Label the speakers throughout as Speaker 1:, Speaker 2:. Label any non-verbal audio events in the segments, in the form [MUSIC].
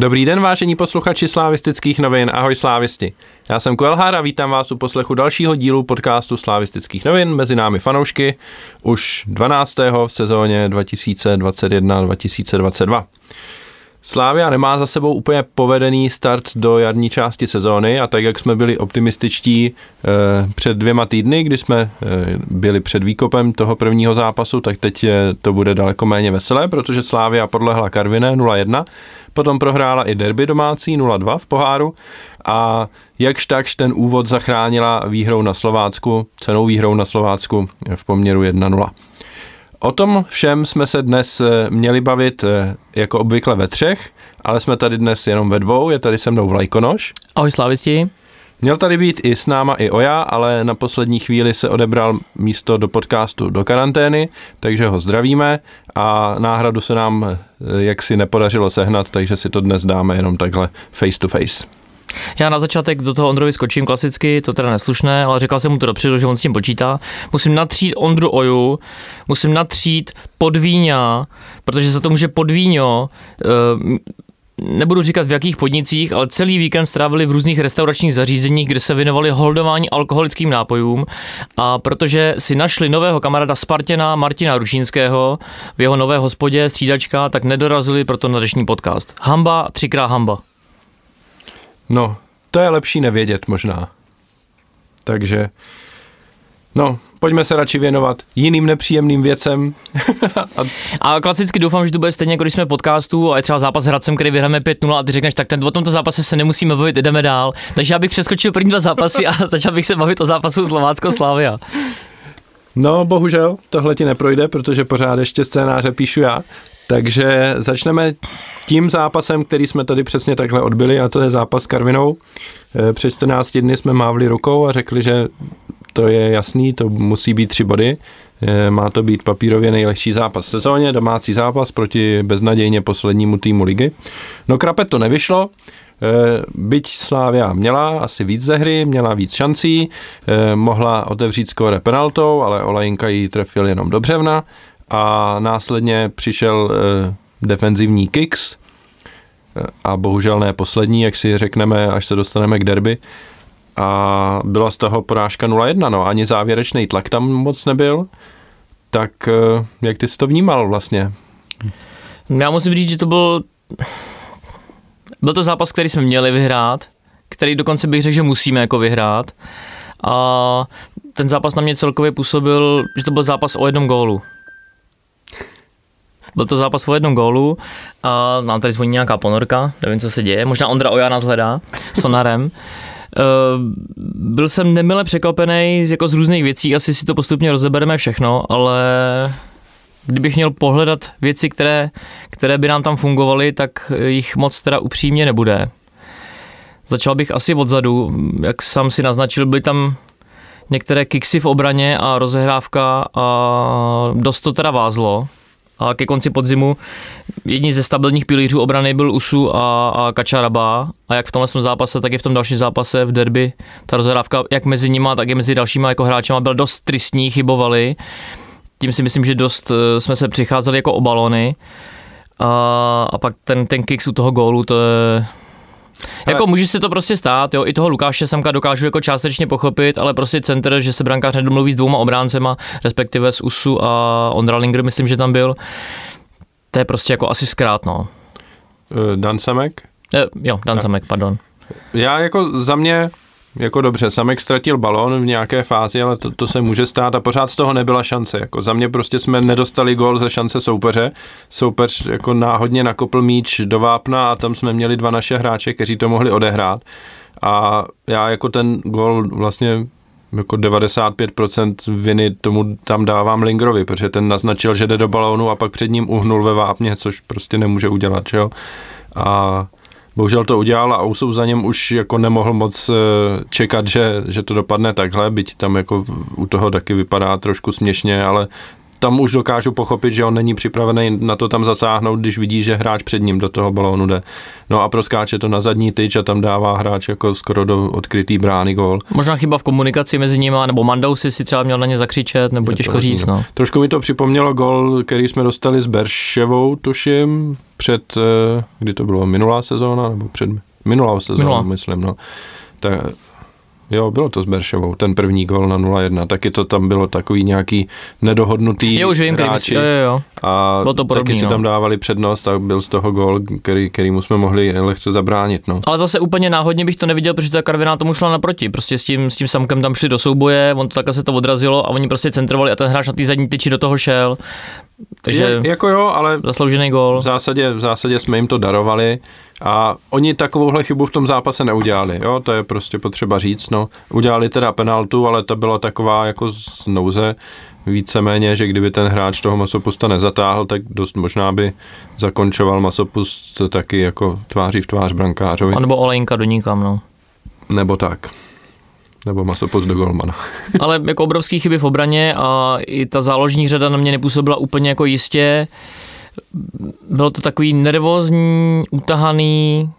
Speaker 1: Dobrý den, vážení posluchači slávistických novin. Ahoj slávisti. Já jsem Kuelhár a vítám vás u poslechu dalšího dílu podcastu slávistických novin mezi námi fanoušky už 12. v sezóně 2021-2022. Slávia nemá za sebou úplně povedený start do jarní části sezóny a tak, jak jsme byli optimističtí e, před dvěma týdny, kdy jsme e, byli před výkopem toho prvního zápasu, tak teď je, to bude daleko méně veselé, protože Slávia podlehla Karviné 0-1, potom prohrála i derby domácí 0-2 v poháru a jakž takž ten úvod zachránila výhrou na Slovácku, cenou výhrou na Slovácku v poměru 1-0. O tom všem jsme se dnes eh, měli bavit eh, jako obvykle ve třech, ale jsme tady dnes jenom ve dvou, je tady se mnou Vlajkonoš.
Speaker 2: Ahoj slavisti.
Speaker 1: Měl tady být i s náma i Oja, ale na poslední chvíli se odebral místo do podcastu do karantény, takže ho zdravíme a náhradu se nám eh, jaksi nepodařilo sehnat, takže si to dnes dáme jenom takhle face to face.
Speaker 2: Já na začátek do toho Ondrovi skočím klasicky, to teda neslušné, ale řekl jsem mu to dopředu, že on s tím počítá. Musím natřít Ondru Oju, musím natřít podvíňa, protože za to může podvíňo, eh, nebudu říkat v jakých podnicích, ale celý víkend strávili v různých restauračních zařízeních, kde se věnovali holdování alkoholickým nápojům a protože si našli nového kamaráda Spartěna Martina Rušínského v jeho nové hospodě střídačka, tak nedorazili proto na dnešní podcast. Hamba, třikrát hamba.
Speaker 1: No, to je lepší nevědět možná. Takže, no, pojďme se radši věnovat jiným nepříjemným věcem.
Speaker 2: a... [LAUGHS] a klasicky doufám, že to bude stejně, jako když jsme podcastu a je třeba zápas s Hradcem, který vyhráme 5-0 a ty řekneš, tak ten, o tomto zápase se nemusíme bavit, jdeme dál. Takže já bych přeskočil první dva zápasy a [LAUGHS] začal bych se bavit o zápasu Slovácko Slavia.
Speaker 1: No, bohužel, tohle ti neprojde, protože pořád ještě scénáře píšu já. Takže začneme tím zápasem, který jsme tady přesně takhle odbyli, a to je zápas s Karvinou. Eh, před 14 dny jsme mávli rukou a řekli, že to je jasný, to musí být tři body. Eh, má to být papírově nejlepší zápas v sezóně, domácí zápas proti beznadějně poslednímu týmu ligy. No krapet to nevyšlo, eh, Byť Slávia měla asi víc ze hry, měla víc šancí, mohla otevřít skóre penaltou, ale Olajinka ji trefil jenom do břevna a následně přišel eh, defenzivní kicks eh, a bohužel ne poslední, jak si řekneme, až se dostaneme k derby. A byla z toho porážka 0-1, no ani závěrečný tlak tam moc nebyl. Tak eh, jak ty jsi to vnímal vlastně?
Speaker 2: Já musím říct, že to byl byl to zápas, který jsme měli vyhrát, který dokonce bych řekl, že musíme jako vyhrát. A ten zápas na mě celkově působil, že to byl zápas o jednom gólu. Byl to zápas o jednom gólu a nám tady zvoní nějaká ponorka, nevím, co se děje. Možná Ondra Oja nás hledá sonarem. Uh, [LAUGHS] byl jsem nemile překvapený jako z různých věcí, asi si to postupně rozebereme všechno, ale kdybych měl pohledat věci, které, které by nám tam fungovaly, tak jich moc teda upřímně nebude. Začal bych asi odzadu, jak jsem si naznačil, byly tam některé kiksy v obraně a rozehrávka a dost to teda vázlo a ke konci podzimu jedni ze stabilních pilířů obrany byl Usu a, a Kačaraba a jak v tomhle zápase, tak i v tom dalším zápase v derby ta rozhrávka jak mezi nima, tak i mezi dalšíma jako hráčema byla dost tristní, chybovali. Tím si myslím, že dost eh, jsme se přicházeli jako o balony. A, a pak ten, ten kick u toho gólu, to je, jako může se to prostě stát, jo, i toho Lukáše Samka dokážu jako částečně pochopit, ale prostě center, že se brankář nedomluví s dvouma obráncema, respektive s Usu a Ondra Linger, myslím, že tam byl, to je prostě jako asi zkrát, no.
Speaker 1: Eh, Dan Samek?
Speaker 2: Eh, jo, Dan Samek, pardon.
Speaker 1: Já jako za mě jako dobře, Samek ztratil balón v nějaké fázi, ale to, to se může stát a pořád z toho nebyla šance. Jako za mě prostě jsme nedostali gól ze šance soupeře. Soupeř jako náhodně nakopl míč do vápna a tam jsme měli dva naše hráče, kteří to mohli odehrát. A já jako ten gól vlastně jako 95% viny tomu tam dávám Lingrovi, protože ten naznačil, že jde do balónu a pak před ním uhnul ve vápně, což prostě nemůže udělat, že jo. A Bohužel to udělal a Ousou za něm už jako nemohl moc eh, čekat, že, že to dopadne takhle, byť tam jako u toho taky vypadá trošku směšně, ale tam už dokážu pochopit, že on není připravený na to tam zasáhnout, když vidí, že hráč před ním do toho balónu jde. No a proskáče to na zadní tyč a tam dává hráč jako skoro do odkrytý brány gól.
Speaker 2: Možná chyba v komunikaci mezi nimi, nebo Mandou si si třeba měl na ně zakřičet, nebo je těžko říct. No.
Speaker 1: Trošku mi to připomnělo gol, který jsme dostali s Berševou, tuším, před, eh, kdy to bylo, minulá sezóna, nebo před minulou sezónu, Minulá. myslím, no. Tak, Jo, bylo to s Berševou, ten první gol na 0-1, taky to tam bylo takový nějaký nedohodnutý
Speaker 2: jo, už vím, hráči jo, jo, jo.
Speaker 1: a bylo to podobný, taky si no. tam dávali přednost a byl z toho gol, který, který mu jsme mohli lehce zabránit. No.
Speaker 2: Ale zase úplně náhodně bych to neviděl, protože ta Karviná tomu šla naproti, prostě s tím, s tím samkem tam šli do souboje, on to takhle se to odrazilo a oni prostě centrovali a ten hráč na té zadní tyči do toho šel. Takže
Speaker 1: je, jako jo, ale
Speaker 2: zasloužený gol.
Speaker 1: V zásadě, v zásadě jsme jim to darovali a oni takovouhle chybu v tom zápase neudělali, jo, to je prostě potřeba říct, no. Udělali teda penaltu, ale to byla taková jako z nouze, víceméně, že kdyby ten hráč toho masopusta nezatáhl, tak dost možná by zakončoval masopust taky jako tváří v tvář brankářovi.
Speaker 2: A nebo olejnka do nikam, no.
Speaker 1: Nebo tak. Nebo masopust do golmana. [LAUGHS]
Speaker 2: Ale jako obrovský chyby v obraně a i ta záložní řada na mě nepůsobila úplně jako jistě. Bylo to takový nervózní, utahaný,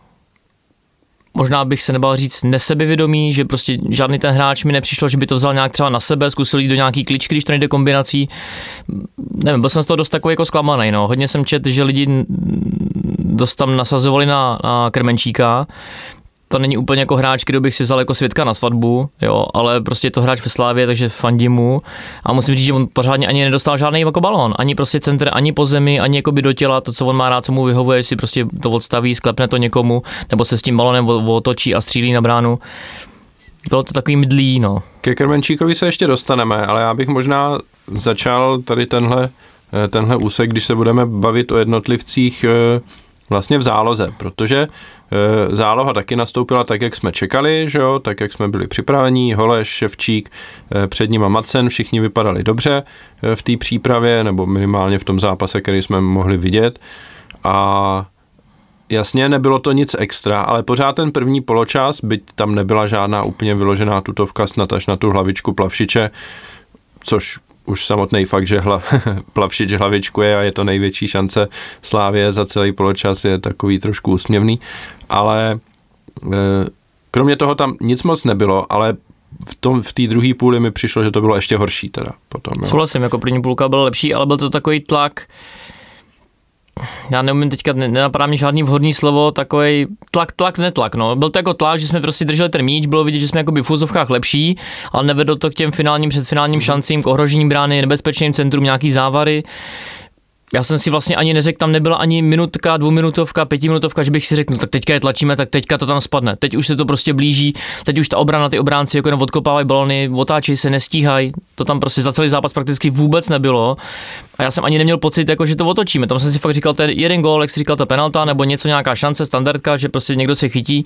Speaker 2: možná bych se nebal říct nesebevědomý, že prostě žádný ten hráč mi nepřišlo, že by to vzal nějak třeba na sebe, zkusil jít do nějaký kličky, když to nejde kombinací. Nevím, byl jsem z toho dost takový jako zklamaný, no. Hodně jsem čet, že lidi dost tam nasazovali na, na Krmenčíka, to není úplně jako hráč, který bych si vzal jako svědka na svatbu, jo, ale prostě je to hráč ve Slávě, takže fandím mu. A musím říct, že on pořádně ani nedostal žádný jako balón, ani prostě center, ani po zemi, ani jako by do těla, to, co on má rád, co mu vyhovuje, si prostě to odstaví, sklepne to někomu, nebo se s tím balonem otočí a střílí na bránu. Bylo to takový mydlý, no.
Speaker 1: Ke Krmenčíkovi se ještě dostaneme, ale já bych možná začal tady tenhle, eh, tenhle úsek, když se budeme bavit o jednotlivcích eh, vlastně v záloze, protože e, záloha taky nastoupila tak, jak jsme čekali, že jo, tak, jak jsme byli připraveni, Holeš, Ševčík, e, před nima Macen, všichni vypadali dobře e, v té přípravě, nebo minimálně v tom zápase, který jsme mohli vidět. A Jasně, nebylo to nic extra, ale pořád ten první poločas, byť tam nebyla žádná úplně vyložená tutovka snad až na tu hlavičku Plavšiče, což už samotný fakt, že hla, [LAUGHS] Plavšič hlavičkuje a je to největší šance Slávě za celý poločas je takový trošku úsměvný, ale e, kromě toho tam nic moc nebylo, ale v tom v té druhé půli mi přišlo, že to bylo ještě horší teda potom. Jo.
Speaker 2: Souhlasím, jako první půlka byla lepší, ale byl to takový tlak, já neumím teďka, nenapadá mi žádný vhodný slovo, takový tlak, tlak, netlak, no. Byl to jako tlak, že jsme prostě drželi ten míč, bylo vidět, že jsme jako v fuzovkách lepší, ale nevedlo to k těm finálním, předfinálním šancím, k ohrožení brány, nebezpečným centrum, nějaký závary já jsem si vlastně ani neřekl, tam nebyla ani minutka, dvouminutovka, pětiminutovka, že bych si řekl, no tak teďka je tlačíme, tak teďka to tam spadne. Teď už se to prostě blíží, teď už ta obrana, ty obránci jako jenom odkopávají balony, otáčejí se, nestíhají. To tam prostě za celý zápas prakticky vůbec nebylo. A já jsem ani neměl pocit, jako, že to otočíme. Tam jsem si fakt říkal, ten jeden gól, jak si říkal, ta penalta, nebo něco, nějaká šance, standardka, že prostě někdo se chytí,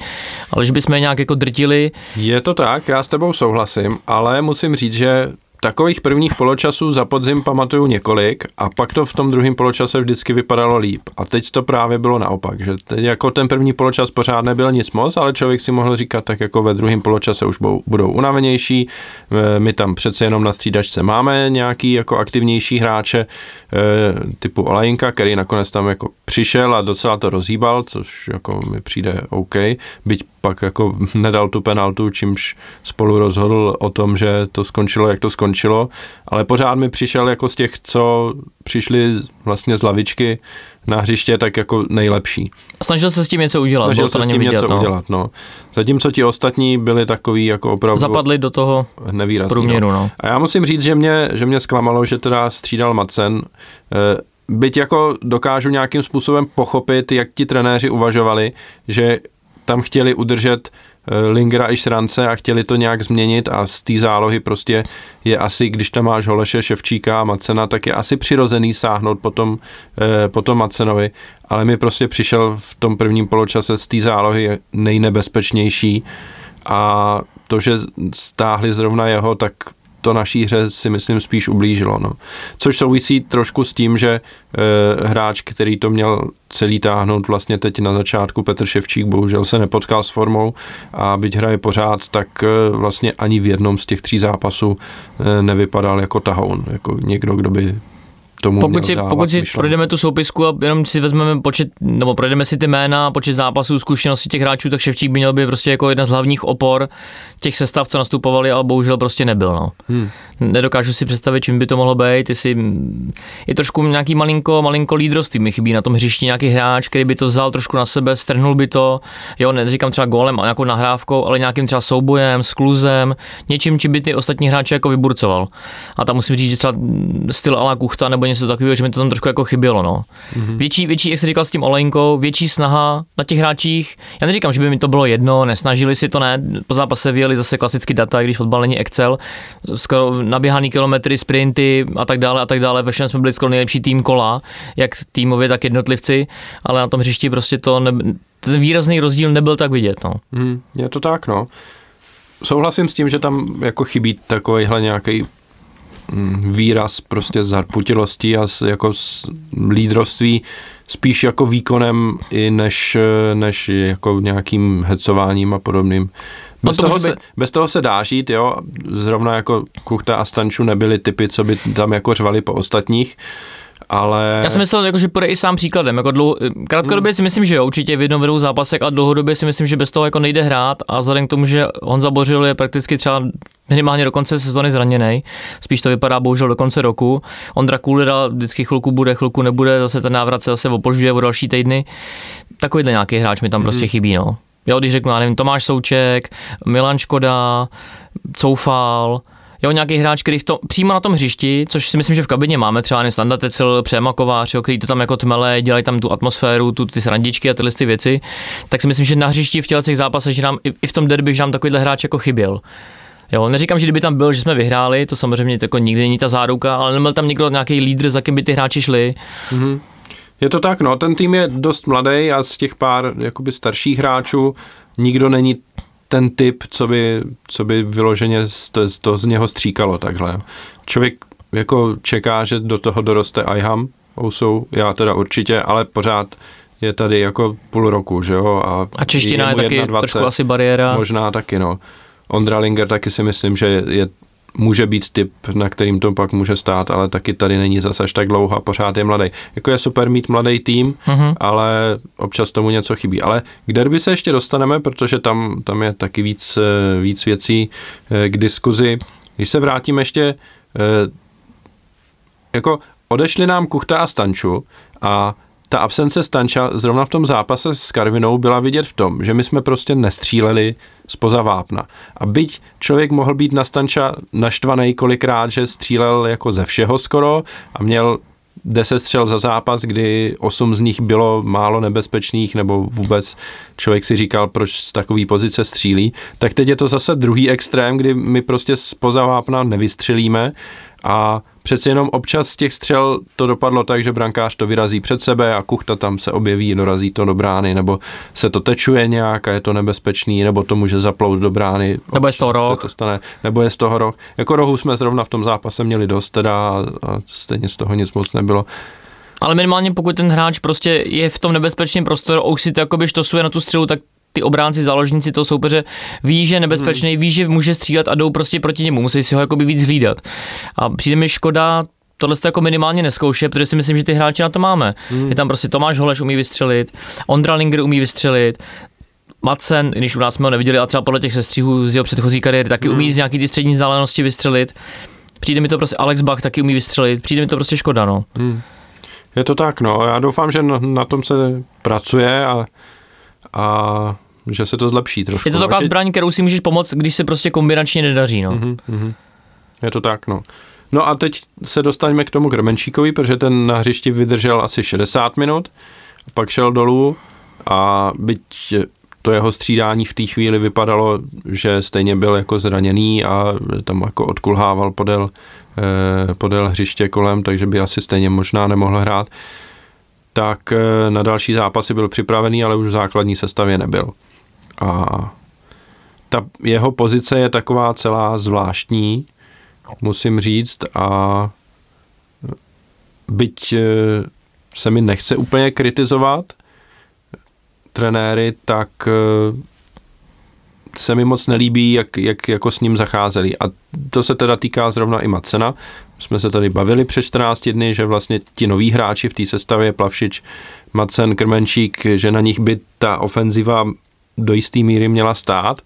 Speaker 2: ale že bychom je nějak jako drtili.
Speaker 1: Je to tak, já s tebou souhlasím, ale musím říct, že Takových prvních poločasů za podzim pamatuju několik a pak to v tom druhém poločase vždycky vypadalo líp. A teď to právě bylo naopak, že teď jako ten první poločas pořád nebyl nic moc, ale člověk si mohl říkat, tak jako ve druhém poločase už budou unavenější, e, my tam přece jenom na střídačce máme nějaký jako aktivnější hráče typu Olajinka, který nakonec tam jako přišel a docela to rozhýbal, což jako mi přijde OK, byť pak jako [LAUGHS] nedal tu penaltu, čímž spolu rozhodl o tom, že to skončilo, jak to skončilo, ale pořád mi přišel jako z těch, co přišli vlastně z lavičky na hřiště, tak jako nejlepší.
Speaker 2: Snažil se s tím něco udělat.
Speaker 1: Snažil se s tím vidět, něco no. udělat, no. Zatímco ti ostatní byli takový jako opravdu...
Speaker 2: Zapadli do toho nevýrazný, průměru, no. no.
Speaker 1: A já musím říct, že mě, že mě zklamalo, že teda střídal Macen, eh, byť jako dokážu nějakým způsobem pochopit, jak ti trenéři uvažovali, že tam chtěli udržet Lingera i Šrance a chtěli to nějak změnit a z té zálohy prostě je asi, když tam máš Holeše, Ševčíka a Macena, tak je asi přirozený sáhnout potom, eh, potom Macenovi, ale mi prostě přišel v tom prvním poločase z té zálohy nejnebezpečnější a to, že stáhli zrovna jeho, tak to naší hře si myslím spíš ublížilo. No. Což souvisí trošku s tím, že e, hráč, který to měl celý táhnout vlastně teď na začátku, Petr Ševčík, bohužel se nepotkal s formou a byť hraje pořád, tak e, vlastně ani v jednom z těch tří zápasů e, nevypadal jako tahoun, jako někdo, kdo by tomu
Speaker 2: pokud si, pokud si
Speaker 1: myšlenku.
Speaker 2: projdeme tu soupisku a jenom si vezmeme počet, nebo projdeme si ty jména, počet zápasů, zkušenosti těch hráčů, tak Ševčík by měl být prostě jako jedna z hlavních opor těch sestav, co nastupovali, ale bohužel prostě nebyl. No.
Speaker 1: Hmm.
Speaker 2: Nedokážu si představit, čím by to mohlo být. Jestli je trošku nějaký malinko, malinko lídrovství mi chybí na tom hřišti nějaký hráč, který by to vzal trošku na sebe, strhnul by to, jo, neříkám třeba golem a nějakou nahrávkou, ale nějakým třeba soubojem, skluzem, něčím, čím by ty ostatní hráči jako vyburcoval. A tam musím říct, že třeba styl ala Kuchta nebo něco takového, že mi to tam trošku jako chybělo. No. Mm-hmm. Větší, větší, jak jsi říkal s tím Olejnkou, větší snaha na těch hráčích. Já neříkám, že by mi to bylo jedno, nesnažili si to, ne. Po zápase vyjeli zase klasicky data, i když fotbal není Excel, skoro naběhaný kilometry, sprinty a tak dále a tak dále. Ve všem jsme byli skoro nejlepší tým kola, jak týmově, tak jednotlivci, ale na tom hřišti prostě to ne, ten výrazný rozdíl nebyl tak vidět. No.
Speaker 1: Hmm, je to tak, no. Souhlasím s tím, že tam jako chybí takovýhle nějaký mm, výraz prostě zarputilosti a jako lídrovství spíš jako výkonem i než, než jako nějakým hecováním a podobným. Bez,
Speaker 2: to
Speaker 1: toho se,
Speaker 2: být-
Speaker 1: bez toho se dá žít, jo. Zrovna jako Kuchta a Stanču nebyli typy, co by tam jako řvali po ostatních, ale...
Speaker 2: Já jsem myslel, jako, že půjde i sám příkladem. Jako dlouho, krátkodobě si myslím, že jo, určitě v jednom vedou zápasek, a dlouhodobě si myslím, že bez toho jako nejde hrát a vzhledem k tomu, že Honza Bořil je prakticky třeba minimálně do konce sezóny zraněný, spíš to vypadá bohužel do konce roku. Ondra Kulera vždycky chvilku bude, chvilku nebude, zase ten návrat se zase opožďuje o další týdny. Takovýhle nějaký hráč mi tam prostě chybí, no. Jo, když řeknu, já nevím, Tomáš Souček, Milan Škoda, Coufal, Jo, nějaký hráč, který v tom, přímo na tom hřišti, což si myslím, že v kabině máme třeba nevím, Standa Tecel, Přema Kovář, jo, který to tam jako tmele, dělají tam tu atmosféru, tu, ty srandičky a tyhle ty věci, tak si myslím, že na hřišti v těch zápasech, že nám i, i v tom derby, že nám takovýhle hráč jako chyběl. Jo, neříkám, že kdyby tam byl, že jsme vyhráli, to samozřejmě jako nikdy není ta záruka, ale nebyl tam někdo nějaký lídr, za kým by ty hráči šli.
Speaker 1: Mhm. Je to tak, no, ten tým je dost mladý a z těch pár jakoby starších hráčů nikdo není ten typ, co by, co by vyloženě z, to, z, to z něho stříkalo takhle. Člověk jako čeká, že do toho doroste Iham, Ousou, já teda určitě, ale pořád je tady jako půl roku, že jo? A,
Speaker 2: A čeština je taky
Speaker 1: 21,
Speaker 2: trošku asi bariéra.
Speaker 1: Možná taky, no. Ondra Linger taky si myslím, že je, může být typ, na kterým to pak může stát, ale taky tady není zase až tak dlouho a pořád je mladý. Jako je super mít mladý tým,
Speaker 2: Mhm.
Speaker 1: ale občas tomu něco chybí. Ale k derby se ještě dostaneme, protože tam, tam je taky víc, eh, víc věcí eh, k diskuzi. Když se vrátím ještě, eh, jako odešli nám Kuchta a Stanču a ta absence Stanča zrovna v tom zápase s Karvinou byla vidět v tom, že my jsme prostě nestříleli spoza vápna. A byť člověk mohl být na Stanča naštvaný kolikrát, že střílel jako ze všeho skoro a měl 10 střel za zápas, kdy 8 z nich bylo málo nebezpečných, nebo vůbec člověk si říkal, proč z takové pozice střílí, tak teď je to zase druhý extrém, kdy my prostě spoza vápna nevystřelíme a přeci jenom občas z těch střel to dopadlo tak, že brankář to vyrazí před sebe a kuchta tam se objeví, dorazí to do brány, nebo se to tečuje nějak a je to nebezpečný, nebo to může zaplout do brány.
Speaker 2: Nebo je z toho roh.
Speaker 1: To stane, nebo je z toho roh. Jako rohu jsme zrovna v tom zápase měli dost teda a, a stejně z toho nic moc nebylo.
Speaker 2: Ale minimálně pokud ten hráč prostě je v tom nebezpečném prostoru a už si to jakoby štosuje na tu střelu, tak ty obránci, záložníci toho soupeře ví, že je nebezpečný, hmm. ví, že může střílet a jdou prostě proti němu, musí si ho jakoby víc hlídat. A přijde mi škoda, tohle to jako minimálně neskouše, protože si myslím, že ty hráči na to máme. Hmm. Je tam prostě Tomáš Holeš umí vystřelit, Ondra Linger umí vystřelit, Macen, když u nás jsme ho neviděli, a třeba podle těch sestřihů z jeho předchozí kariéry, taky umí z nějaký ty střední vzdálenosti vystřelit. Přijde mi to prostě Alex Bach taky umí vystřelit, přijde mi to prostě škoda, no.
Speaker 1: Hmm. Je to tak, no. Já doufám, že na, na tom se pracuje a, a že se to zlepší trošku.
Speaker 2: Je to taková zbraň, kterou si můžeš pomoct, když se prostě kombinačně nedaří, no.
Speaker 1: Mhm, mhm. Je to tak, no. No a teď se dostaňme k tomu Krmenčíkovi, protože ten na hřišti vydržel asi 60 minut, pak šel dolů a byť to jeho střídání v té chvíli vypadalo, že stejně byl jako zraněný a tam jako odkulhával podél, eh, podél hřiště kolem, takže by asi stejně možná nemohl hrát, tak eh, na další zápasy byl připravený, ale už v základní sestavě nebyl. A ta jeho pozice je taková celá zvláštní, musím říct, a byť eh, se mi nechce úplně kritizovat trenéry, tak eh, se mi moc nelíbí, jak, jak jako s ním zacházeli. A to se teda týká zrovna i Macena. Jsme se tady bavili před 14 dny, že vlastně ti noví hráči v té sestavě, Plavšič, Macen, Krmenčík, že na nich by ta ofenziva do jisté míry měla stát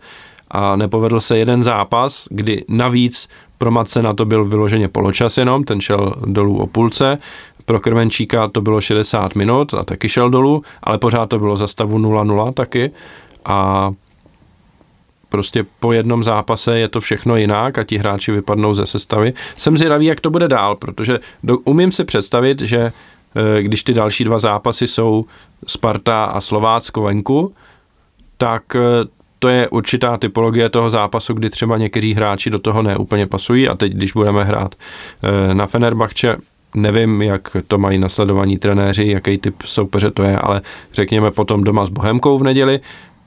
Speaker 1: a nepovedl se jeden zápas, kdy navíc pro Macena to byl vyloženě poločas jenom, ten šel dolů o půlce, pro Krmenčíka to bylo 60 minut a taky šel dolů, ale pořád to bylo za stavu 0-0 taky a prostě po jednom zápase je to všechno jinak a ti hráči vypadnou ze sestavy. Jsem zvědavý, jak to bude dál, protože do, umím si představit, že eh, když ty další dva zápasy jsou Sparta a Slovácko venku, tak eh, to je určitá typologie toho zápasu, kdy třeba někteří hráči do toho neúplně pasují a teď, když budeme hrát eh, na Fenerbahče, nevím, jak to mají nasledovaní trenéři, jaký typ soupeře to je, ale řekněme potom doma s Bohemkou v neděli,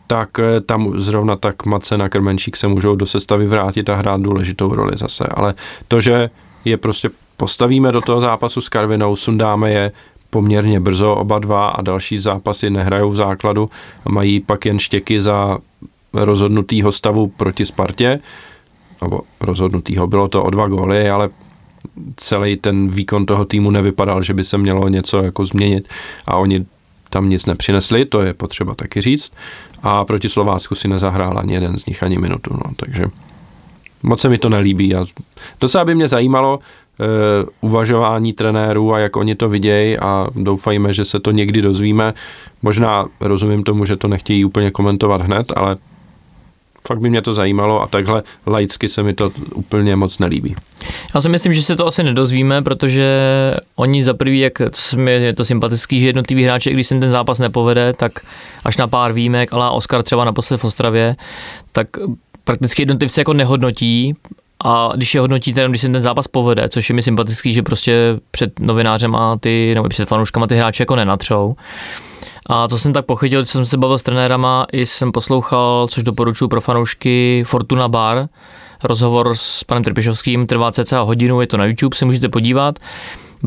Speaker 1: tak eh, tam zrovna tak Mace na Krmenčík se můžou do sestavy vrátit a hrát důležitou roli zase. Ale to, že je prostě postavíme do toho zápasu s Karvinou, sundáme je poměrně brzo oba dva a další zápasy nehrajou v základu a mají pak jen štěky za rozhodnutýho stavu proti Spartě, nebo rozhodnutýho, bylo to o dva góly, ale celý ten výkon toho týmu nevypadal, že by se mělo něco jako změnit a oni tam nic nepřinesli, to je potřeba taky říct. A proti Slovácku si nezahrál ani jeden z nich ani minutu, no, takže moc se mi to nelíbí. A docela by mě zajímalo uvažování trenérů a jak oni to vidějí a doufajme, že se to někdy dozvíme. Možná rozumím tomu, že to nechtějí úplně komentovat hned, ale fakt by mě to zajímalo a takhle laicky se mi to úplně moc nelíbí.
Speaker 2: Já si myslím, že se to asi nedozvíme, protože oni za prvý, jak je to sympatický, že jednotlivý hráči, když se ten zápas nepovede, tak až na pár výjimek, ale Oscar třeba naposled v Ostravě, tak prakticky jednotlivce jako nehodnotí a když je hodnotíte, když se ten zápas povede, což je mi sympatický, že prostě před novinářem a ty, nebo před fanouškama ty hráči jako nenatřou, a to jsem tak pochytil, co jsem se bavil s trenérama, i jsem poslouchal, což doporučuji pro fanoušky, Fortuna Bar, rozhovor s panem Trpišovským, trvá cca hodinu, je to na YouTube, si můžete podívat.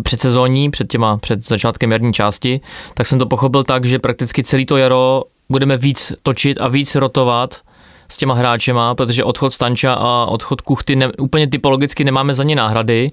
Speaker 2: Před sezóní, před těma, před začátkem jarní části, tak jsem to pochopil tak, že prakticky celý to jaro budeme víc točit a víc rotovat s těma hráčema, protože odchod Stanča a odchod Kuchty ne, úplně typologicky nemáme za ně náhrady,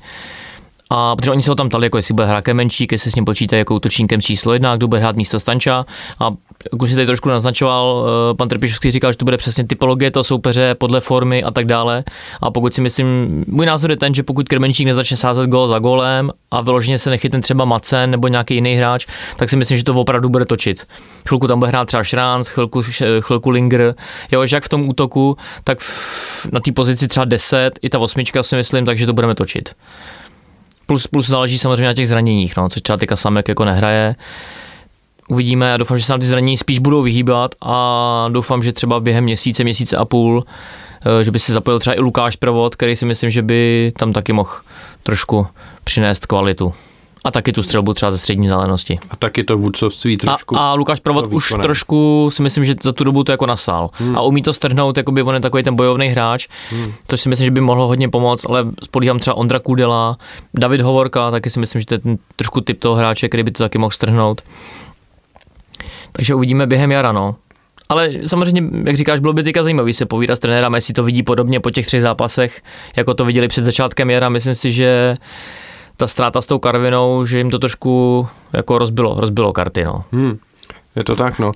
Speaker 2: a protože oni se ho tam ptali, jako jestli bude hrát Kemenčík, jestli s ním počítají jako útočníkem číslo jedna, kdo bude hrát místo Stanča. A jak už si tady trošku naznačoval, eh, pan Trpišovský říkal, že to bude přesně typologie toho soupeře podle formy a tak dále. A pokud si myslím, můj názor je ten, že pokud Krmenčík nezačne sázet gol za golem a vyloženě se nechytne třeba Macen nebo nějaký jiný hráč, tak si myslím, že to opravdu bude točit. Chvilku tam bude hrát třeba Šránc, chvilku, chvilku Linger. Jo, že jak v tom útoku, tak v, na té pozici třeba 10, i ta osmička si myslím, takže to budeme točit. Plus, plus záleží samozřejmě na těch zraněních, no, což třeba teďka Samek jako nehraje. Uvidíme, já doufám, že se nám ty zranění spíš budou vyhýbat a doufám, že třeba během měsíce, měsíce a půl, eh, že by se zapojil třeba i Lukáš Provod, který si myslím, že by tam taky mohl trošku přinést kvalitu. A taky tu střelbu třeba ze střední zelenosti.
Speaker 1: A taky to vůdcovství trošku.
Speaker 2: A, a Lukáš Provod už trošku si myslím, že za tu dobu to jako nasál. Hmm. A umí to strhnout, jako by on je takový ten bojovný hráč, hmm. to si myslím, že by mohlo hodně pomoct, ale spolíhám třeba Ondra Kudela, David Hovorka, taky si myslím, že to je ten trošku typ toho hráče, který by to taky mohl strhnout. Takže uvidíme během jara, no. Ale samozřejmě, jak říkáš, bylo by teďka zajímavý se povídat s trenérem, jestli to vidí podobně po těch třech zápasech, jako to viděli před začátkem jara. Myslím si, že ta ztráta s tou Karvinou, že jim to trošku jako rozbilo, rozbilo karty, no.
Speaker 1: Hmm, je to tak, no.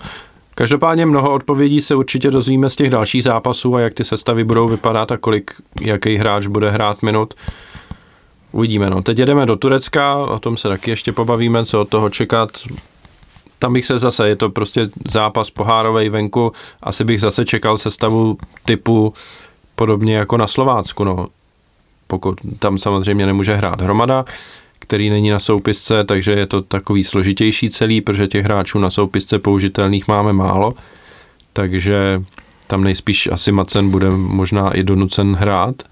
Speaker 1: Každopádně mnoho odpovědí se určitě dozvíme z těch dalších zápasů a jak ty sestavy budou vypadat a kolik, jaký hráč bude hrát minut. Uvidíme, no. Teď jedeme do Turecka, o tom se taky ještě pobavíme, co od toho čekat. Tam bych se zase, je to prostě zápas pohárovej venku, asi bych zase čekal sestavu typu podobně jako na Slovácku, no pokud tam samozřejmě nemůže hrát hromada, který není na soupisce, takže je to takový složitější celý, protože těch hráčů na soupisce použitelných máme málo, takže tam nejspíš asi Macen bude možná i donucen hrát,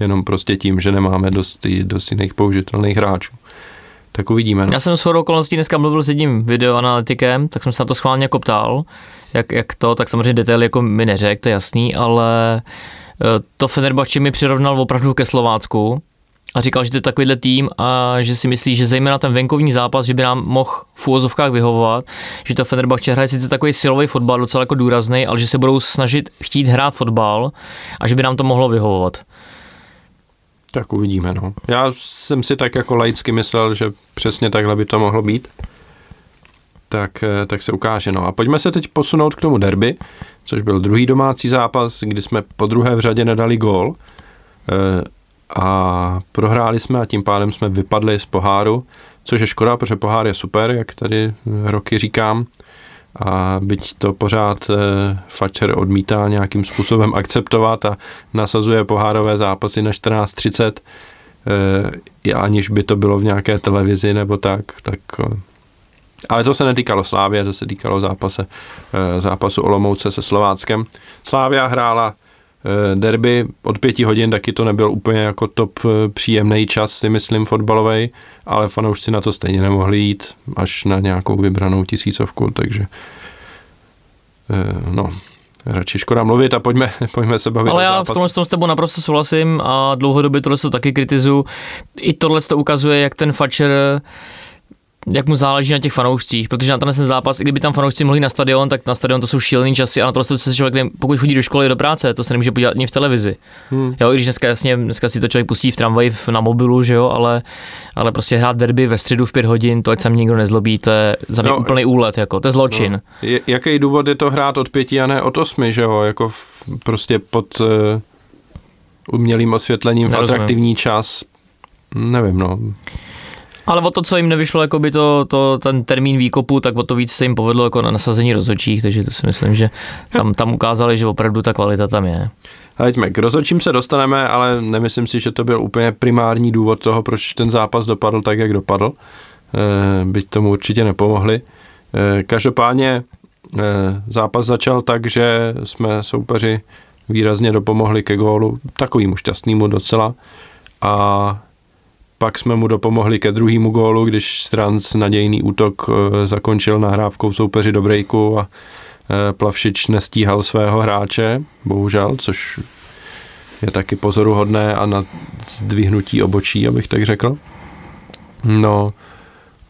Speaker 1: jenom prostě tím, že nemáme dost, dost jiných použitelných hráčů. Tak uvidíme.
Speaker 2: Já jsem s okolností dneska mluvil s jedním videoanalytikem, tak jsem se na to schválně jako ptal, jak, jak to, tak samozřejmě detaily jako mi neřekl, to je jasný, ale Eh, to Fenerbahče mi přirovnal opravdu ke Slovácku a říkal, že to je takovýhle tým a že si myslí, že zejména ten venkovní zápas, že by nám mohl v úvozovkách vyhovovat, že to Fenerbahce hraje sice takový silový fotbal, docela jako důrazný, ale že se budou snažit chtít hrát fotbal a že by nám to mohlo vyhovovat.
Speaker 1: Tak uvidíme, no. Já jsem si tak jako laicky myslel, že přesně takhle by to mohlo být. Tak, eh, tak se ukáže, no. A pojďme se teď posunout k tomu derby, což byl druhý domácí zápas, kdy jsme po druhé v řadě nedali gól. E, a prohráli jsme a tím pádem jsme vypadli z poháru, což je škoda, protože pohár je super, jak tady roky říkám. A byť to pořád e, Fatcher odmítá nějakým způsobem akceptovat a nasazuje pohárové zápasy na 14.30, e, aniž by to bylo v nějaké televizi nebo tak, tak ale to se netýkalo Slávě, to se týkalo zápase, eh, zápasu Olomouce se Slováckem. Slávia hrála eh, derby od pěti hodin, taky to nebyl úplně jako top eh, příjemný čas, si myslím, fotbalový, ale fanoušci na to stejně nemohli jít až na nějakou vybranou tisícovku, takže no, radši škoda mluvit a pojďme, [LAUGHS] pojďme se bavit.
Speaker 2: Ale já v tomhle s tebou naprosto souhlasím a dlouhodobě tohle to taky kritizuju. I tohle to ukazuje, jak ten Fatcher jak mu záleží na těch fanoušcích, protože na ten zápas, i kdyby tam fanoušci mohli na stadion, tak na stadion to jsou šílený časy a na to se člověk, pokud chodí do školy do práce, to se nemůže podívat ani v televizi. Hmm. Jo, i když dneska jasně, dneska si to člověk pustí v tramvaji na mobilu, že jo, ale, ale prostě hrát derby ve středu v pět hodin, to ať se nikdo nezlobí, to je za mě no, úplný úlet, jako, to je zločin.
Speaker 1: No. jaký důvod je to hrát od pěti a ne od osmi, že jo, jako v, prostě pod uh, umělým osvětlením v atraktivní čas, nevím, no.
Speaker 2: Ale o to, co jim nevyšlo, jako by to, to, ten termín výkopu, tak o to víc se jim povedlo jako na nasazení rozhodčích, takže to si myslím, že tam, tam ukázali, že opravdu ta kvalita tam je.
Speaker 1: Hleďme, k rozhodčím se dostaneme, ale nemyslím si, že to byl úplně primární důvod toho, proč ten zápas dopadl tak, jak dopadl. E, byť tomu určitě nepomohli. E, každopádně e, zápas začal tak, že jsme soupeři výrazně dopomohli ke gólu, takovýmu šťastnému docela. A pak jsme mu dopomohli ke druhému gólu, když Stranc nadějný útok eh, zakončil nahrávkou soupeři do breaku a eh, Plavšič nestíhal svého hráče, bohužel, což je taky pozoruhodné a na zdvihnutí obočí, abych tak řekl. No,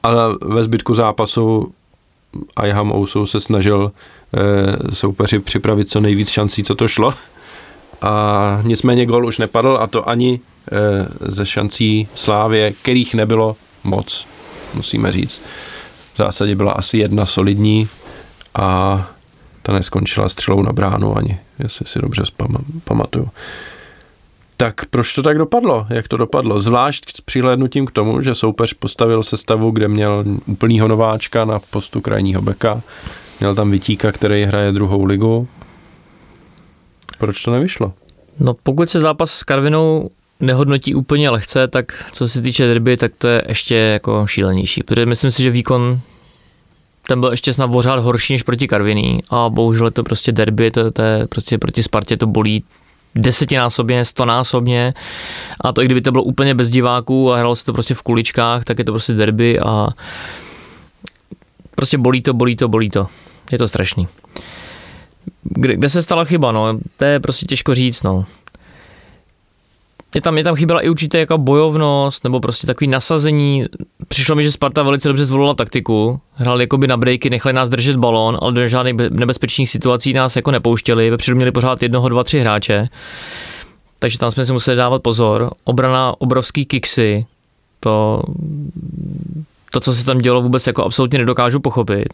Speaker 1: a ve zbytku zápasu Ayham Ousu se snažil e, soupeři připravit co nejvíc šancí, co to šlo. A nicméně gol už nepadl a to ani Eh, ze šancí Slávě, kterých nebylo moc, musíme říct. V zásadě byla asi jedna solidní a ta neskončila střelou na bránu ani, jestli si dobře pamatuju. Tak proč to tak dopadlo? Jak to dopadlo? Zvlášť s přihlédnutím k tomu, že soupeř postavil sestavu, kde měl úplnýho nováčka na postu krajního beka, měl tam Vytíka, který hraje druhou ligu. Proč to nevyšlo?
Speaker 2: No pokud se zápas s Karvinou nehodnotí úplně lehce, tak co se týče derby, tak to je ještě jako šílenější, protože myslím si, že výkon ten byl ještě snad pořád horší než proti Karviní a bohužel je to prostě derby, to, to je prostě proti Spartě to bolí desetinásobně, stonásobně a to i kdyby to bylo úplně bez diváků a hralo se to prostě v kuličkách, tak je to prostě derby a prostě bolí to, bolí to, bolí to. Je to strašný. Kde, kde se stala chyba, no, to je prostě těžko říct, no je tam, je tam chyběla i určitě jako bojovnost nebo prostě takový nasazení. Přišlo mi, že Sparta velice dobře zvolila taktiku. Hrali jakoby na breaky, nechali nás držet balón, ale do žádných nebezpečných situací nás jako nepouštěli. Vepředu měli pořád jednoho, dva, tři hráče. Takže tam jsme si museli dávat pozor. Obrana obrovský kiksy. To, to, co se tam dělo, vůbec jako absolutně nedokážu pochopit.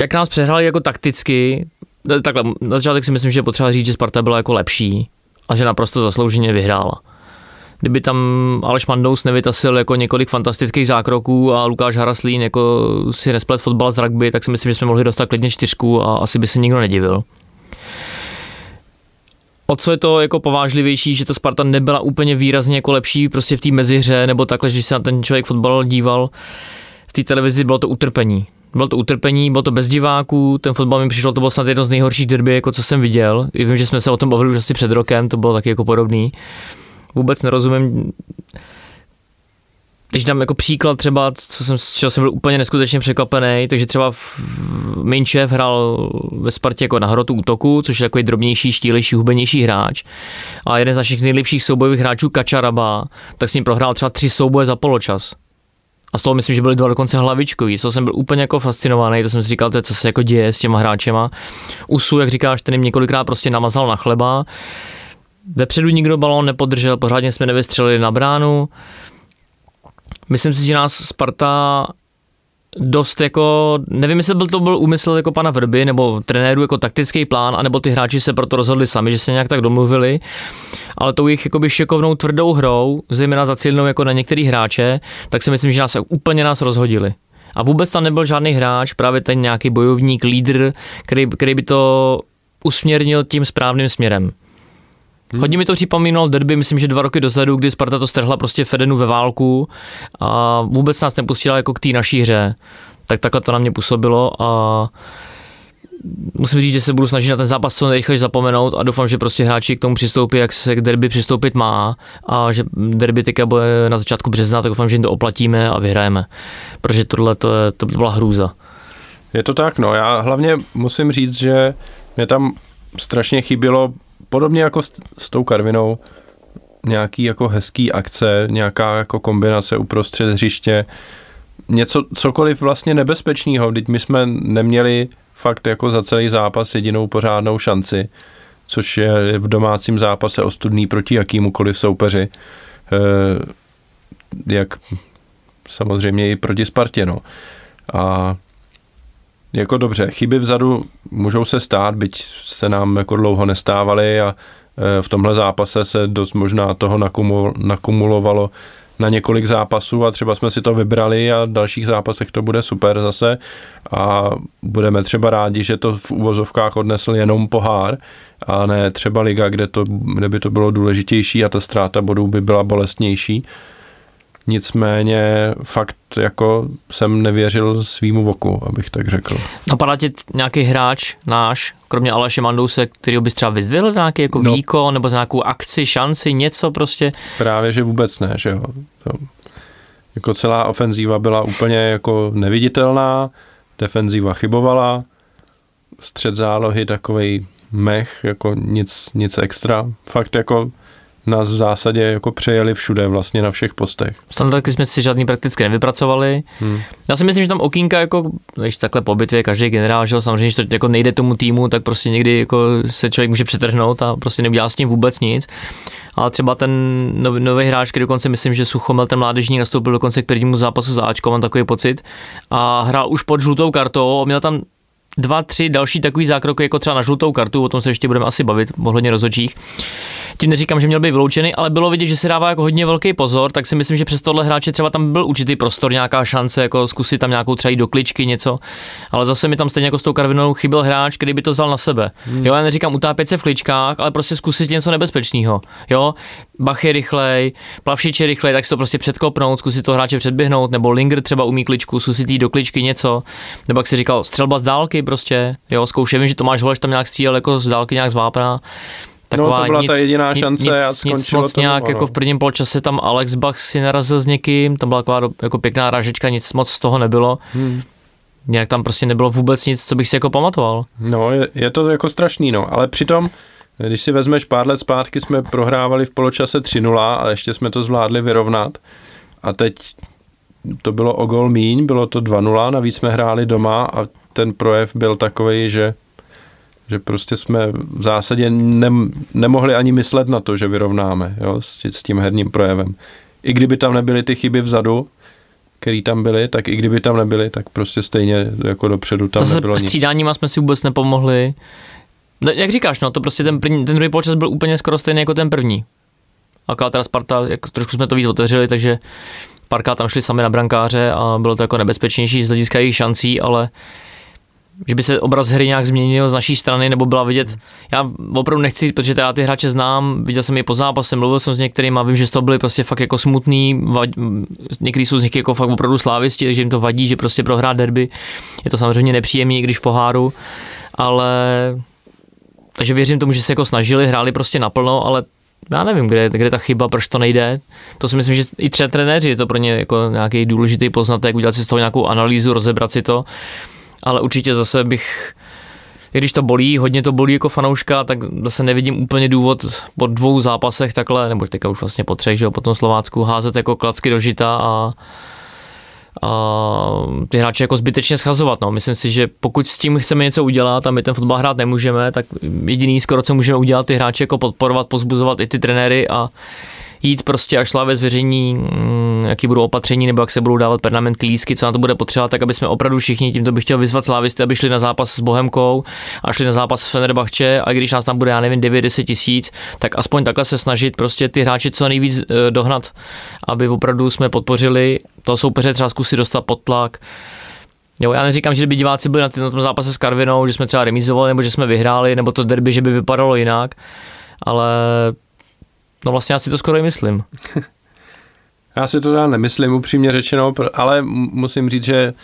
Speaker 2: Jak nás přehrali jako takticky, No, takhle, na začátek si myslím, že je potřeba říct, že Sparta byla jako lepší a že naprosto zaslouženě vyhrála. Kdyby tam Aleš Mandous nevytasil jako několik fantastických zákroků a Lukáš Haraslín jako si nesplet fotbal z rugby, tak si myslím, že jsme mohli dostat klidně čtyřku a asi by se nikdo nedivil. O co je to jako povážlivější, že ta Sparta nebyla úplně výrazně jako lepší prostě v té mezihře, nebo takhle, že se na ten člověk fotbal díval v té televizi, bylo to utrpení bylo to utrpení, bylo to bez diváků, ten fotbal mi přišel, to bylo snad jedno z nejhorších derby, jako co jsem viděl. I vím, že jsme se o tom bavili už asi před rokem, to bylo taky jako podobný. Vůbec nerozumím, když dám jako příklad třeba, co jsem, z čeho jsem byl úplně neskutečně překvapený, takže třeba Minčev hrál ve Spartě jako na hrotu útoku, což je takový drobnější, štílejší, hubenější hráč. A jeden z našich nejlepších soubojových hráčů Kačaraba, tak s ním prohrál třeba tři souboje za poločas. A z toho myslím, že byly dva dokonce hlavičkový, co jsem byl úplně jako fascinovaný, to jsem si říkal, to je, co se jako děje s těma hráčema. Usu, jak říkáš, ten jim několikrát prostě namazal na chleba. Vepředu nikdo balón nepodržel, pořádně jsme nevystřelili na bránu. Myslím si, že nás Sparta dost jako, nevím, jestli byl to byl úmysl jako pana Vrby nebo trenéru jako taktický plán, anebo ty hráči se proto rozhodli sami, že se nějak tak domluvili, ale tou jejich jakoby šekovnou tvrdou hrou, zejména zacílenou jako na některý hráče, tak si myslím, že nás úplně nás rozhodili. A vůbec tam nebyl žádný hráč, právě ten nějaký bojovník, lídr, který, který by to usměrnil tím správným směrem. Hmm. Hodně mi to připomínalo derby, myslím, že dva roky dozadu, kdy Sparta to strhla prostě Fedenu ve válku a vůbec nás nepustila jako k té naší hře. Tak takhle to na mě působilo a musím říct, že se budu snažit na ten zápas co nejrychleji zapomenout a doufám, že prostě hráči k tomu přistoupí, jak se k derby přistoupit má a že derby teďka bude na začátku března, tak doufám, že jim to oplatíme a vyhrajeme. Protože tohle to, je, to byla hrůza.
Speaker 1: Je to tak, no. Já hlavně musím říct, že mě tam strašně chybělo podobně jako s, s tou Karvinou, nějaký jako hezký akce, nějaká jako kombinace uprostřed hřiště, něco, cokoliv vlastně nebezpečného, teď my jsme neměli fakt jako za celý zápas jedinou pořádnou šanci, což je v domácím zápase ostudný proti jakýmukoliv soupeři, e, jak samozřejmě i proti Spartě, no. A jako dobře, chyby vzadu můžou se stát, byť se nám jako dlouho nestávaly a e, v tomhle zápase se dost možná toho nakumulovalo na několik zápasů a třeba jsme si to vybrali a v dalších zápasech to bude super zase a budeme třeba rádi, že to v uvozovkách odnesl jenom pohár a ne třeba liga, kde, to, kde by to bylo důležitější a ta ztráta bodů by byla bolestnější. Nicméně fakt jako jsem nevěřil svýmu voku, abych tak řekl.
Speaker 2: Napadá tě nějaký hráč náš, kromě Aleše Mandouse, který bys třeba vyzvil za nějaký jako no, výkon nebo za nějakou akci, šanci, něco prostě?
Speaker 1: Právě, že vůbec ne, že jo. To, jako celá ofenzíva byla úplně jako neviditelná, defenzíva chybovala, střed zálohy takovej mech, jako nic, nic extra. Fakt jako nás v zásadě jako přejeli všude, vlastně na všech postech.
Speaker 2: Standardky jsme si žádný prakticky nevypracovali. Hmm. Já si myslím, že tam okýnka, jako, když takhle po bitvě každý generál, že samozřejmě, že to jako nejde tomu týmu, tak prostě někdy jako se člověk může přetrhnout a prostě neudělá s tím vůbec nic. Ale třeba ten nový, nový hráč, který dokonce myslím, že Suchomel, ten mládežní, nastoupil dokonce k prvnímu zápasu za Ačko, mám takový pocit, a hrál už pod žlutou kartou a měl tam dva, tři další takový zákroky, jako třeba na žlutou kartu, o tom se ještě budeme asi bavit, ohledně rozhodčích. Tím neříkám, že měl být vyloučený, ale bylo vidět, že se dává jako hodně velký pozor, tak si myslím, že přes tohle hráče třeba tam byl určitý prostor, nějaká šance, jako zkusit tam nějakou třeba do kličky něco. Ale zase mi tam stejně jako s tou Karvinou chyběl hráč, který by to vzal na sebe. Hmm. Jo, já neříkám utápět se v kličkách, ale prostě zkusit něco nebezpečného. Jo, bachy rychlej, plavšiče rychlej, tak si to prostě předkopnout, zkusit to hráče předběhnout, nebo Linger třeba umí kličku, zkusit jít do kličky něco, nebo jak si říkal, střelba z dálky prostě, jo, zkouším, že Tomáš Holeš tam nějak střílel jako z dálky nějak z vápna,
Speaker 1: Taková no, to byla nic, ta jediná šance
Speaker 2: nic,
Speaker 1: a skončilo
Speaker 2: nic moc nějak, jako v prvním poločase tam Alex Bach si narazil s někým, tam byla taková jako pěkná rážečka, nic moc z toho nebylo. Hmm. Nějak tam prostě nebylo vůbec nic, co bych si jako pamatoval.
Speaker 1: No, je, je to jako strašný, no, ale přitom, když si vezmeš pár let zpátky, jsme prohrávali v poločase 3-0 a ještě jsme to zvládli vyrovnat a teď to bylo o gol míň, bylo to 2-0, navíc jsme hráli doma a ten projev byl takový, že že prostě jsme v zásadě ne, nemohli ani myslet na to, že vyrovnáme jo, s, s tím herním projevem. I kdyby tam nebyly ty chyby vzadu, který tam byly, tak i kdyby tam nebyly, tak prostě stejně jako dopředu tam Zase nebylo
Speaker 2: nic. střídáníma jsme si vůbec nepomohli. No, jak říkáš, no, to prostě ten, první, ten druhý počas byl úplně skoro stejný jako ten první. Aká teda Sparta, jak trošku jsme to víc otevřeli, takže parka tam šli sami na brankáře a bylo to jako nebezpečnější z hlediska jejich šancí, ale že by se obraz hry nějak změnil z naší strany, nebo byla vidět. Já opravdu nechci, protože já ty hráče znám, viděl jsem je po zápase, mluvil jsem s některými a vím, že to byly prostě fakt jako smutný, někteří jsou z nich jako fakt opravdu slávisti, takže jim to vadí, že prostě prohrát derby. Je to samozřejmě nepříjemný, když poháru, ale takže věřím tomu, že se jako snažili, hráli prostě naplno, ale já nevím, kde, kde je ta chyba, proč to nejde. To si myslím, že i třeba trenéři je to pro ně jako nějaký důležitý poznatek, udělat si z toho nějakou analýzu, rozebrat si to, ale určitě zase bych i když to bolí, hodně to bolí jako fanouška, tak zase nevidím úplně důvod po dvou zápasech takhle, nebo teďka už vlastně po třech, že jo, po tom Slovácku, házet jako klacky do žita a, a ty hráče jako zbytečně schazovat. No. Myslím si, že pokud s tím chceme něco udělat a my ten fotbal hrát nemůžeme, tak jediný skoro, co můžeme udělat, ty hráče jako podporovat, pozbuzovat i ty trenéry a jít prostě, až Slávě zveřejní, mm, jaký budou opatření nebo jak se budou dávat permanent lísky, co na to bude potřeba, tak aby jsme opravdu všichni, tímto bych chtěl vyzvat Slávisty, aby šli na zápas s Bohemkou a šli na zápas s Fenerbahče a když nás tam bude, já nevím, 9-10 tisíc, tak aspoň takhle se snažit prostě ty hráči co nejvíc eh, dohnat, aby opravdu jsme podpořili. To soupeře třeba zkusit dostat pod tlak, Jo, já neříkám, že by diváci byli na, na tom zápase s Karvinou, že jsme třeba remizovali, nebo že jsme vyhráli, nebo to derby, že by vypadalo jinak, ale No vlastně já si to skoro i myslím. [LAUGHS]
Speaker 1: já si to teda nemyslím upřímně řečeno, ale musím říct, že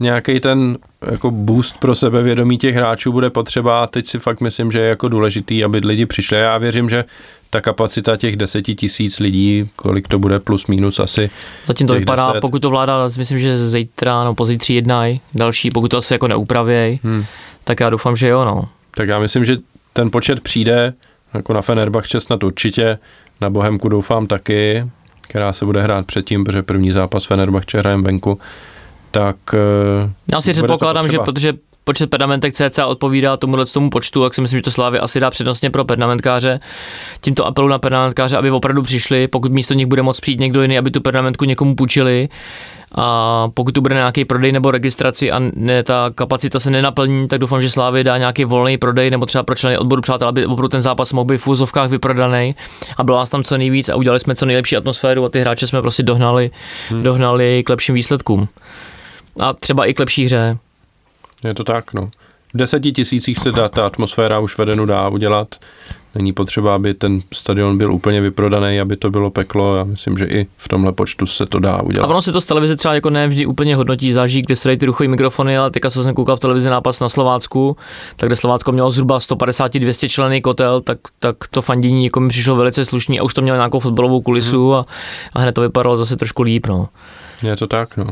Speaker 1: nějaký ten jako boost pro sebevědomí těch hráčů bude potřeba a teď si fakt myslím, že je jako důležitý, aby lidi přišli. Já věřím, že ta kapacita těch deseti tisíc lidí, kolik to bude plus minus asi.
Speaker 2: Zatím to vypadá, 10. pokud to vláda, myslím, že zítra, no pozítří jednají, další, pokud to asi jako neupravějí, hmm. tak já doufám, že jo, no.
Speaker 1: Tak já myslím, že ten počet přijde, jako na Fenerbahce snad určitě, na Bohemku doufám taky, která se bude hrát předtím, protože první zápas Fenerbahce hrajeme venku, tak
Speaker 2: eh, Já si předpokládám, že protože počet pedamentek CCA odpovídá tomu tomu počtu, tak si myslím, že to Slávy asi dá přednostně pro pedamentkáře. Tímto apelu na pedamentkáře, aby opravdu přišli, pokud místo nich bude moct přijít někdo jiný, aby tu pedamentku někomu půjčili, a pokud tu bude nějaký prodej nebo registraci a ne, ta kapacita se nenaplní, tak doufám, že Slávy dá nějaký volný prodej nebo třeba pro členy odboru přátel, aby opravdu ten zápas mohl být v úzovkách vyprodaný a bylo nás tam co nejvíc a udělali jsme co nejlepší atmosféru a ty hráče jsme prostě dohnali, hmm. dohnali k lepším výsledkům. A třeba i k lepší hře.
Speaker 1: Je to tak, no. V deseti tisících se dá, ta atmosféra už vedenu dá udělat. Není potřeba, aby ten stadion byl úplně vyprodaný, aby to bylo peklo. Já myslím, že i v tomhle počtu se to dá udělat.
Speaker 2: A ono se to z televize třeba jako ne vždy úplně hodnotí, záží, kde se ty ruchové mikrofony, ale teďka jsem koukal v televizi nápas na Slovácku, tak kde Slovácko mělo zhruba 150-200 členy kotel, tak, tak to fandění jako mi přišlo velice slušný a už to mělo nějakou fotbalovou kulisu hmm. a, a hned to vypadalo zase trošku líp. No.
Speaker 1: Je to tak, no.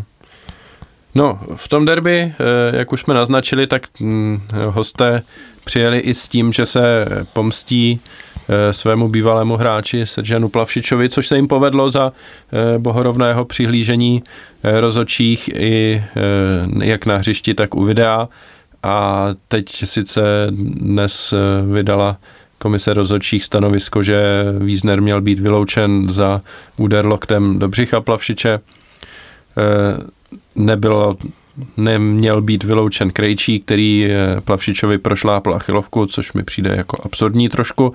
Speaker 1: No, v tom derby, eh, jak už jsme naznačili, tak hm, hosté přijeli i s tím, že se pomstí eh, svému bývalému hráči Seržanu Plavšičovi, což se jim povedlo za eh, bohorovného přihlížení rozočích i jak na hřišti, tak u videa. A teď sice dnes vydala komise rozhodčích stanovisko, že Wiesner měl být vyloučen za úder loktem do břicha Plavšiče. Nebylo neměl být vyloučen Krejčí, který Plavšičovi prošlápl achilovku, což mi přijde jako absurdní trošku.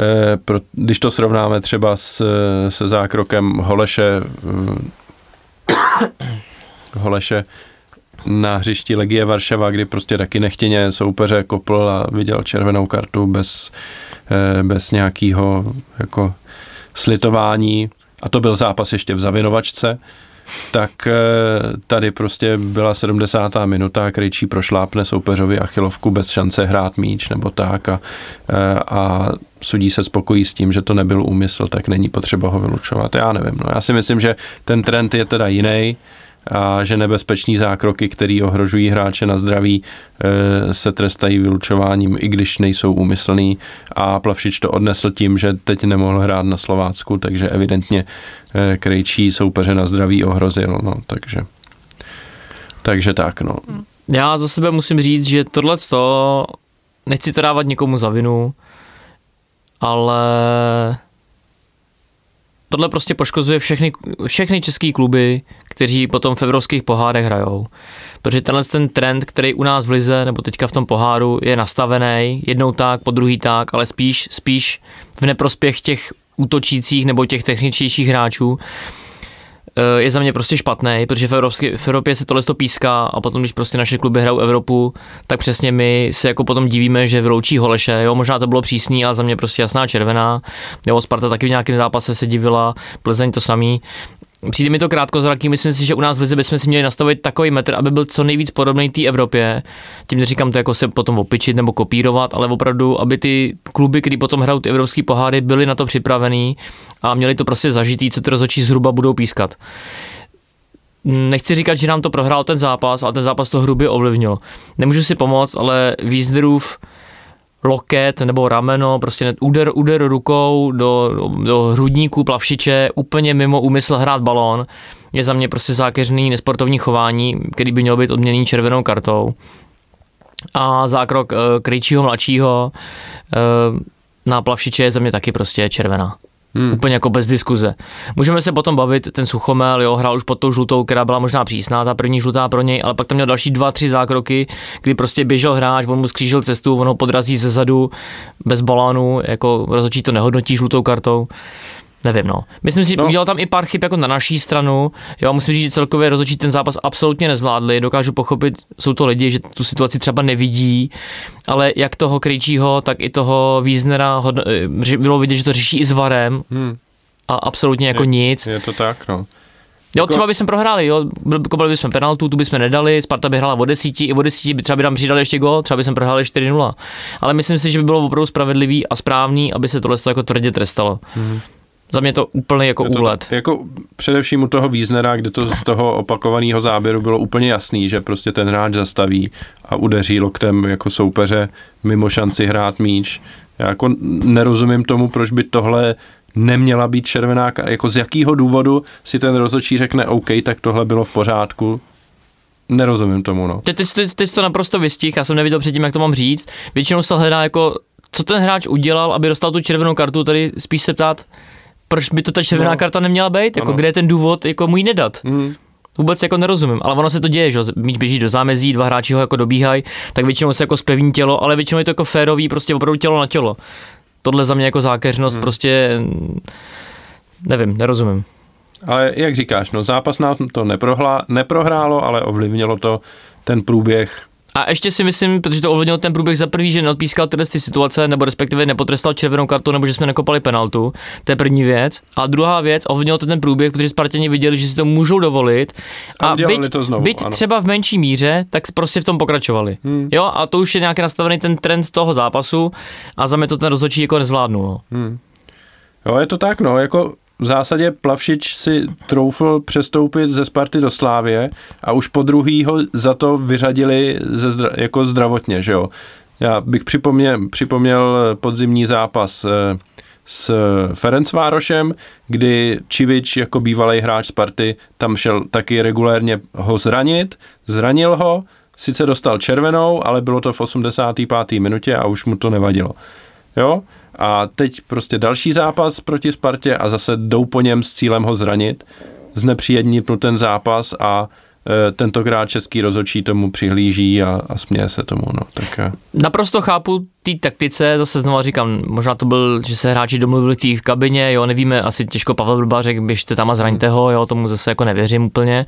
Speaker 1: Eh, když to srovnáme třeba s, se zákrokem Holeše, eh, Holeše na hřišti Legie Varšava, kdy prostě taky nechtěně soupeře kopl a viděl červenou kartu bez, eh, bez nějakého jako slitování. A to byl zápas ještě v Zavinovačce tak eh, tady prostě byla 70. minuta, Krejčí prošlápne soupeřovi Achilovku bez šance hrát míč nebo tak a, eh, a sudí se spokojí s tím, že to nebyl úmysl, tak není potřeba ho vylučovat. Já nevím, no já si myslím, že ten trend je teda jiný a že nebezpeční zákroky, které ohrožují hráče na zdraví, e, se trestají vylučováním, i když nejsou úmyslný a Plavšič to odnesl tím, že teď nemohl hrát na Slovácku, takže evidentně e, Krejčí soupeře na zdraví ohrozil, no, takže takže tak, no.
Speaker 2: Já za sebe musím říct, že tohle to nechci to dávat někomu za vinu, ale tohle prostě poškozuje všechny, všechny české kluby, kteří potom v evropských pohádech hrajou. Protože tenhle ten trend, který u nás v Lize, nebo teďka v tom poháru, je nastavený, jednou tak, po druhý tak, ale spíš, spíš v neprospěch těch útočících nebo těch techničtějších hráčů, je za mě prostě špatný, protože v, Evropské, v Evropě se tohle to píská a potom, když prostě naše kluby hrajou Evropu, tak přesně my se jako potom divíme, že vyloučí Holeše, jo, možná to bylo přísný, ale za mě prostě jasná červená, jo, Sparta taky v nějakém zápase se divila, Plzeň to samý, Přijde mi to krátkozraký, myslím si, že u nás v Lize bychom si měli nastavit takový metr, aby byl co nejvíc podobný té Evropě. Tím neříkám to jako se potom opičit nebo kopírovat, ale opravdu, aby ty kluby, které potom hrajou ty evropské poháry, byly na to připravený a měli to prostě zažitý, co ty rozhodčí zhruba budou pískat. Nechci říkat, že nám to prohrál ten zápas, ale ten zápas to hrubě ovlivnil. Nemůžu si pomoct, ale Vízdrův loket nebo rameno, prostě úder, úder rukou do, do hrudníku plavšiče, úplně mimo úmysl hrát balón, je za mě prostě zákeřný nesportovní chování, který by měl být odměněný červenou kartou. A zákrok uh, Krejčího mladšího uh, na plavšiče je za mě taky prostě červená. Hmm. Úplně jako bez diskuze. Můžeme se potom bavit, ten Suchomel, jo, hrál už pod tou žlutou, která byla možná přísná, ta první žlutá pro něj, ale pak tam měl další dva, tři zákroky, kdy prostě běžel hráč, on mu skřížil cestu, on ho podrazí ze zadu bez balánu, jako rozhodčí to nehodnotí žlutou kartou. Nevím, no. Myslím si, že no. udělal tam i pár chyb jako na naší stranu. Jo, musím říct, že celkově rozhodčí ten zápas absolutně nezvládli. Dokážu pochopit, jsou to lidi, že tu situaci třeba nevidí, ale jak toho Krejčího, tak i toho Víznera eh, bylo vidět, že to řeší i s Varem. Hmm. A absolutně jako
Speaker 1: je,
Speaker 2: nic.
Speaker 1: Je to tak, no.
Speaker 2: Jo, třeba bychom prohráli, jo, kopali bychom penaltu, tu bychom nedali, Sparta by hrála o desíti, i o desíti, by třeba by tam přidali ještě gol, třeba bychom prohráli 4-0. Ale myslím si, že by bylo opravdu spravedlivý a správný, aby se tohle jako tvrdě trestalo. Hmm. Za mě to úplně jako to, úlet.
Speaker 1: Jako především u toho Víznera, kde to z toho opakovaného záběru bylo úplně jasný, že prostě ten hráč zastaví a udeří loktem jako soupeře mimo šanci hrát míč. Já jako nerozumím tomu, proč by tohle neměla být červená Jako z jakého důvodu si ten rozhodčí řekne OK, tak tohle bylo v pořádku, Nerozumím tomu, no.
Speaker 2: Ty, ty, ty, ty jsi to naprosto vystih, já jsem neviděl předtím, jak to mám říct. Většinou se hledá jako, co ten hráč udělal, aby dostal tu červenou kartu, tady spíš se ptát, proč by to ta červená no. karta neměla být? Jako, kde je ten důvod, jako můj nedat? Mm. Vůbec jako nerozumím, ale ono se to děje, že míč běží do zámezí, dva hráči ho jako dobíhají, tak většinou se jako spevní tělo, ale většinou je to jako férový, prostě opravdu tělo na tělo. Tohle za mě jako zákeřnost, mm. prostě nevím, nerozumím.
Speaker 1: Ale jak říkáš, no zápas nám to neprohlá, neprohrálo, ale ovlivnilo to ten průběh
Speaker 2: a ještě si myslím, protože to ovlivnil ten průběh za prvý, že neodpískal tyhle ty situace, nebo respektive nepotrestal červenou kartu, nebo že jsme nekopali penaltu. To je první věc. A druhá věc, ovlivnil to ten průběh, protože Spartani viděli, že si to můžou dovolit.
Speaker 1: A, a byť, to znovu,
Speaker 2: byť třeba v menší míře, tak prostě v tom pokračovali. Hmm. Jo, a to už je nějaký nastavený ten trend toho zápasu a za mě to ten rozhodčí jako nezvládnul. No. Hmm.
Speaker 1: Jo, je to tak, no, jako v zásadě Plavšič si troufl přestoupit ze Sparty do Slávě a už po druhý ho za to vyřadili ze zdra, jako zdravotně, že jo. Já bych připomněl, připomněl podzimní zápas eh, s Ferencvárošem, kdy Čivič jako bývalý hráč Sparty tam šel taky regulérně ho zranit, zranil ho, sice dostal červenou, ale bylo to v 85. minutě a už mu to nevadilo. Jo? A teď prostě další zápas proti Spartě a zase jdou po něm s cílem ho zranit, znepříjemnit mu ten zápas a tentokrát český rozhodčí tomu přihlíží a, a směje se tomu. No, tak, e.
Speaker 2: Naprosto chápu té taktice, zase znovu říkám, možná to byl, že se hráči domluvili v té kabině, jo, nevíme, asi těžko Pavel Vrba řekl, běžte tam a zraňte ho, jo, tomu zase jako nevěřím úplně,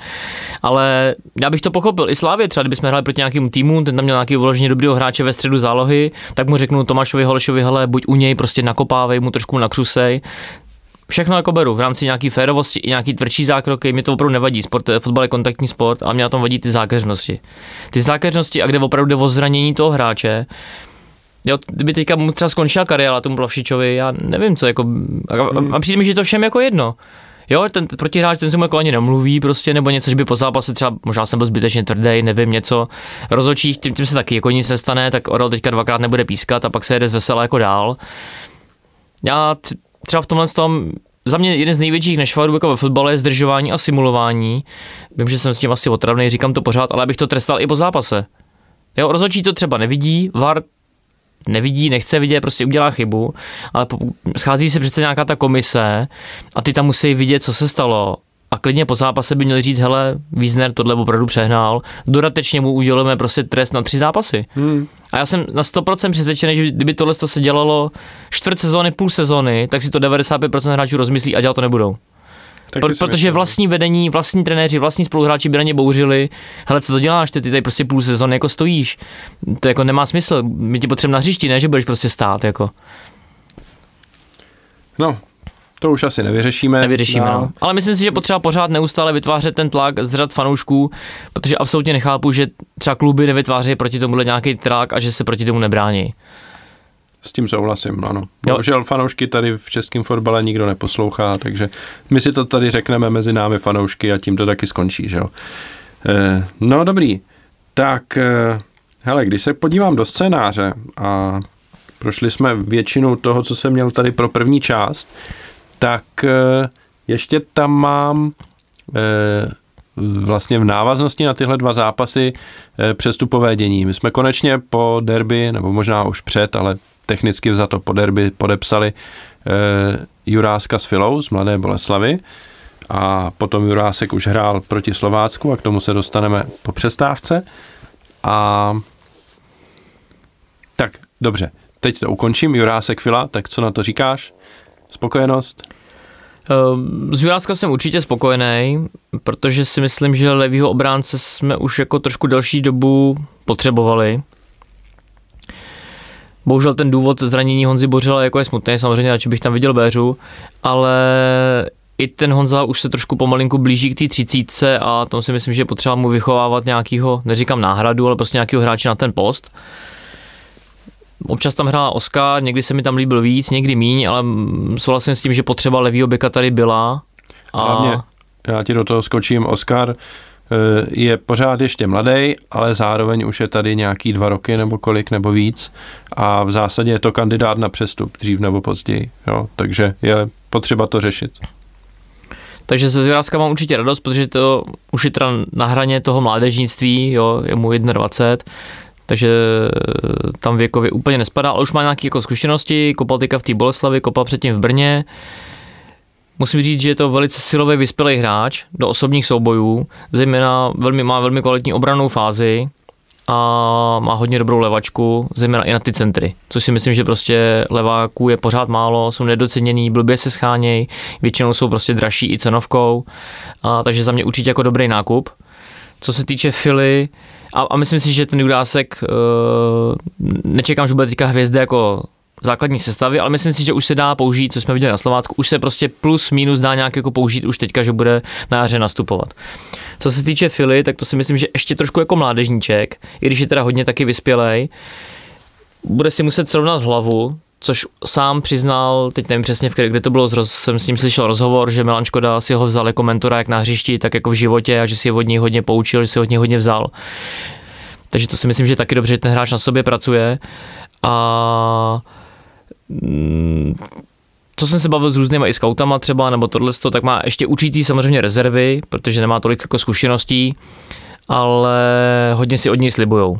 Speaker 2: ale já bych to pochopil, i Slávě třeba, kdybychom hráli proti nějakému týmu, ten tam měl nějaký uložený dobrýho hráče ve středu zálohy, tak mu řeknu Tomášovi Holešovi, hele, buď u něj, prostě nakopávej mu trošku nakřusej, všechno jako beru v rámci nějaký férovosti i nějaký tvrdší zákroky, mě to opravdu nevadí. Sport, fotbal je kontaktní sport, ale mě na tom vadí ty zákeřnosti. Ty zákeřnosti a kde opravdu jde o zranění toho hráče, Jo, kdyby teďka mu třeba skončila kariéra tomu Plavšičovi, já nevím co, jako, a, a přijde mi, že to všem jako jedno. Jo, ten protihráč, ten se mu jako ani nemluví prostě, nebo něco, že by po zápase třeba, možná jsem byl zbytečně tvrdý, nevím, něco. Rozhodčí, tím, tím se taky jako nic nestane, tak Orel teďka dvakrát nebude pískat a pak se jede z vesela jako dál. Já třeba v tomhle tom, za mě jeden z největších nešvarů jako ve fotbale je zdržování a simulování. Vím, že jsem s tím asi otravný, říkám to pořád, ale abych to trestal i po zápase. Jo, rozhodčí to třeba nevidí, VAR nevidí, nechce vidět, prostě udělá chybu, ale schází se přece nějaká ta komise a ty tam musí vidět, co se stalo. A klidně po zápase by měli říct, hele, Wiesner tohle opravdu přehnal, dodatečně mu udělujeme prostě trest na tři zápasy. Hmm. A já jsem na 100% přesvědčený, že kdyby tohle se dělalo čtvrt sezóny, půl sezóny, tak si to 95% hráčů rozmyslí a dělat to nebudou. Pro, protože vlastní vedení, vlastní trenéři, vlastní spoluhráči by na ně bouřili. Hele, co to děláš, ty, ty tady prostě půl sezóny jako stojíš. To jako nemá smysl. My ti potřebujeme na hřišti, ne, že budeš prostě stát. Jako.
Speaker 1: No, To už asi nevyřešíme.
Speaker 2: Nevyřešíme, no. Ale myslím si, že potřeba pořád neustále vytvářet ten tlak z řad fanoušků, protože absolutně nechápu, že třeba kluby nevytvářejí proti tomu nějaký tlak a že se proti tomu nebrání.
Speaker 1: S tím souhlasím, ano. Bohužel fanoušky tady v českém fotbale nikdo neposlouchá, takže my si to tady řekneme mezi námi fanoušky a tím to taky skončí, že jo. Eh, no dobrý, tak eh, hele, když se podívám do scénáře a prošli jsme většinu toho, co jsem měl tady pro první část, tak eh, ještě tam mám vlastně v návaznosti na tyhle dva zápasy přestupové dění. My jsme konečně po derby, nebo možná už před, ale technicky za to po derby podepsali Juráska s Filou z Mladé Boleslavy a potom Jurásek už hrál proti Slovácku a k tomu se dostaneme po přestávce. A tak, dobře, teď to ukončím. Jurásek Fila, tak co na to říkáš? Spokojenost?
Speaker 2: Z Juráska jsem určitě spokojený, protože si myslím, že levýho obránce jsme už jako trošku delší dobu potřebovali. Bohužel ten důvod zranění Honzy Bořila jako je smutný, samozřejmě radši bych tam viděl Béřu, ale i ten Honza už se trošku pomalinku blíží k té třicítce a tom si myslím, že je potřeba mu vychovávat nějakýho, neříkám náhradu, ale prostě nějakého hráče na ten post. Občas tam hrál Oscar, někdy se mi tam líbil víc, někdy míň, ale souhlasím s tím, že potřeba levýho beka tady byla.
Speaker 1: A... Hlavně, já ti do toho skočím, Oscar eh, je pořád ještě mladý, ale zároveň už je tady nějaký dva roky nebo kolik nebo víc a v zásadě je to kandidát na přestup dřív nebo později, jo, takže je potřeba to řešit.
Speaker 2: Takže ze Zvěrázka mám určitě radost, protože to už je teda na hraně toho mládežnictví, jo, je mu 21, takže tam věkově úplně nespadá, ale už má nějaké jako zkušenosti, kopal teďka v té Boleslavi, kopal předtím v Brně. Musím říct, že je to velice silový vyspělý hráč do osobních soubojů, zejména velmi, má velmi kvalitní obranou fázi, a má hodně dobrou levačku, zejména i na ty centry, což si myslím, že prostě leváků je pořád málo, jsou nedoceněný, blbě se schánějí, většinou jsou prostě dražší i cenovkou, a, takže za mě určitě jako dobrý nákup. Co se týče Fily, a, a myslím si, že ten Jurásek, e, nečekám, že bude teďka hvězda jako základní sestavy, ale myslím si, že už se dá použít, co jsme viděli na Slovácku, už se prostě plus minus dá nějak jako použít už teďka, že bude na jaře nastupovat. Co se týče Fili, tak to si myslím, že ještě trošku jako mládežníček, i když je teda hodně taky vyspělej, bude si muset srovnat hlavu, což sám přiznal, teď nevím přesně, v kde to bylo, jsem s ním slyšel rozhovor, že Milan Škoda si ho vzal jako mentora jak na hřišti, tak jako v životě a že si ho od něj hodně poučil, že si ho od něj hodně vzal. Takže to si myslím, že taky dobře, že ten hráč na sobě pracuje. A Mm, co jsem se bavil s různýma i scoutama třeba, nebo tohle, tak má ještě určitý samozřejmě rezervy, protože nemá tolik jako zkušeností, ale hodně si od něj slibujou.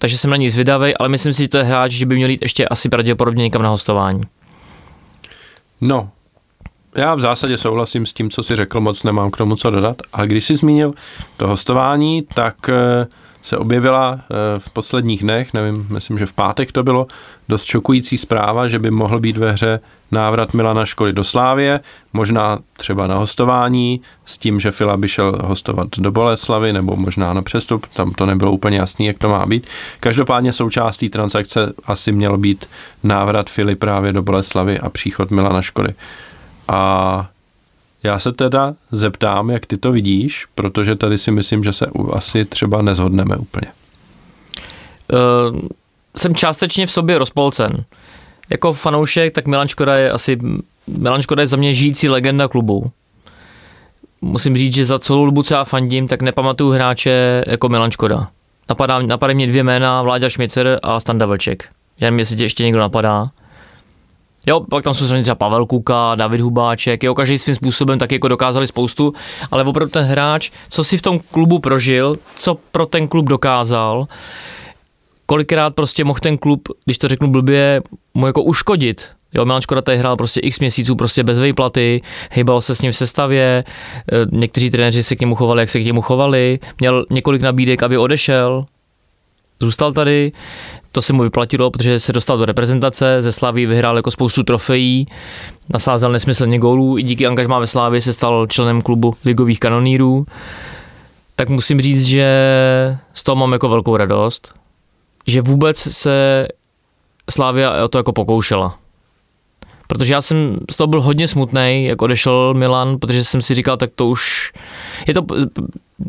Speaker 2: Takže jsem na ní zvědavý, ale myslím si, že to je hráč, že by měl jít ještě asi pravděpodobně někam na hostování.
Speaker 1: No, já v zásadě souhlasím s tím, co si řekl, moc nemám k tomu co dodat, ale když jsi zmínil to hostování, tak uh, se objevila eh, v posledních dnech, nevím, myslím, že v pátek to bylo, dost šokující zpráva, že by mohl být ve hře návrat Milana Školy do Slávě, možná třeba na hostování, s tím, že Fila by šel hostovat do Boleslavy, nebo možná na přestup, tam to nebylo úplně jasný, jak to má být. Každopádně součástí transakce asi měl být návrat Fily právě do Boleslavy a příchod Milana Školy. A já se teda zeptám, jak ty to vidíš, protože tady si myslím, že se asi třeba nezhodneme úplně.
Speaker 2: Uh, jsem částečně v sobě rozpolcen. Jako fanoušek, tak Milan Škoda je asi, Milan Škoda je za mě žijící legenda klubu. Musím říct, že za celou dobu, co já fandím, tak nepamatuju hráče jako Milan Škoda. Napadá, napadají mě dvě jména, Vláďa Šmicer a Standa Vlček. Já nevím, jestli tě ještě někdo napadá. Jo, pak tam jsou třeba Pavel Kuka, David Hubáček, jo, každý svým způsobem taky jako dokázali spoustu, ale opravdu ten hráč, co si v tom klubu prožil, co pro ten klub dokázal, kolikrát prostě mohl ten klub, když to řeknu blbě, mu jako uškodit. Jo, Milan Škoda tady hrál prostě x měsíců prostě bez výplaty, hýbal se s ním v sestavě, eh, někteří trenéři se k němu chovali, jak se k němu chovali, měl několik nabídek, aby odešel, zůstal tady, to se mu vyplatilo, protože se dostal do reprezentace, ze Slavy vyhrál jako spoustu trofejí, nasázel nesmyslně gólů, i díky angažmá ve Slávě se stal členem klubu ligových kanonýrů, tak musím říct, že z toho mám jako velkou radost, že vůbec se Slávia o to jako pokoušela. Protože já jsem z toho byl hodně smutný, jak odešel Milan, protože jsem si říkal, tak to už je to,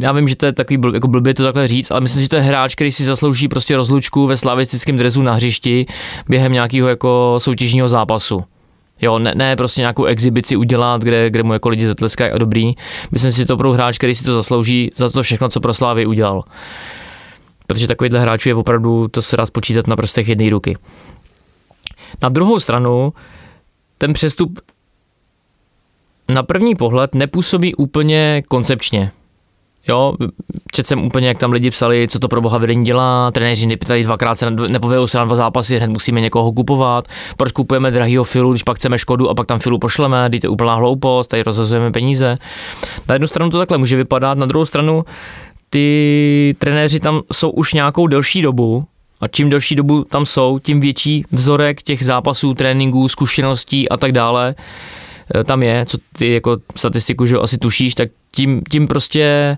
Speaker 2: já vím, že to je takový bl, jako blbě to takhle říct, ale myslím, že to je hráč, který si zaslouží prostě rozlučku ve slavistickém dresu na hřišti během nějakého jako soutěžního zápasu. Jo, ne, ne prostě nějakou exibici udělat, kde, kde mu jako lidi zatleskají a dobrý. Myslím si, že to pro hráč, který si to zaslouží za to všechno, co pro Slávy udělal. Protože takovýhle hráčů je opravdu, to se dá spočítat na prstech jedné ruky. Na druhou stranu, ten přestup na první pohled nepůsobí úplně koncepčně. Jo, čet jsem úplně, jak tam lidi psali, co to pro boha vedení dělá, trenéři nepýtají dvakrát, se se na dva zápasy, hned musíme někoho kupovat, proč kupujeme drahýho filu, když pak chceme škodu a pak tam filu pošleme, je úplná hloupost, tady rozhazujeme peníze. Na jednu stranu to takhle může vypadat, na druhou stranu ty trenéři tam jsou už nějakou delší dobu, a čím delší dobu tam jsou, tím větší vzorek těch zápasů, tréninků, zkušeností a tak dále eh, tam je, co ty jako statistiku, že asi tušíš, tak tím, tím prostě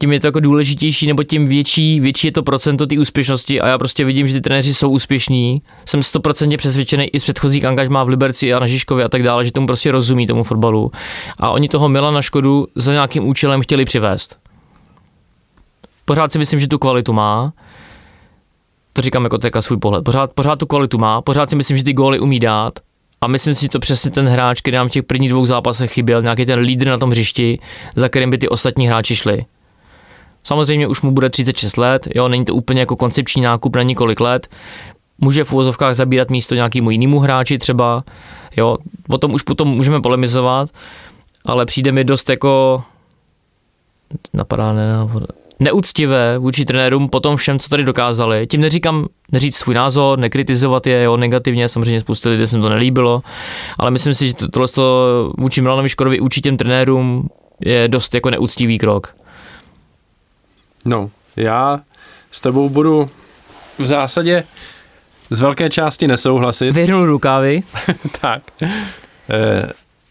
Speaker 2: tím je to jako důležitější, nebo tím větší, větší je to procento té úspěšnosti a já prostě vidím, že ty trenéři jsou úspěšní. Jsem stoprocentně přesvědčený i z předchozích angažmá v Liberci a na Žižkově a tak dále, že tomu prostě rozumí tomu fotbalu. A oni toho Milana Škodu za nějakým účelem chtěli přivést. Pořád si myslím, že tu kvalitu má, to říkám jako teďka svůj pohled, pořád, pořád tu kvalitu má, pořád si myslím, že ty góly umí dát. A myslím si, že to přesně ten hráč, který nám v těch prvních dvou zápasech chyběl, nějaký ten lídr na tom hřišti, za kterým by ty ostatní hráči šli. Samozřejmě už mu bude 36 let, jo, není to úplně jako koncepční nákup na několik let, může v úvozovkách zabírat místo nějakému jinému hráči třeba, jo, o tom už potom můžeme polemizovat, ale přijde mi dost jako napadá ne, neúctivé vůči trenérům po tom všem, co tady dokázali. Tím neříkám neříct svůj názor, nekritizovat je jo, negativně, samozřejmě spoustu lidí se to nelíbilo, ale myslím si, že tohle to vůči Milanovi Škodovi učit těm trenérům je dost jako neúctivý krok.
Speaker 1: No, já s tebou budu v zásadě z velké části nesouhlasit.
Speaker 2: Vyhrnul rukávy. [LAUGHS]
Speaker 1: tak. E,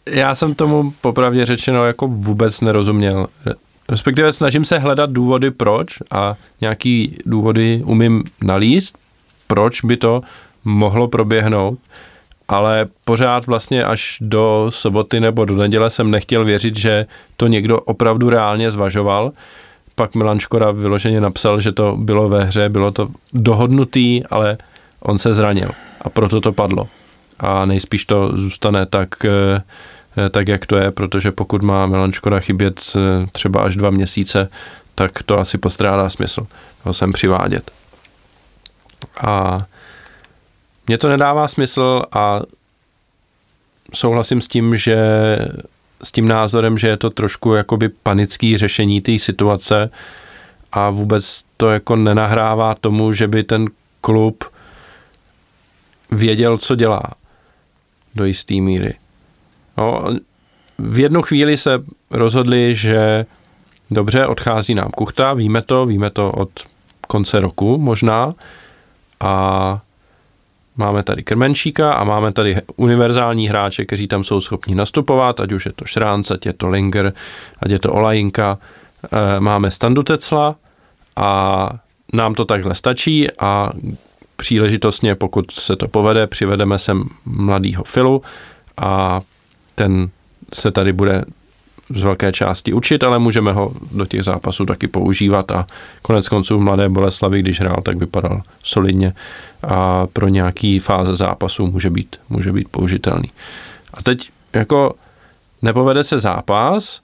Speaker 1: já jsem tomu popravdě řečeno jako vůbec nerozuměl. Respektive snažím se hledat důvody proč a nějaký důvody umím nalíst, proč by to mohlo proběhnout, ale pořád vlastně až do soboty nebo do neděle jsem nechtěl věřit, že to někdo opravdu reálně zvažoval. Pak Milan Škoda vyloženě napsal, že to bylo ve hře, bylo to dohodnutý, ale on se zranil a proto to padlo. A nejspíš to zůstane tak eh, tak, jak to je, protože pokud má Milan Škoda chybět eh, třeba až dva měsíce, tak to asi postrádá smysl ho sem přivádět. A mně to nedává smysl a souhlasím s tím, že s tím názorem, že je to trošku jakoby panický řešení té situace a vůbec to jako nenahrává tomu, že by ten klub věděl, co dělá do jisté míry. No, v jednu chvíli se rozhodli, že dobře, odchází nám Kuchta, víme to, víme to od konce roku možná a máme tady Krmenčíka a máme tady univerzální hráče, kteří tam jsou schopni nastupovat, ať už je to Šránc, ať je to Linger, ať je to Olajinka. E, máme Standu Tecla a nám to takhle stačí a příležitostně, pokud se to povede, přivedeme sem mladýho Filu a ten se tady bude z velké části učit, ale můžeme ho do těch zápasů taky používat a konec konců v Mladé Boleslavi, když hrál, tak vypadal solidně a pro nějaký fáze zápasu může být, může být použitelný. A teď jako nepovede se zápas,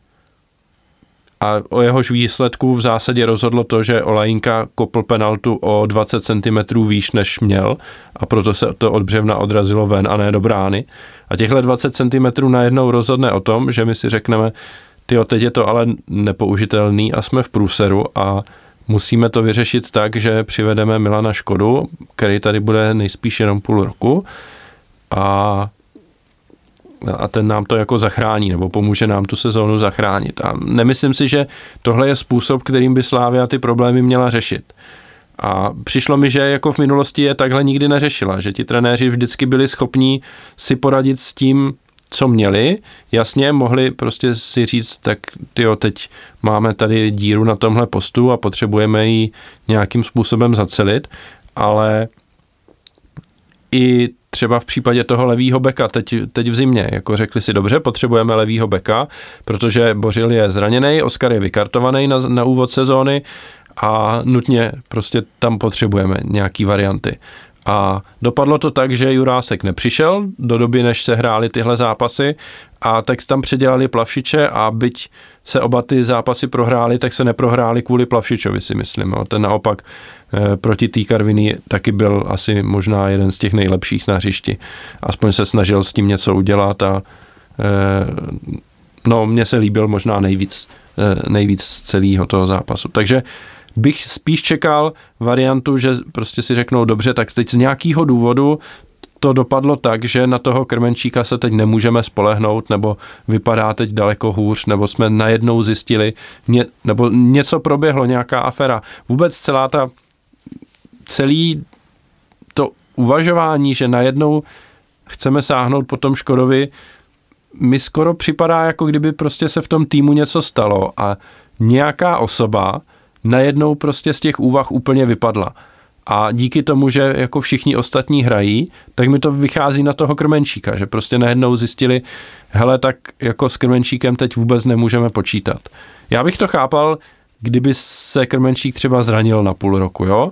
Speaker 1: a o jehož výsledku v zásadě rozhodlo to, že Olajinka kopl penaltu o 20 cm výš než měl a proto se to od břevna odrazilo ven a ne do brány. A těchhle 20 cm najednou rozhodne o tom, že my si řekneme, ty teď je to ale nepoužitelný a jsme v průseru a musíme to vyřešit tak, že přivedeme Milana Škodu, který tady bude nejspíš jenom půl roku a a ten nám to jako zachrání, nebo pomůže nám tu sezónu zachránit. A nemyslím si, že tohle je způsob, kterým by Slávia ty problémy měla řešit. A přišlo mi, že jako v minulosti je takhle nikdy neřešila, že ti trenéři vždycky byli schopní si poradit s tím, co měli, jasně mohli prostě si říct, tak tyjo, teď máme tady díru na tomhle postu a potřebujeme ji nějakým způsobem zacelit, ale i třeba v případě toho levýho beka teď, teď v zimě, jako řekli si dobře, potřebujeme levýho beka, protože Bořil je zraněný, Oskar je vykartovaný na, na úvod sezóny a nutně prostě tam potřebujeme nějaký varianty. A dopadlo to tak, že Jurásek nepřišel do doby, než se hrály tyhle zápasy a tak tam předělali Plavšiče a byť se oba ty zápasy prohrály, tak se neprohráli kvůli Plavšičovi, si myslím. Jo. Ten naopak e, proti té Karviny taky byl asi možná jeden z těch nejlepších na hřišti. Aspoň se snažil s tím něco udělat a e, no, mně se líbil možná nejvíc, e, nejvíc z celého toho zápasu. Takže bych spíš čekal variantu, že prostě si řeknou, dobře, tak teď z nějakého důvodu to dopadlo tak, že na toho krmenčíka se teď nemůžeme spolehnout, nebo vypadá teď daleko hůř, nebo jsme najednou zjistili, ně, nebo něco proběhlo, nějaká afera. Vůbec celá ta, celý to uvažování, že najednou chceme sáhnout po tom Škodovi, mi skoro připadá, jako kdyby prostě se v tom týmu něco stalo a nějaká osoba najednou prostě z těch úvah úplně vypadla. A díky tomu, že jako všichni ostatní hrají, tak mi to vychází na toho krmenčíka, že prostě najednou zjistili, hele, tak jako s krmenčíkem teď vůbec nemůžeme počítat. Já bych to chápal, kdyby se krmenčík třeba zranil na půl roku, jo?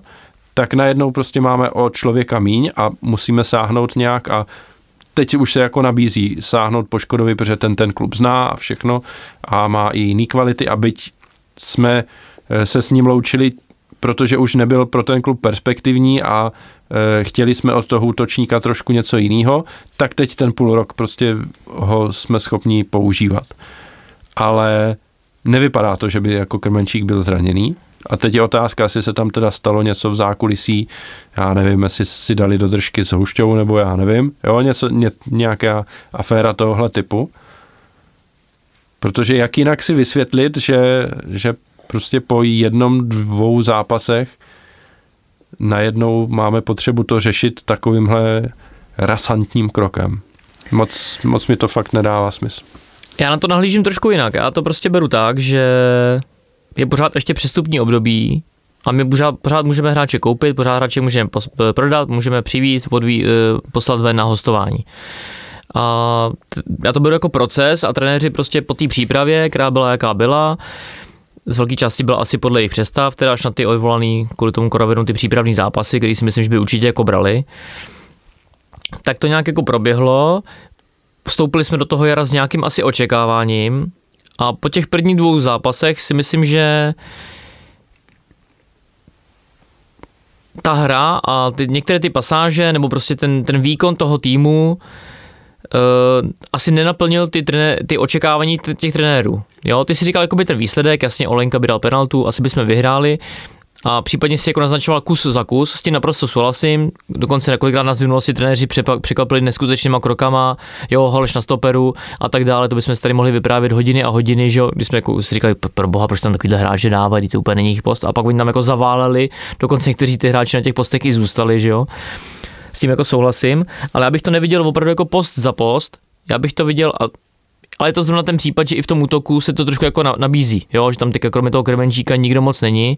Speaker 1: Tak najednou prostě máme o člověka míň a musíme sáhnout nějak a teď už se jako nabízí sáhnout po Škodovi, protože ten ten klub zná a všechno a má i jiný kvality a byť jsme se s ním loučili protože už nebyl pro ten klub perspektivní a e, chtěli jsme od toho útočníka trošku něco jiného, tak teď ten půl rok prostě ho jsme schopni používat. Ale nevypadá to, že by jako Krmenčík byl zraněný. A teď je otázka, jestli se tam teda stalo něco v zákulisí, já nevím, jestli si dali do držky s Hušťou, nebo já nevím, jo, něco, ně, nějaká aféra tohohle typu. Protože jak jinak si vysvětlit, že, že prostě po jednom, dvou zápasech najednou máme potřebu to řešit takovýmhle rasantním krokem. Moc, moc mi to fakt nedává smysl.
Speaker 2: Já na to nahlížím trošku jinak. Já to prostě beru tak, že je pořád ještě přestupní období a my pořád, pořád můžeme hráče koupit, pořád hráče můžeme prodat, můžeme přivízt, odví, eh, poslat ven na hostování. A já to beru jako proces a trenéři prostě po té přípravě, která byla jaká byla, z velké části byla asi podle jejich představ, teda až na ty odvolaný kvůli tomu koronaviru ty přípravní zápasy, který si myslím, že by určitě jako brali. Tak to nějak jako proběhlo, vstoupili jsme do toho jara s nějakým asi očekáváním a po těch prvních dvou zápasech si myslím, že ta hra a ty, některé ty pasáže nebo prostě ten, ten výkon toho týmu uh, asi nenaplnil ty, trené, ty očekávání těch trenérů. Jo, ty si říkal jakoby ten výsledek, jasně Olenka by dal penaltu, asi bychom vyhráli, a případně si jako naznačoval kus za kus, s tím naprosto souhlasím, dokonce několikrát nás v minulosti trenéři překvapili neskutečnýma krokama, jo, holeš na stoperu a tak dále, to bychom tady mohli vyprávět hodiny a hodiny, že jo, když jsme jako si říkali, pro boha, proč tam takovýhle hráče dávají, to úplně není jejich post, a pak oni tam jako zaváleli, dokonce někteří ty hráči na těch postech i zůstali, že jo s tím jako souhlasím, ale já bych to neviděl opravdu jako post za post, já bych to viděl, a, ale je to zrovna ten případ, že i v tom útoku se to trošku jako nabízí, jo, že tam teďka kromě toho Kremenčíka nikdo moc není,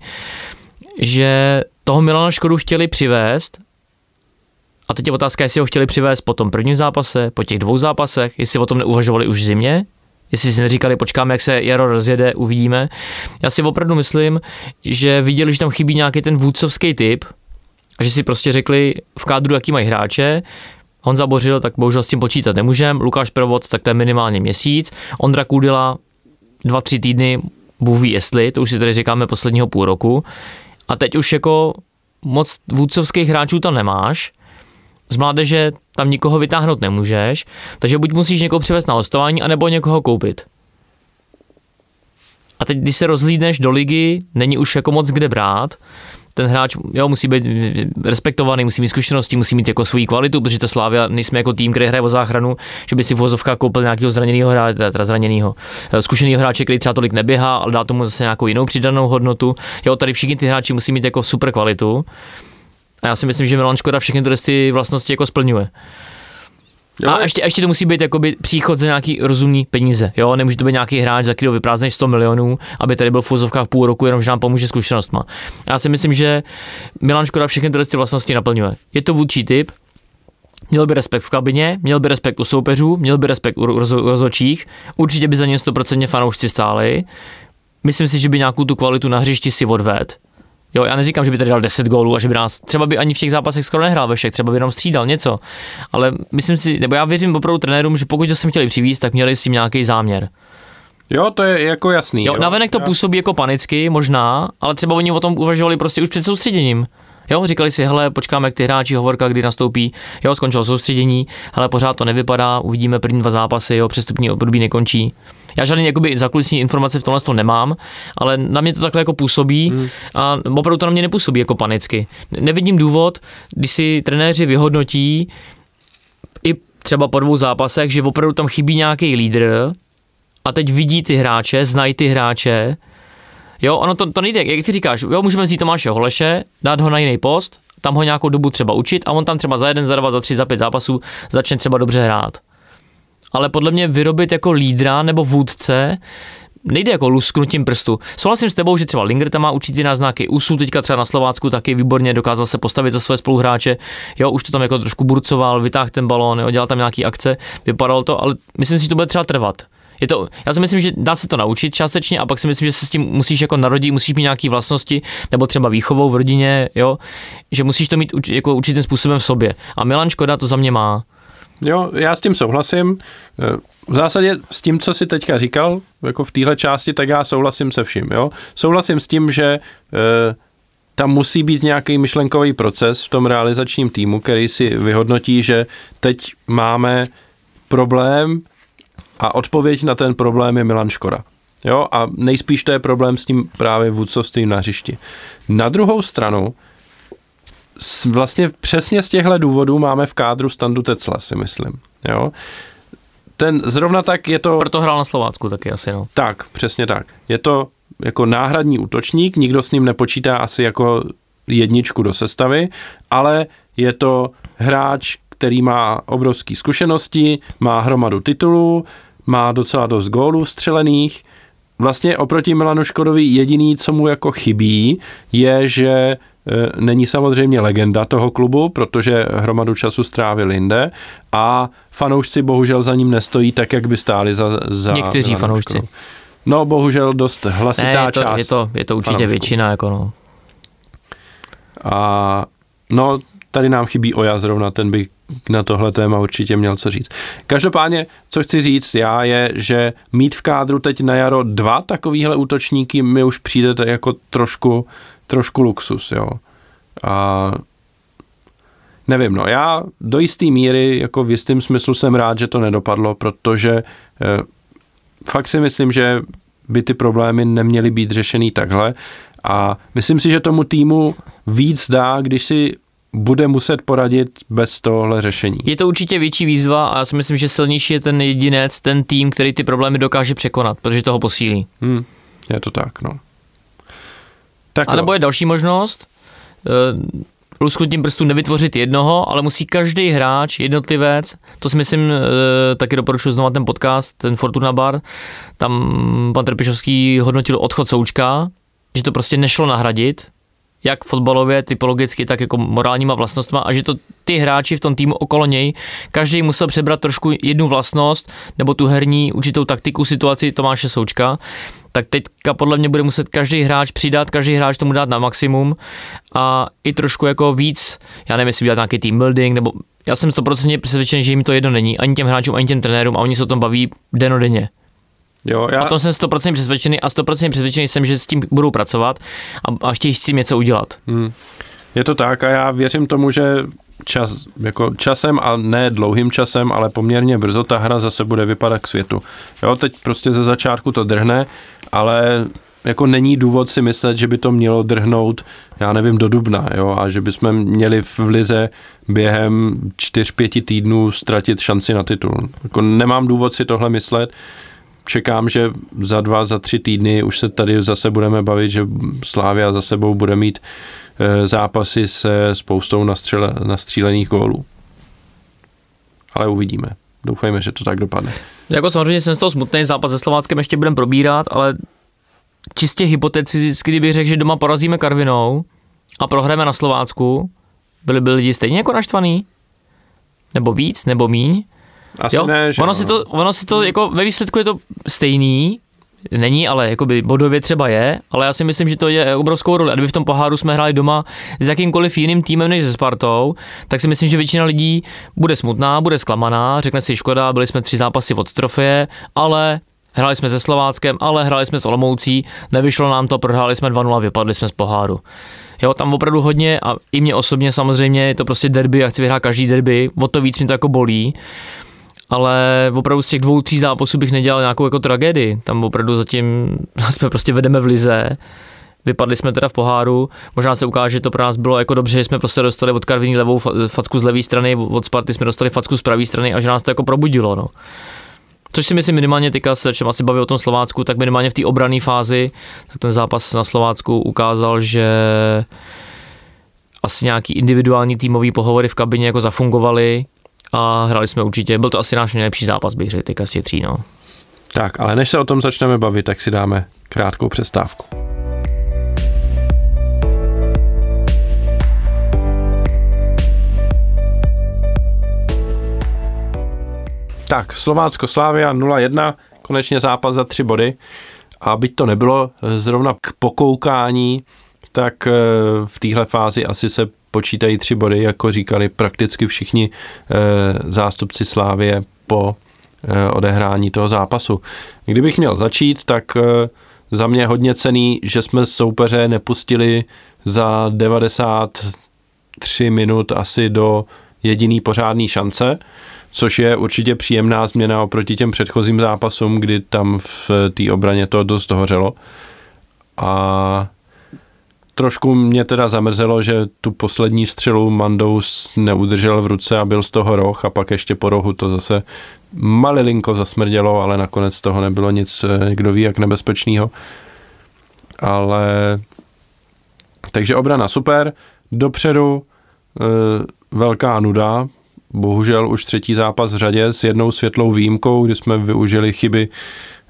Speaker 2: že toho Milana Škodu chtěli přivést a teď je otázka, jestli ho chtěli přivést po tom prvním zápase, po těch dvou zápasech, jestli o tom neuvažovali už v zimě, jestli si neříkali, počkáme, jak se jaro rozjede, uvidíme. Já si opravdu myslím, že viděli, že tam chybí nějaký ten vůdcovský typ, a že si prostě řekli v kádru, jaký mají hráče, Honza Bořil, tak bohužel s tím počítat nemůžem, Lukáš Provod, tak to je minimálně měsíc, Ondra Kudila, dva, tři týdny, Bůh ví jestli, to už si tady říkáme posledního půl roku. A teď už jako moc vůdcovských hráčů tam nemáš, z mládeže tam nikoho vytáhnout nemůžeš, takže buď musíš někoho přivést na hostování, anebo někoho koupit. A teď, když se rozlídneš do ligy, není už jako moc kde brát, ten hráč jo, musí být respektovaný, musí mít zkušenosti, musí mít jako svoji kvalitu, protože to Slávia nejsme jako tým, který hraje o záchranu, že by si v koupil nějakého zraněného hráče, teda zraněného, eh, zkušeného hráče, který třeba tolik neběhá, ale dá tomu zase nějakou jinou přidanou hodnotu. Jo, tady všichni ty hráči musí mít jako super kvalitu. A já si myslím, že Milan Škoda všechny ty vlastnosti jako splňuje. Jo, a ještě, ještě to musí být jakoby příchod za nějaký rozumný peníze. Jo, nemůže to být nějaký hráč, za kterého vyprázdneš 100 milionů, aby tady byl v fuzovkách půl roku, jenom že nám pomůže zkušenostma. Já si myslím, že Milan Škoda všechny tyhle ty vlastnosti naplňuje. Je to vůdčí typ, Měl by respekt v kabině, měl by respekt u soupeřů, měl by respekt u rozočích, určitě by za něm 100% fanoušci stáli. Myslím si, že by nějakou tu kvalitu na hřišti si odved. Jo, já neříkám, že by tady dal 10 gólů a že by nás, třeba by ani v těch zápasech skoro nehrál ve všech, třeba by jenom střídal něco. Ale myslím si, nebo já věřím opravdu trenérům, že pokud to sem chtěli přivízt, tak měli s tím nějaký záměr.
Speaker 1: Jo, to je jako jasný.
Speaker 2: Jo, jo. navenek to já... působí jako panicky, možná, ale třeba oni o tom uvažovali prostě už před soustředěním. Jo, říkali si, hele, počkáme, jak ty hráči hovorka, kdy nastoupí. Jo, skončilo soustředění, hele, pořád to nevypadá, uvidíme první dva zápasy, jo, přestupní období nekončí. Já žádný jakoby zakulisní informace v tomhle tom nemám, ale na mě to takhle jako působí hmm. a opravdu to na mě nepůsobí jako panicky. Nevidím důvod, když si trenéři vyhodnotí i třeba po dvou zápasech, že opravdu tam chybí nějaký lídr a teď vidí ty hráče, znají ty hráče, Jo, ono to, to nejde, jak ty říkáš, jo, můžeme vzít Tomáše Holeše, dát ho na jiný post, tam ho nějakou dobu třeba učit a on tam třeba za jeden, za dva, za tři, za pět zápasů začne třeba dobře hrát. Ale podle mě vyrobit jako lídra nebo vůdce nejde jako lusknutím prstu. Souhlasím s tebou, že třeba Linger tam má určitý náznaky. Usu teďka třeba na Slovácku taky výborně dokázal se postavit za své spoluhráče. Jo, už to tam jako trošku burcoval, vytáhl ten balón, jo, dělal tam nějaký akce, vypadalo to, ale myslím si, že to bude třeba trvat. Je to, já si myslím, že dá se to naučit částečně a pak si myslím, že se s tím musíš jako narodit, musíš mít nějaké vlastnosti, nebo třeba výchovou v rodině, jo, že musíš to mít jako určitým způsobem v sobě. A Milan Škoda to za mě má.
Speaker 1: Jo, já s tím souhlasím. V zásadě s tím, co si teďka říkal, jako v téhle části, tak já souhlasím se vším. Jo? Souhlasím s tím, že e, tam musí být nějaký myšlenkový proces v tom realizačním týmu, který si vyhodnotí, že teď máme problém, a odpověď na ten problém je Milan Škoda. Jo, a nejspíš to je problém s tím právě vůdcovstvím na hřišti. Na druhou stranu, vlastně přesně z těchto důvodů máme v kádru standu Tecla, si myslím. Jo? Ten zrovna tak je to...
Speaker 2: Proto hrál na Slovácku taky asi, no.
Speaker 1: Tak, přesně tak. Je to jako náhradní útočník, nikdo s ním nepočítá asi jako jedničku do sestavy, ale je to hráč, který má obrovské zkušenosti, má hromadu titulů, má docela dost gólů střelených. Vlastně oproti Milanu Škodovi jediný, co mu jako chybí, je, že není samozřejmě legenda toho klubu, protože hromadu času strávil jinde a fanoušci bohužel za ním nestojí tak, jak by stáli za, za
Speaker 2: Někteří Milanu fanoušci.
Speaker 1: No, bohužel dost hlasitá
Speaker 2: ne, je to,
Speaker 1: část.
Speaker 2: Je to, je to určitě fanoušků. většina, jako no.
Speaker 1: A no, tady nám chybí Oja zrovna, ten by na tohle téma určitě měl co říct. Každopádně, co chci říct já, je, že mít v kádru teď na jaro dva takovýhle útočníky mi už přijde jako trošku, trošku luxus, jo. A nevím, no já do jisté míry, jako v jistém smyslu jsem rád, že to nedopadlo, protože eh, fakt si myslím, že by ty problémy neměly být řešený takhle a myslím si, že tomu týmu víc dá, když si bude muset poradit bez tohle řešení.
Speaker 2: Je to určitě větší výzva a já si myslím, že silnější je ten jedinec, ten tým, který ty problémy dokáže překonat, protože toho posílí.
Speaker 1: Hmm, je to tak, no.
Speaker 2: Tak a nebo je další možnost, uh, lusknutím prstů nevytvořit jednoho, ale musí každý hráč, jednotlivec, to si myslím, e, taky doporučuji znovu ten podcast, ten Fortuna Bar, tam pan Trpišovský hodnotil odchod Součka, že to prostě nešlo nahradit, jak fotbalově, typologicky, tak jako morálníma vlastnostma a že to ty hráči v tom týmu okolo něj, každý musel přebrat trošku jednu vlastnost nebo tu herní určitou taktiku situaci Tomáše Součka, tak teďka podle mě bude muset každý hráč přidat, každý hráč tomu dát na maximum a i trošku jako víc, já nevím, jestli dělat nějaký team building, nebo já jsem 100% přesvědčený, že jim to jedno není, ani těm hráčům, ani těm trenérům a oni se o tom baví denodenně. Jo, já... O tom jsem 100% přesvědčený a 100% přesvědčený jsem, že s tím budou pracovat a, a chtějí s tím něco udělat. Hmm.
Speaker 1: Je to tak a já věřím tomu, že čas, jako časem a ne dlouhým časem, ale poměrně brzo ta hra zase bude vypadat k světu. Jo, teď prostě ze začátku to drhne, ale jako není důvod si myslet, že by to mělo drhnout, já nevím, do dubna, jo, a že bychom měli v lize během 4-5 týdnů ztratit šanci na titul. Jako nemám důvod si tohle myslet, čekám, že za dva, za tři týdny už se tady zase budeme bavit, že Slávia za sebou bude mít e, zápasy se spoustou nastřele, nastřílených gólů. Ale uvidíme. Doufejme, že to tak dopadne.
Speaker 2: Jako samozřejmě jsem z toho smutný, zápas se Slováckem ještě budeme probírat, ale čistě hypoteticky, kdybych řekl, že doma porazíme Karvinou a prohráme na Slovácku, byli by lidi stejně jako naštvaný? nebo víc, nebo míň.
Speaker 1: Asi
Speaker 2: jo?
Speaker 1: ne, že
Speaker 2: ono,
Speaker 1: no.
Speaker 2: si to, ono si to, jako ve výsledku je to stejný, není, ale jakoby bodově třeba je, ale já si myslím, že to je obrovskou roli. A kdyby v tom poháru jsme hráli doma s jakýmkoliv jiným týmem než se Spartou, tak si myslím, že většina lidí bude smutná, bude zklamaná, řekne si škoda, byli jsme tři zápasy od trofeje, ale Hráli jsme se Slováckem, ale hráli jsme s Olomoucí, nevyšlo nám to, prohráli jsme 2-0, vypadli jsme z poháru. Jo, tam opravdu hodně a i mě osobně samozřejmě je to prostě derby, já chci vyhrát každý derby, o to víc mi to jako bolí ale opravdu z těch dvou, tří zápasů bych nedělal nějakou jako tragédii. Tam opravdu zatím [LAUGHS] jsme prostě vedeme v lize, Vypadli jsme teda v poháru, možná se ukáže, že to pro nás bylo jako dobře, že jsme prostě dostali od Karviní levou facku z levé strany, od Sparty jsme dostali facku z pravé strany a že nás to jako probudilo. No. Což si myslím minimálně teďka se čem asi baví o tom Slovácku, tak minimálně v té obrané fázi, tak ten zápas na Slovácku ukázal, že asi nějaký individuální týmový pohovory v kabině jako zafungovaly, a hráli jsme určitě, byl to asi náš nejlepší zápas, bych řekl, teďka si tří, no.
Speaker 1: Tak, ale než se o tom začneme bavit, tak si dáme krátkou přestávku. Tak, Slovácko Slávia 0-1, konečně zápas za tři body. A byť to nebylo zrovna k pokoukání, tak eh, v téhle fázi asi se počítají tři body, jako říkali prakticky všichni e, zástupci Slávě po e, odehrání toho zápasu. Kdybych měl začít, tak e, za mě hodně cený, že jsme soupeře nepustili za 93 minut asi do jediný pořádný šance, což je určitě příjemná změna oproti těm předchozím zápasům, kdy tam v té obraně to dost hořelo. A trošku mě teda zamrzelo, že tu poslední střelu Mandous neudržel v ruce a byl z toho roh a pak ještě po rohu to zase malilinko zasmrdělo, ale nakonec z toho nebylo nic, eh, kdo ví, jak nebezpečného. Ale takže obrana super, dopředu e, velká nuda, bohužel už třetí zápas v řadě s jednou světlou výjimkou, kdy jsme využili chyby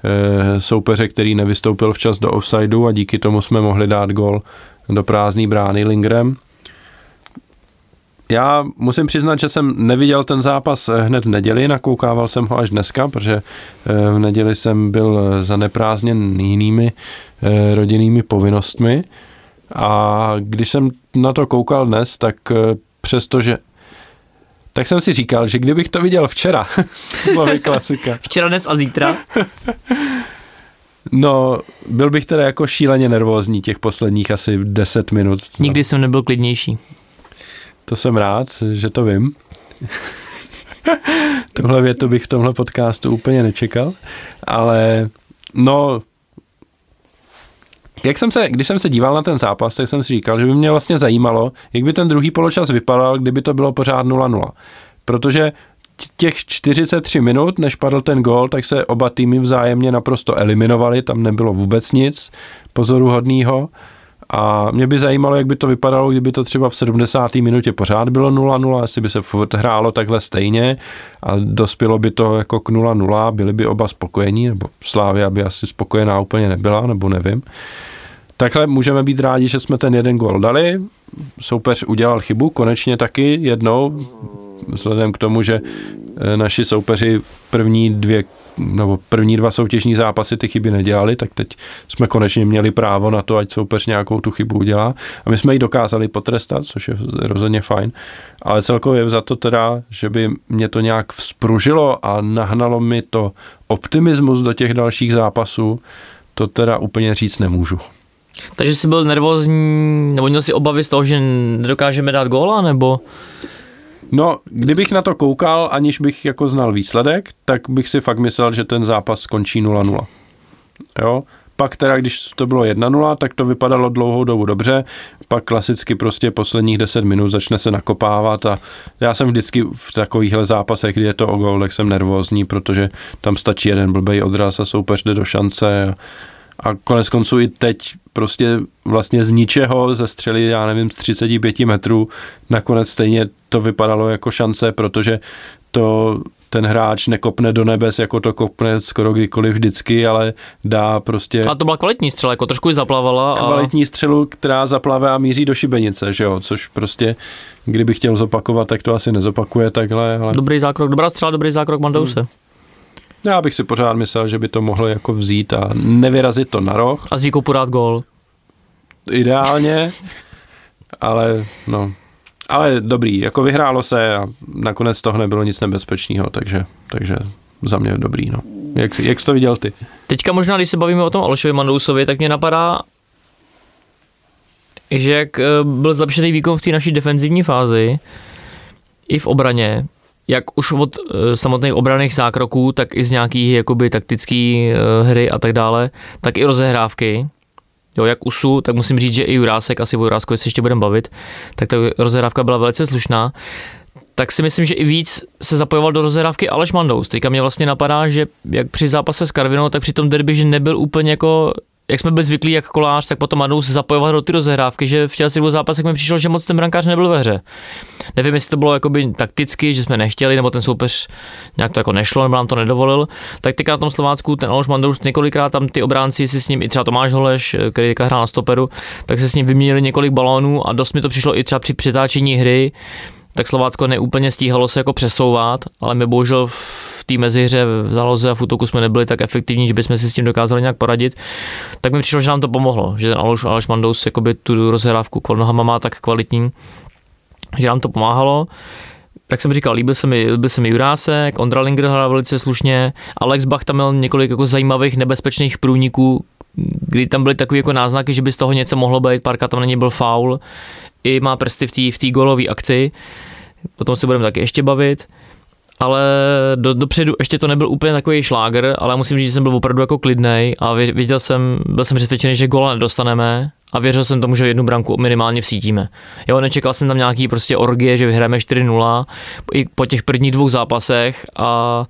Speaker 1: e, soupeře, který nevystoupil včas do offsideu a díky tomu jsme mohli dát gol do prázdné brány Lingrem. Já musím přiznat, že jsem neviděl ten zápas hned v neděli, nakoukával jsem ho až dneska, protože eh, v neděli jsem byl zaneprázdněn jinými eh, rodinnými povinnostmi a když jsem na to koukal dnes, tak eh, přestože tak jsem si říkal, že kdybych to viděl včera, [LAUGHS] slovy klasika.
Speaker 2: Včera, dnes a zítra. [LAUGHS]
Speaker 1: No, byl bych teda jako šíleně nervózní těch posledních asi 10 minut.
Speaker 2: Nikdy jsem nebyl klidnější.
Speaker 1: To jsem rád, že to vím. [LAUGHS] Tohle větu bych v tomhle podcastu úplně nečekal, ale no, jak jsem se, když jsem se díval na ten zápas, tak jsem si říkal, že by mě vlastně zajímalo, jak by ten druhý poločas vypadal, kdyby to bylo pořád 0-0. Protože těch 43 minut, než padl ten gól, tak se oba týmy vzájemně naprosto eliminovali, tam nebylo vůbec nic pozoruhodného. A mě by zajímalo, jak by to vypadalo, kdyby to třeba v 70. minutě pořád bylo 0-0, jestli by se furt hrálo takhle stejně a dospělo by to jako k 0-0, byli by oba spokojení, nebo Slávia by asi spokojená úplně nebyla, nebo nevím. Takhle můžeme být rádi, že jsme ten jeden gol dali. Soupeř udělal chybu, konečně taky jednou, vzhledem k tomu, že eh, naši soupeři v první dvě nebo první dva soutěžní zápasy ty chyby nedělali, tak teď jsme konečně měli právo na to, ať soupeř nějakou tu chybu udělá. A my jsme ji dokázali potrestat, což je rozhodně fajn. Ale celkově za to teda, že by mě to nějak vzpružilo a nahnalo mi to optimismus do těch dalších zápasů, to teda úplně říct nemůžu.
Speaker 2: Takže jsi byl nervózní, nebo měl si obavy z toho, že nedokážeme dát góla, nebo?
Speaker 1: No, kdybych na to koukal, aniž bych jako znal výsledek, tak bych si fakt myslel, že ten zápas skončí 0-0. Jo, pak teda, když to bylo 1-0, tak to vypadalo dlouhou dobu dobře, pak klasicky prostě posledních 10 minut začne se nakopávat a já jsem vždycky v takovýchhle zápasech, kdy je to o gol, tak jsem nervózní, protože tam stačí jeden blbej odraz a soupeř jde do šance a, a konec konců i teď prostě vlastně z ničeho ze střely, já nevím, z 35 metrů, nakonec stejně to vypadalo jako šance, protože to ten hráč nekopne do nebes, jako to kopne skoro kdykoliv vždycky, ale dá prostě...
Speaker 2: A to byla kvalitní střela, jako trošku ji zaplavala.
Speaker 1: A... Kvalitní střelu, která zaplave a míří do šibenice, že jo, což prostě, kdyby chtěl zopakovat, tak to asi nezopakuje takhle. Ale...
Speaker 2: Dobrý zákrok, dobrá střela, dobrý zákrok Mandouse. Hmm.
Speaker 1: Já bych si pořád myslel, že by to mohlo jako vzít a nevyrazit to na roh.
Speaker 2: A výkopu rád gól.
Speaker 1: Ideálně, ale no, ale dobrý, jako vyhrálo se a nakonec toho nebylo nic nebezpečného, takže, takže za mě dobrý. No. Jak, jak jsi to viděl ty?
Speaker 2: Teďka možná, když se bavíme o tom Alšovi Mandousovi, tak mě napadá, že jak eh, byl zlepšený výkon v té naší defenzivní fázi, i v obraně, jak už od eh, samotných obraných zákroků, tak i z nějakých jakoby taktický eh, hry a tak dále, tak i rozehrávky, Jo, jak USU, tak musím říct, že i Jurásek, asi o Juráskovi se ještě budeme bavit, tak ta rozehrávka byla velice slušná tak si myslím, že i víc se zapojoval do rozhrávky Aleš Mandous. Teďka mě vlastně napadá, že jak při zápase s Karvinou, tak při tom derby, že nebyl úplně jako jak jsme byli zvyklí, jak kolář, tak potom Madou se zapojovat do ty rozehrávky, že v těch dvou zápasech mi přišlo, že moc ten brankář nebyl ve hře. Nevím, jestli to bylo jakoby takticky, že jsme nechtěli, nebo ten soupeř nějak to jako nešlo, nebo nám to nedovolil. Tak teďka na tom Slovácku ten Aleš Mandous několikrát tam ty obránci si s ním, i třeba Tomáš Holeš, který teďka hrál na stoperu, tak se s ním vyměnili několik balónů a dost mi to přišlo i třeba při přetáčení hry, tak Slovácko neúplně stíhalo se jako přesouvat, ale my bohužel v té mezihře v záloze a v útoku jsme nebyli tak efektivní, že bychom si s tím dokázali nějak poradit. Tak mi přišlo, že nám to pomohlo, že ten Aleš, Aleš Mandous jakoby tu rozhrávku nohama má tak kvalitní, že nám to pomáhalo. Jak jsem říkal, líbil se mi, líbil se mi Jurásek, Ondra Linger hrál velice slušně, Alex Bach tam měl několik jako zajímavých nebezpečných průniků, kdy tam byly takové jako náznaky, že by z toho něco mohlo být, párka tam na něj byl faul, i má prsty v té v golové akci, o tom se budeme taky ještě bavit, ale do, dopředu ještě to nebyl úplně takový šláger, ale musím říct, že jsem byl opravdu jako klidnej a věděl jsem, byl jsem přesvědčený, že gola nedostaneme a věřil jsem tomu, že jednu branku minimálně vsítíme. Jo, nečekal jsem tam nějaký prostě orgie, že vyhráme 4-0 i po těch prvních dvou zápasech a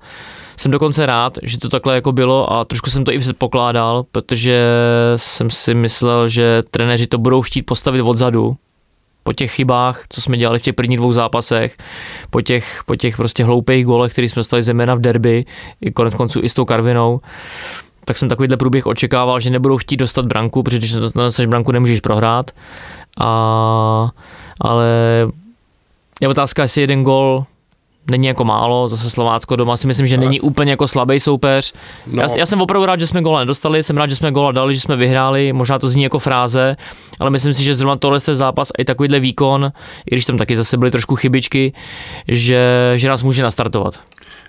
Speaker 2: jsem dokonce rád, že to takhle jako bylo a trošku jsem to i předpokládal, protože jsem si myslel, že trenéři to budou chtít postavit odzadu, po těch chybách, co jsme dělali v těch prvních dvou zápasech, po těch, po těch prostě hloupých golech, který jsme dostali zejména v derby, i konec konců i s tou Karvinou, tak jsem takovýhle průběh očekával, že nebudou chtít dostat branku, protože když dostaneš branku, nemůžeš prohrát. A, ale je otázka, jestli jeden gol není jako málo, zase Slovácko doma si myslím, že není úplně jako slabý soupeř. No. Já, já, jsem opravdu rád, že jsme gola nedostali, jsem rád, že jsme gola dali, že jsme vyhráli, možná to zní jako fráze, ale myslím si, že zrovna tohle je zápas a i takovýhle výkon, i když tam taky zase byly trošku chybičky, že, že nás může nastartovat.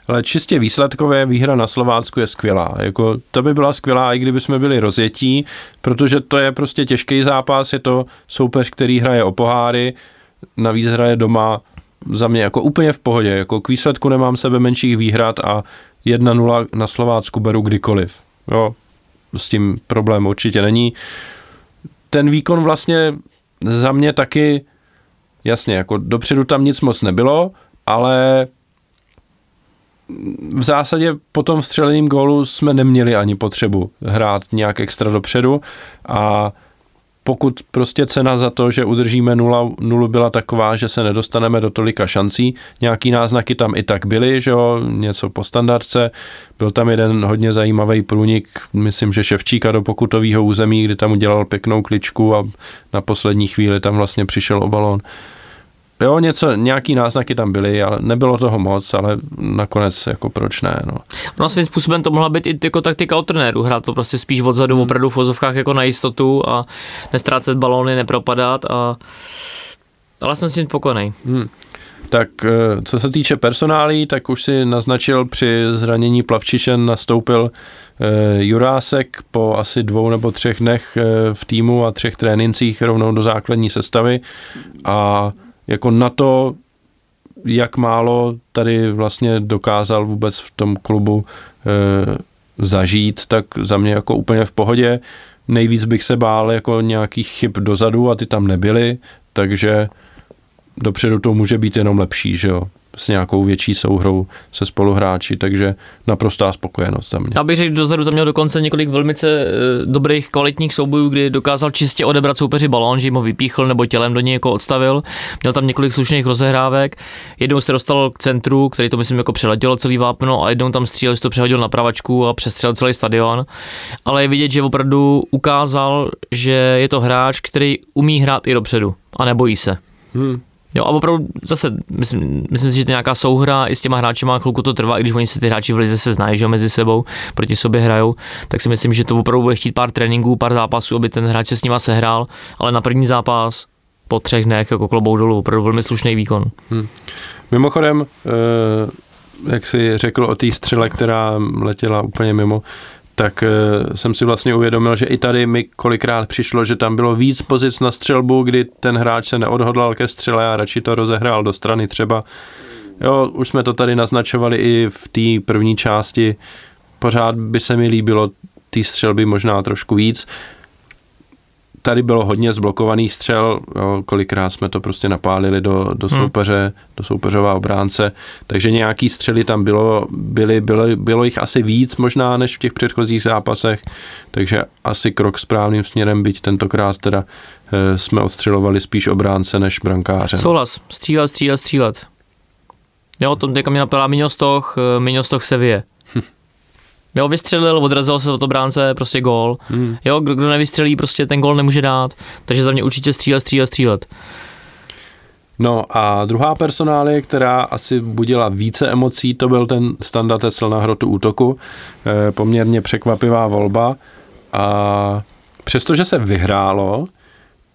Speaker 1: Ale čistě výsledkové výhra na Slovácku je skvělá. Jako, to by byla skvělá, i kdyby jsme byli rozjetí, protože to je prostě těžký zápas, je to soupeř, který hraje o poháry, navíc hraje doma za mě jako úplně v pohodě. Jako k výsledku nemám sebe menších výhrad a 1-0 na Slovácku beru kdykoliv. Jo, s tím problém určitě není. Ten výkon vlastně za mě taky, jasně, jako dopředu tam nic moc nebylo, ale v zásadě po tom vstřeleným gólu jsme neměli ani potřebu hrát nějak extra dopředu a pokud prostě cena za to, že udržíme nula, nulu byla taková, že se nedostaneme do tolika šancí, nějaký náznaky tam i tak byly, že jo, něco po standardce, byl tam jeden hodně zajímavý průnik, myslím, že Ševčíka do pokutového území, kdy tam udělal pěknou kličku a na poslední chvíli tam vlastně přišel o balón. Jo, něco, nějaký náznaky tam byly, ale nebylo toho moc, ale nakonec jako proč ne, no.
Speaker 2: No svým způsobem to mohla být i jako taktika od trenéru, hrát to prostě spíš odzadu, hmm. opravdu v vozovkách jako na jistotu a nestrácet balóny, nepropadat a ale jsem s tím spokojený. Hmm.
Speaker 1: Tak eh, co se týče personálí, tak už si naznačil při zranění Plavčišen nastoupil eh, Jurásek po asi dvou nebo třech dnech eh, v týmu a třech trénincích rovnou do základní sestavy a jako na to, jak málo tady vlastně dokázal vůbec v tom klubu e, zažít, tak za mě jako úplně v pohodě. Nejvíc bych se bál jako nějakých chyb dozadu a ty tam nebyly, takže dopředu to může být jenom lepší, že jo. S nějakou větší souhrou se spoluhráči, takže naprostá spokojenost za mě.
Speaker 2: Já bych řekl, dozadu tam měl dokonce několik velmi eh, dobrých kvalitních soubojů, kdy dokázal čistě odebrat soupeři balón, že jim ho vypíchl nebo tělem do něj jako odstavil. Měl tam několik slušných rozehrávek. Jednou se dostal k centru, který to myslím jako přeletělo celý vápno a jednou tam střílel, že to přehodil na pravačku a přestřelil celý stadion. Ale je vidět, že opravdu ukázal, že je to hráč, který umí hrát i dopředu a nebojí se. Hmm. Jo a opravdu zase, myslím, myslím si, že to je nějaká souhra i s těma hráčima, chvilku to trvá, i když oni se ty hráči v lize se znají, že mezi sebou, proti sobě hrajou, tak si myslím, že to opravdu bude chtít pár tréninků, pár zápasů, aby ten hráč se s nima sehrál, ale na první zápas po třech dnech jako klobou dolů, opravdu velmi slušný výkon. Hmm.
Speaker 1: Mimochodem, eh, jak si řekl o té střele, která letěla úplně mimo, tak eh, jsem si vlastně uvědomil, že i tady mi kolikrát přišlo, že tam bylo víc pozic na střelbu, kdy ten hráč se neodhodlal ke střele a radši to rozehrál do strany třeba. Jo, už jsme to tady naznačovali i v té první části. Pořád by se mi líbilo ty střelby možná trošku víc tady bylo hodně zblokovaných střel, jo, kolikrát jsme to prostě napálili do, do hmm. soupeře, hmm. do soupeřová obránce, takže nějaký střely tam bylo, byly, bylo, bylo jich asi víc možná než v těch předchozích zápasech, takže asi krok správným směrem, byť tentokrát teda e, jsme odstřelovali spíš obránce než brankáře.
Speaker 2: Souhlas, střílet, střílet, střílet. Jo, to teďka mě napadá Miňostoch, eh, Miňostoch Sevě. Jo, vystřelil, odrazil se do to bránce, prostě gól. Hmm. Jo, kdo, kdo nevystřelí, prostě ten gól nemůže dát. Takže za mě určitě střílet, střílet, střílet.
Speaker 1: No a druhá personálie, která asi budila více emocí, to byl ten standard Tesla na hrotu útoku. E, poměrně překvapivá volba. A přestože se vyhrálo,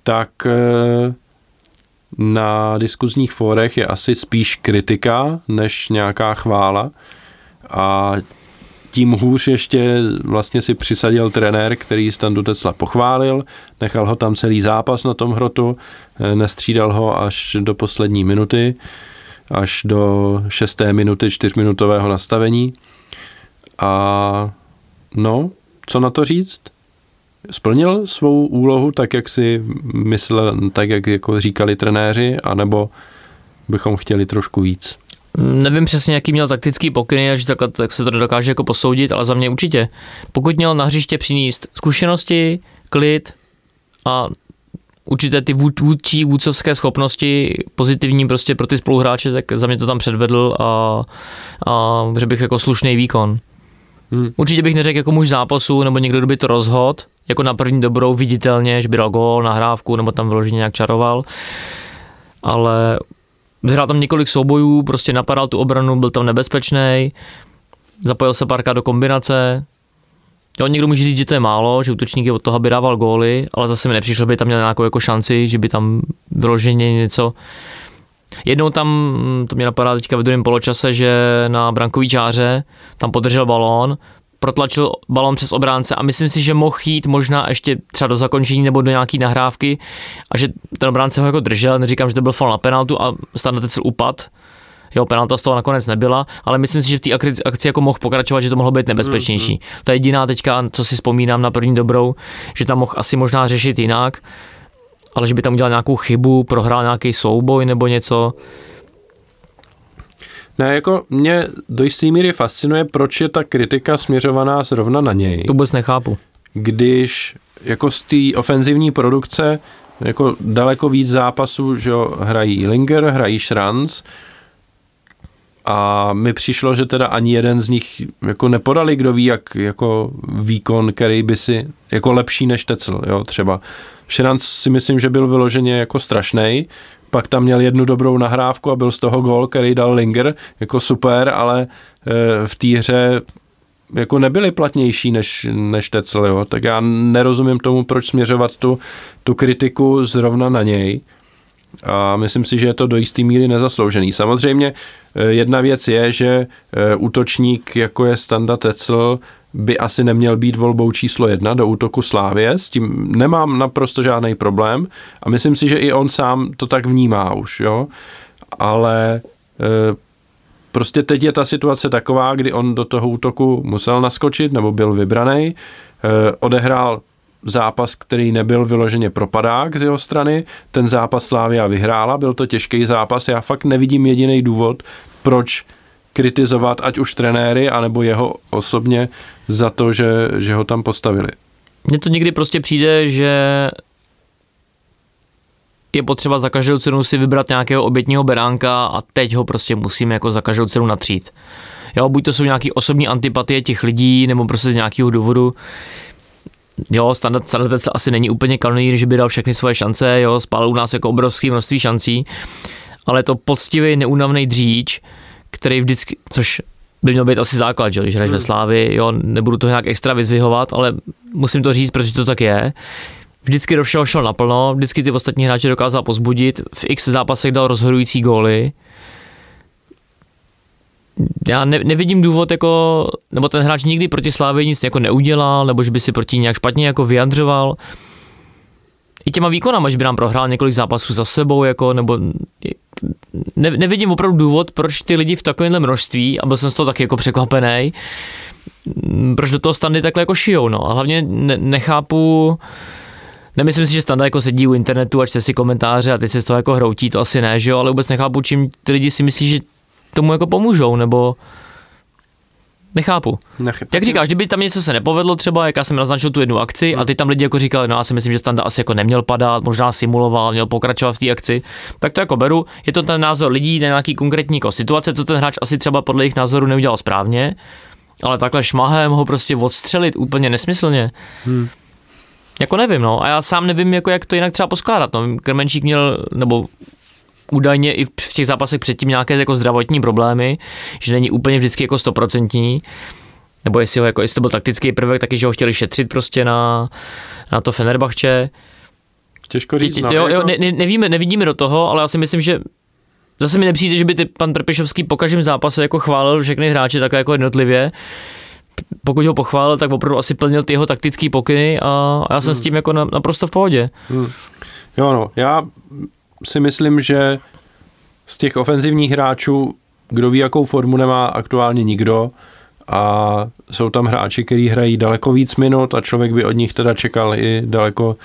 Speaker 1: tak e, na diskuzních fórech je asi spíš kritika, než nějaká chvála. A tím hůř ještě vlastně si přisadil trenér, který Standu Tesla pochválil, nechal ho tam celý zápas na tom hrotu, eh, nestřídal ho až do poslední minuty, až do šesté minuty čtyřminutového nastavení. A no, co na to říct? Splnil svou úlohu tak, jak si myslel, tak, jak jako říkali trenéři, anebo bychom chtěli trošku víc?
Speaker 2: Nevím přesně, jaký měl taktický pokyny, až takhle tak se to nedokáže jako posoudit, ale za mě určitě. Pokud měl na hřiště přinést zkušenosti, klid a určité ty vůd, vůdčí, vůdcovské schopnosti pozitivní prostě pro ty spoluhráče, tak za mě to tam předvedl a, a že bych jako slušný výkon. Hmm. Určitě bych neřekl jako muž zápasu, nebo někdo, kdo by to rozhod, jako na první dobrou viditelně, že by dal gól, nahrávku, nebo tam vyloženě nějak čaroval. Ale Vyhrál tam několik soubojů, prostě napadal tu obranu, byl tam nebezpečný, zapojil se párkrát do kombinace. Jo, někdo může říct, že to je málo, že útočník je od toho, aby dával góly, ale zase mi nepřišlo, by tam měl nějakou jako šanci, že by tam vyloženě něco Jednou tam, to mě napadá teďka v druhém poločase, že na brankový čáře tam podržel balón, protlačil balon přes obránce a myslím si, že mohl jít možná ještě třeba do zakončení nebo do nějaký nahrávky a že ten obránce ho jako držel, neříkám, že to byl fall na penaltu a standard cel upad, Jo, penalta z toho nakonec nebyla, ale myslím si, že v té akci jako mohl pokračovat, že to mohlo být nebezpečnější. Mm, mm. To je jediná teďka, co si vzpomínám na první dobrou, že tam mohl asi možná řešit jinak, ale že by tam udělal nějakou chybu, prohrál nějaký souboj nebo něco,
Speaker 1: ne, jako mě do jisté míry fascinuje, proč je ta kritika směřovaná zrovna na něj.
Speaker 2: To vůbec nechápu.
Speaker 1: Když jako z té ofenzivní produkce jako daleko víc zápasů, že jo, hrají Linger, hrají Schranz a mi přišlo, že teda ani jeden z nich jako nepodali, kdo ví, jak jako výkon, který by si jako lepší než Tecel, jo, třeba. Schranz si myslím, že byl vyloženě jako strašný, pak tam měl jednu dobrou nahrávku a byl z toho gol, který dal Linger, jako super, ale eh, v té hře jako nebyly platnější než, než Tecel, jo? tak já nerozumím tomu, proč směřovat tu, tu kritiku zrovna na něj a myslím si, že je to do jisté míry nezasloužený. Samozřejmě eh, jedna věc je, že eh, útočník jako je Standa Tecel by asi neměl být volbou číslo jedna do útoku Slávě, s tím nemám naprosto žádný problém a myslím si, že i on sám to tak vnímá už, jo, ale e, prostě teď je ta situace taková, kdy on do toho útoku musel naskočit nebo byl vybraný, e, odehrál zápas, který nebyl vyloženě propadák z jeho strany. Ten zápas Slávia vyhrála, byl to těžký zápas. Já fakt nevidím jediný důvod, proč kritizovat ať už trenéry, anebo jeho osobně za to, že, že ho tam postavili.
Speaker 2: Mně to někdy prostě přijde, že je potřeba za každou cenu si vybrat nějakého obětního beránka a teď ho prostě musíme jako za každou cenu natřít. Jo, buď to jsou nějaké osobní antipatie těch lidí, nebo prostě z nějakého důvodu. Jo, standard, standard asi není úplně kanonýr, že by dal všechny svoje šance, jo, spálil u nás jako obrovské množství šancí, ale to poctivý, neúnavný dříč, který vždycky, což by měl být asi základ, že když hraješ hmm. ve Slávi, jo, nebudu to nějak extra vyzvihovat, ale musím to říct, protože to tak je. Vždycky do všeho šel naplno, vždycky ty ostatní hráče dokázal pozbudit, v x zápasech dal rozhodující góly. Já ne, nevidím důvod, jako, nebo ten hráč nikdy proti Slávě nic jako neudělal, nebo že by si proti nějak špatně jako vyjadřoval. I těma výkonama, že by nám prohrál několik zápasů za sebou, jako, nebo ne, nevidím opravdu důvod, proč ty lidi v takovémhle množství, a byl jsem z toho taky jako překvapený, proč do toho standy takhle jako šijou, no. A hlavně ne, nechápu, Nemyslím si, že standa jako sedí u internetu a čte si komentáře a teď se z toho jako hroutí, to asi ne, že jo, ale vůbec nechápu, čím ty lidi si myslí, že tomu jako pomůžou, nebo Nechápu. Nechyb. Jak říkáš, kdyby tam něco se nepovedlo třeba, jak já jsem naznačil tu jednu akci hmm. a ty tam lidi jako říkali, no já si myslím, že Standa asi jako neměl padat, možná simuloval, měl pokračovat v té akci, tak to jako beru. Je to ten názor lidí na nějaký konkrétní jako situace, co ten hráč asi třeba podle jejich názoru neudělal správně, ale takhle šmahem ho prostě odstřelit úplně nesmyslně. Hmm. Jako nevím, no. A já sám nevím, jako jak to jinak třeba poskládat. No. Krmenčík měl, nebo údajně i v těch zápasech předtím nějaké jako zdravotní problémy, že není úplně vždycky jako stoprocentní, nebo jestli, ho, jako, jestli to byl taktický prvek, taky, že ho chtěli šetřit prostě na, na to Fenerbahče.
Speaker 1: Těžko říct.
Speaker 2: Tě, tě, jo, jo, ne, ne, nevíme, nevidíme do toho, ale já si myslím, že zase mi nepřijde, že by ty pan Trpišovský po každém zápase jako chválil všechny hráče takhle jako jednotlivě. Pokud ho pochválil, tak opravdu asi plnil ty jeho taktické pokyny a, a já jsem hmm. s tím jako naprosto v pohodě. Hmm.
Speaker 1: Jo, no, já si myslím, že z těch ofenzivních hráčů, kdo ví, jakou formu nemá aktuálně nikdo, a jsou tam hráči, kteří hrají daleko víc minut a člověk by od nich teda čekal i daleko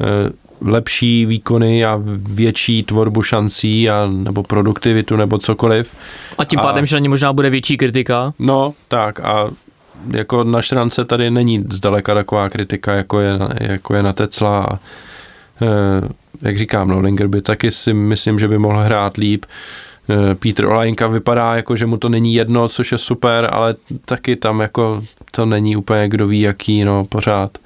Speaker 1: e, lepší výkony a větší tvorbu šancí a nebo produktivitu nebo cokoliv.
Speaker 2: A tím pádem, a, že na ně možná bude větší kritika?
Speaker 1: No, tak a jako na šrance tady není zdaleka taková kritika, jako je, jako je na Tecla a e, jak říkám, no, Linger by taky si myslím, že by mohl hrát líp. Eh, Petr Olajinka vypadá jako, že mu to není jedno, což je super, ale taky tam jako to není úplně kdo ví jaký, no, pořád.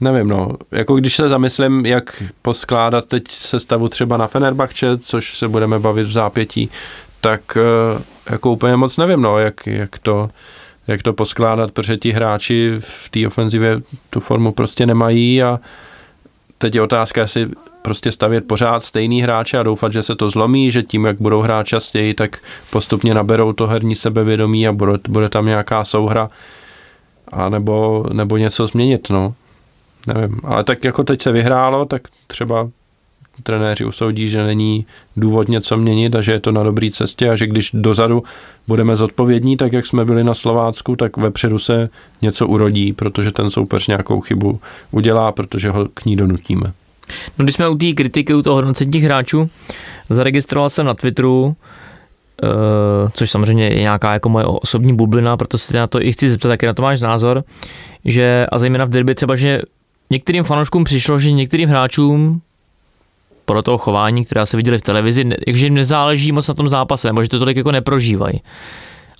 Speaker 1: Nevím, no, jako když se zamyslím, jak poskládat teď sestavu třeba na Fenerbahče, což se budeme bavit v zápětí, tak eh, jako úplně moc nevím, no, jak, jak to jak to poskládat, protože ti hráči v té ofenzivě tu formu prostě nemají a Teď je otázka, jestli prostě stavět pořád stejný hráče a doufat, že se to zlomí, že tím, jak budou hrát častěji, tak postupně naberou to herní sebevědomí a bude, bude tam nějaká souhra a nebo, nebo něco změnit, no. Nevím, ale tak jako teď se vyhrálo, tak třeba trenéři usoudí, že není důvod něco měnit a že je to na dobré cestě a že když dozadu budeme zodpovědní, tak jak jsme byli na Slovácku, tak vepředu se něco urodí, protože ten soupeř nějakou chybu udělá, protože ho k ní donutíme.
Speaker 2: No, když jsme u té kritiky, u toho hodnocení hráčů, zaregistroval jsem na Twitteru, Uh, což samozřejmě je nějaká jako moje osobní bublina, proto se na to i chci zeptat, jaký na to máš názor, že a zejména v derby třeba, že některým fanouškům přišlo, že některým hráčům podle toho chování, která se viděli v televizi, že jim nezáleží moc na tom zápase, nebo že to tolik jako neprožívají.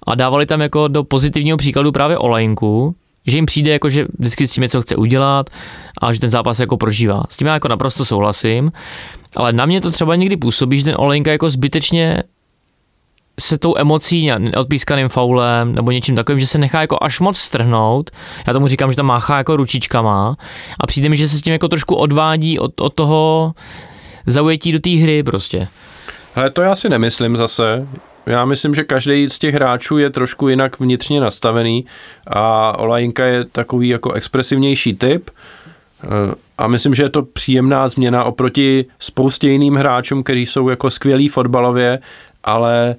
Speaker 2: A dávali tam jako do pozitivního příkladu právě Olejnku, že jim přijde jako, že vždycky s tím něco chce udělat a že ten zápas jako prožívá. S tím já jako naprosto souhlasím, ale na mě to třeba někdy působí, že ten Olejnka jako zbytečně se tou emocí, odpískaným faulem nebo něčím takovým, že se nechá jako až moc strhnout. Já tomu říkám, že tam máchá jako ručičkama a přijde mi, že se s tím jako trošku odvádí od, od toho zaujetí do té hry prostě.
Speaker 1: Ale to já si nemyslím zase. Já myslím, že každý z těch hráčů je trošku jinak vnitřně nastavený a Olajinka je takový jako expresivnější typ eh, a myslím, že je to příjemná změna oproti spoustě jiným hráčům, kteří jsou jako skvělí fotbalově, ale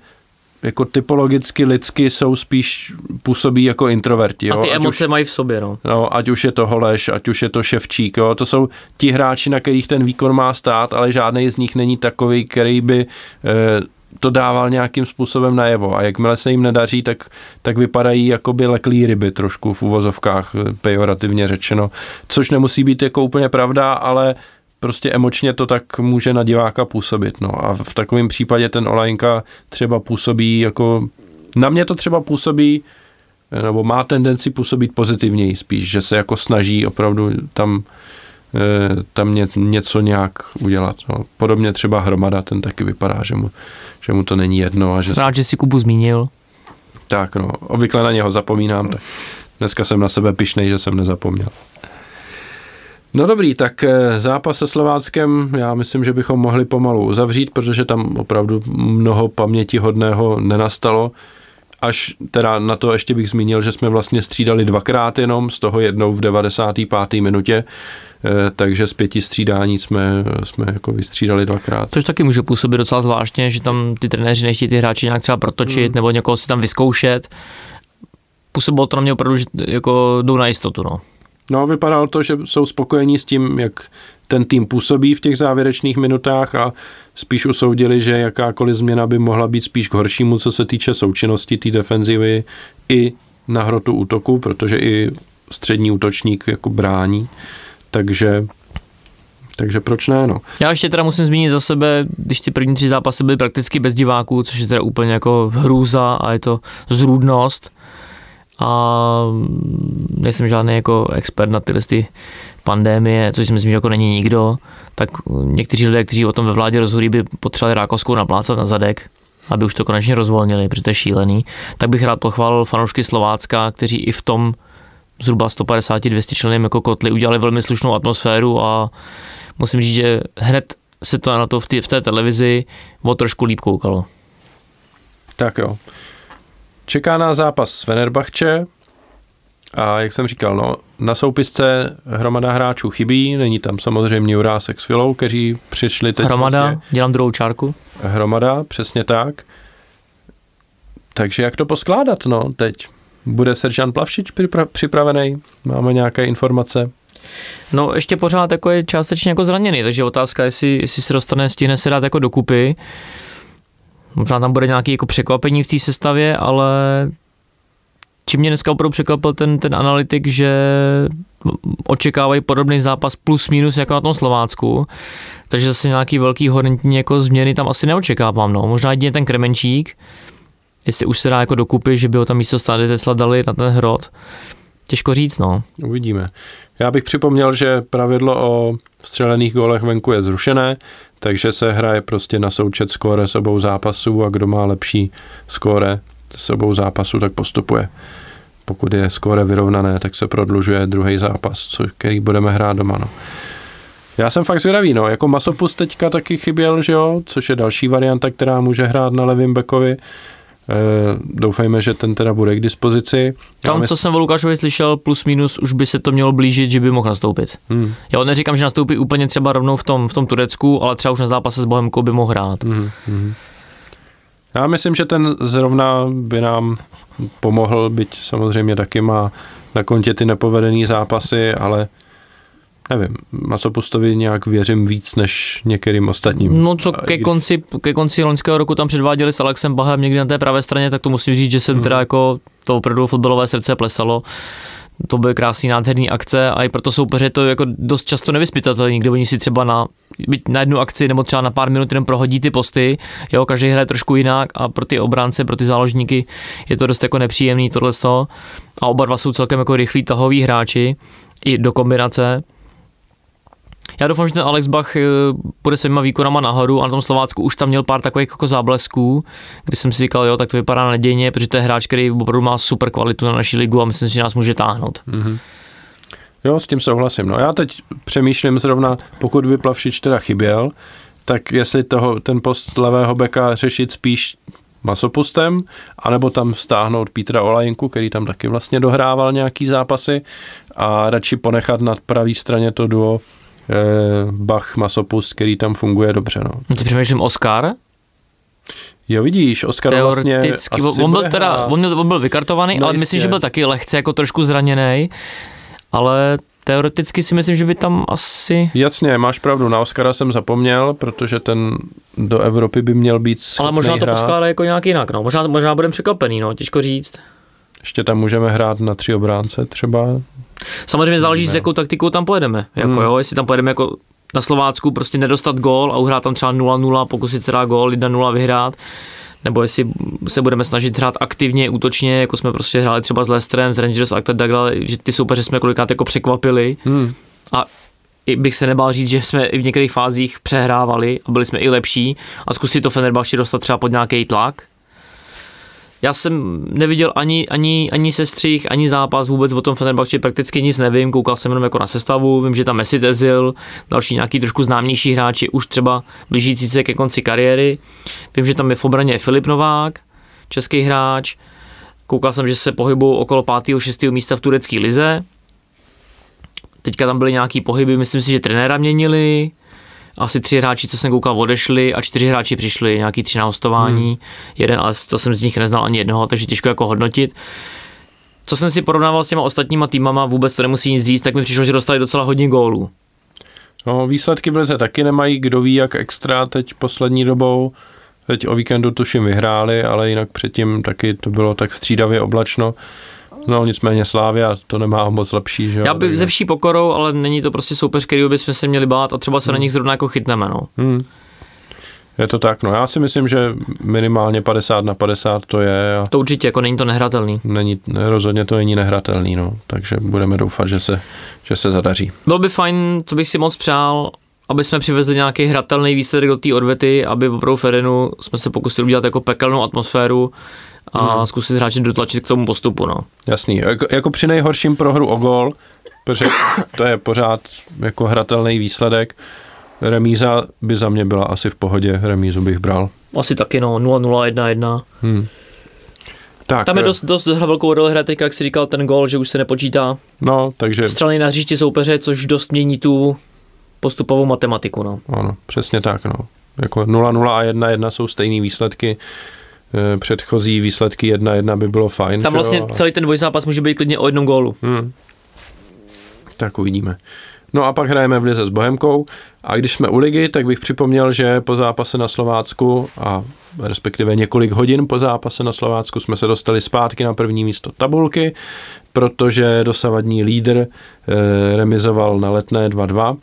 Speaker 1: jako typologicky lidsky jsou spíš působí jako introverti. Jo?
Speaker 2: A ty ať emoce už, mají v sobě, no.
Speaker 1: no. ať už je to Holeš, ať už je to Ševčík, jo? to jsou ti hráči, na kterých ten výkon má stát, ale žádný z nich není takový, který by eh, to dával nějakým způsobem najevo a jakmile se jim nedaří, tak, tak vypadají jakoby leklý ryby trošku v uvozovkách, pejorativně řečeno, což nemusí být jako úplně pravda, ale prostě emočně to tak může na diváka působit. No. A v takovém případě ten Olajnka třeba působí jako, na mě to třeba působí, nebo má tendenci působit pozitivněji spíš, že se jako snaží opravdu tam eh, tam něco nějak udělat. No. Podobně třeba Hromada, ten taky vypadá, že mu, že mu to není jedno. A že
Speaker 2: Jsem rád, že si Kubu zmínil.
Speaker 1: Tak no, obvykle na něho zapomínám, tak dneska jsem na sebe pišnej, že jsem nezapomněl. No dobrý, tak eh, zápas se Slováckem, já myslím, že bychom mohli pomalu uzavřít, protože tam opravdu mnoho paměti hodného nenastalo. Až teda na to ještě bych zmínil, že jsme vlastně střídali dvakrát jenom, z toho jednou v 95. minutě, eh, takže z pěti střídání jsme, jsme jako vystřídali dvakrát.
Speaker 2: Což taky může působit docela zvláštně, že tam ty trenéři nechtějí ty hráči nějak třeba protočit hmm. nebo někoho si tam vyzkoušet. Působilo to na mě opravdu, že jako jdou na jistotu. No.
Speaker 1: No, vypadalo to, že jsou spokojení s tím, jak ten tým působí v těch závěrečných minutách a spíš usoudili, že jakákoliv změna by mohla být spíš k horšímu, co se týče součinnosti té defenzivy i na hrotu útoku, protože i střední útočník jako brání. Takže takže proč ne, no.
Speaker 2: Já ještě teda musím zmínit za sebe, když ty první tři zápasy byly prakticky bez diváků, což je teda úplně jako hrůza a je to zrůdnost, a nejsem žádný jako expert na tyhle ty pandémie, což si myslím, že jako není nikdo, tak někteří lidé, kteří o tom ve vládě rozhodují, by potřebovali Rákovskou naplácat na zadek, aby už to konečně rozvolnili, protože to je šílený. Tak bych rád pochválil fanoušky Slovácka, kteří i v tom zhruba 150-200 členům jako kotli udělali velmi slušnou atmosféru a musím říct, že hned se to na to v, tý, v té televizi o trošku líp koukalo.
Speaker 1: Tak jo. Čeká nás zápas s Fenerbahče a jak jsem říkal, no, na soupisce hromada hráčů chybí, není tam samozřejmě Jurásek s Filou, kteří přišli teď.
Speaker 2: Hromada, vlastně, dělám druhou čárku.
Speaker 1: Hromada, přesně tak. Takže jak to poskládat, no, teď? Bude Seržan Plavšič připra- připravený? Máme nějaké informace?
Speaker 2: No, ještě pořád jako je částečně jako zraněný, takže otázka, jestli, jestli se dostane, stihne se dát jako dokupy. Možná tam bude nějaké jako překvapení v té sestavě, ale čím mě dneska opravdu překvapil ten, ten analytik, že očekávají podobný zápas plus minus jako na tom Slovácku, takže zase nějaký velký horentní jako změny tam asi neočekávám. No. Možná jedině ten Kremenčík, jestli už se dá jako dokupy, že by ho tam místo stále Tesla dali na ten hrot. Těžko říct, no.
Speaker 1: Uvidíme. Já bych připomněl, že pravidlo o střelených gólech venku je zrušené, takže se hraje prostě na součet skóre s obou zápasů a kdo má lepší skóre s obou zápasů, tak postupuje. Pokud je skóre vyrovnané, tak se prodlužuje druhý zápas, co, který budeme hrát doma. No. Já jsem fakt zvědavý, no, jako Masopus teďka taky chyběl, že jo, což je další varianta, která může hrát na levém bekovi. Uh, doufejme, že ten teda bude k dispozici.
Speaker 2: Tam, co jsem o Lukášovi slyšel, plus minus, už by se to mělo blížit, že by mohl nastoupit. Hmm. Já neříkám, že nastoupí úplně třeba rovnou v tom, v tom Turecku, ale třeba už na zápase s Bohemkou by mohl hrát. Hmm. Hmm.
Speaker 1: Já myslím, že ten zrovna by nám pomohl, byť samozřejmě taky má na kontě ty nepovedené zápasy, ale nevím, Masopustovi nějak věřím víc než některým ostatním.
Speaker 2: No co ke konci, ke konci loňského roku tam předváděli s Alexem Bahem někdy na té pravé straně, tak to musím říct, že jsem hmm. teda jako to opravdu fotbalové srdce plesalo. To byly krásné, nádherné akce a i proto soupeře to jako dost často nevyspytatelné, kde oni si třeba na, na jednu akci nebo třeba na pár minut jenom prohodí ty posty, jo, každý hraje trošku jinak a pro ty obránce, pro ty záložníky je to dost jako nepříjemný tohle a oba dva jsou celkem jako rychlí tahoví hráči i do kombinace, já doufám, že ten Alex Bach bude eh, svýma výkonama nahoru a na tom Slovácku už tam měl pár takových jako záblesků, kdy jsem si říkal, jo, tak to vypadá nadějně, protože to je hráč, který opravdu má super kvalitu na naší ligu a myslím si, že nás může táhnout. Mm-hmm.
Speaker 1: Jo, s tím souhlasím. No já teď přemýšlím zrovna, pokud by Plavšič teda chyběl, tak jestli toho, ten post levého beka řešit spíš masopustem, anebo tam stáhnout Petra Olajinku, který tam taky vlastně dohrával nějaký zápasy a radši ponechat na pravé straně to duo Bach Masopust, který tam funguje dobře. No.
Speaker 2: Ty přemýšlím Oscar?
Speaker 1: Jo, vidíš, Oscar Teoreticky,
Speaker 2: vlastně on byl teda, on, byl, on byl vykartovaný, no ale jistě. myslím, že byl taky lehce jako trošku zraněný, ale teoreticky si myslím, že by tam asi...
Speaker 1: Jasně, máš pravdu, na Oscara jsem zapomněl, protože ten do Evropy by měl být
Speaker 2: Ale možná to poskládá jako nějak jinak, no. Možná, možná budeme překvapený, no, těžko říct.
Speaker 1: Ještě tam můžeme hrát na tři obránce třeba.
Speaker 2: Samozřejmě záleží, s jakou taktikou tam pojedeme. Jako,
Speaker 1: Hmm.
Speaker 2: jo, jestli tam pojedeme jako na Slovácku prostě nedostat gól a uhrát tam třeba 0-0, pokusit se dát gól, 1-0 vyhrát, nebo jestli se budeme snažit hrát aktivně, útočně, jako jsme prostě hráli třeba s Leicesterem, s Rangers a tak dále, že ty soupeře jsme kolikrát jako překvapili
Speaker 1: Hmm.
Speaker 2: a i bych se nebál říct, že jsme i v některých fázích přehrávali a byli jsme i lepší a zkusit to Fenerbahce dostat třeba pod nějaký tlak. Já jsem neviděl ani, ani, ani sestřih, ani zápas, vůbec o tom Fenerbahce prakticky nic nevím, koukal jsem jenom jako na sestavu, vím, že tam Messi Ezil, další nějaký trošku známější hráči, už třeba blížící se ke konci kariéry. Vím, že tam je v obraně Filip Novák, český hráč, koukal jsem, že se pohybují okolo 5. 6. místa v turecké lize, Teďka tam byly nějaký pohyby, myslím si, že trenéra měnili, asi tři hráči, co jsem koukal, odešli a čtyři hráči přišli, nějaký tři na hostování, hmm. jeden, ale to jsem z nich neznal ani jednoho, takže těžko jako hodnotit. Co jsem si porovnával s těma ostatníma týmama, vůbec to nemusí nic říct, tak mi přišlo, že dostali docela hodně gólů.
Speaker 1: No, výsledky v lize taky nemají, kdo ví jak extra teď poslední dobou. Teď o víkendu tuším vyhráli, ale jinak předtím taky to bylo tak střídavě oblačno. No nicméně Slávia to nemá moc lepší, že?
Speaker 2: Já bych
Speaker 1: takže-
Speaker 2: ze vší pokorou, ale není to prostě soupeř, který bychom se měli bát a třeba se na nich zrovna jako chytneme. No.
Speaker 1: Hmm. Je to tak, no já si myslím, že minimálně 50 na 50 to je a
Speaker 2: To určitě, jako není to nehratelný.
Speaker 1: není, rozhodně to není nehratelný, no. takže budeme doufat, že se, že se zadaří.
Speaker 2: Bylo by fajn, co bych si moc přál, aby jsme přivezli nějaký hratelný výsledek do té odvety, aby opravdu Ferenu jsme se pokusili udělat jako pekelnou atmosféru a
Speaker 1: Hmm.
Speaker 2: zkusit hráče dotlačit k tomu postupu. No.
Speaker 1: Jasný, jako, jako při nejhorším prohru o gol, protože to je pořád jako hratelný výsledek. Remíza by za mě byla asi v pohodě, remízu bych bral.
Speaker 2: Asi taky no, 0-0, 1-1.
Speaker 1: Hmm. Tak,
Speaker 2: Tam je
Speaker 1: eh,
Speaker 2: dost, dost velkou roli hraje teďka, jak jsi říkal, ten gol, že už se nepočítá
Speaker 1: No, takže
Speaker 2: střely na hřišti soupeře, což dost mění tu postupovou matematiku. No.
Speaker 1: ano, přesně tak, no. Jako 0-0 a 1-1 jsou stejné výsledky. Eh, Předchozí výsledky 1-1 by bylo fajn.
Speaker 2: Tam
Speaker 1: že jo,
Speaker 2: vlastně
Speaker 1: ale-
Speaker 2: celý ten dvojzápas může být klidně o jednom gólu.
Speaker 1: Hmm. Tak uvidíme. No a pak hrajeme v lize s Bohemkou a když jsme u ligy, tak bych připomněl, že po zápase na Slovácku a respektive několik hodin po zápase na Slovácku jsme se dostali zpátky na první místo tabulky, protože dosavadní lídr e, remizoval na letné 2-2,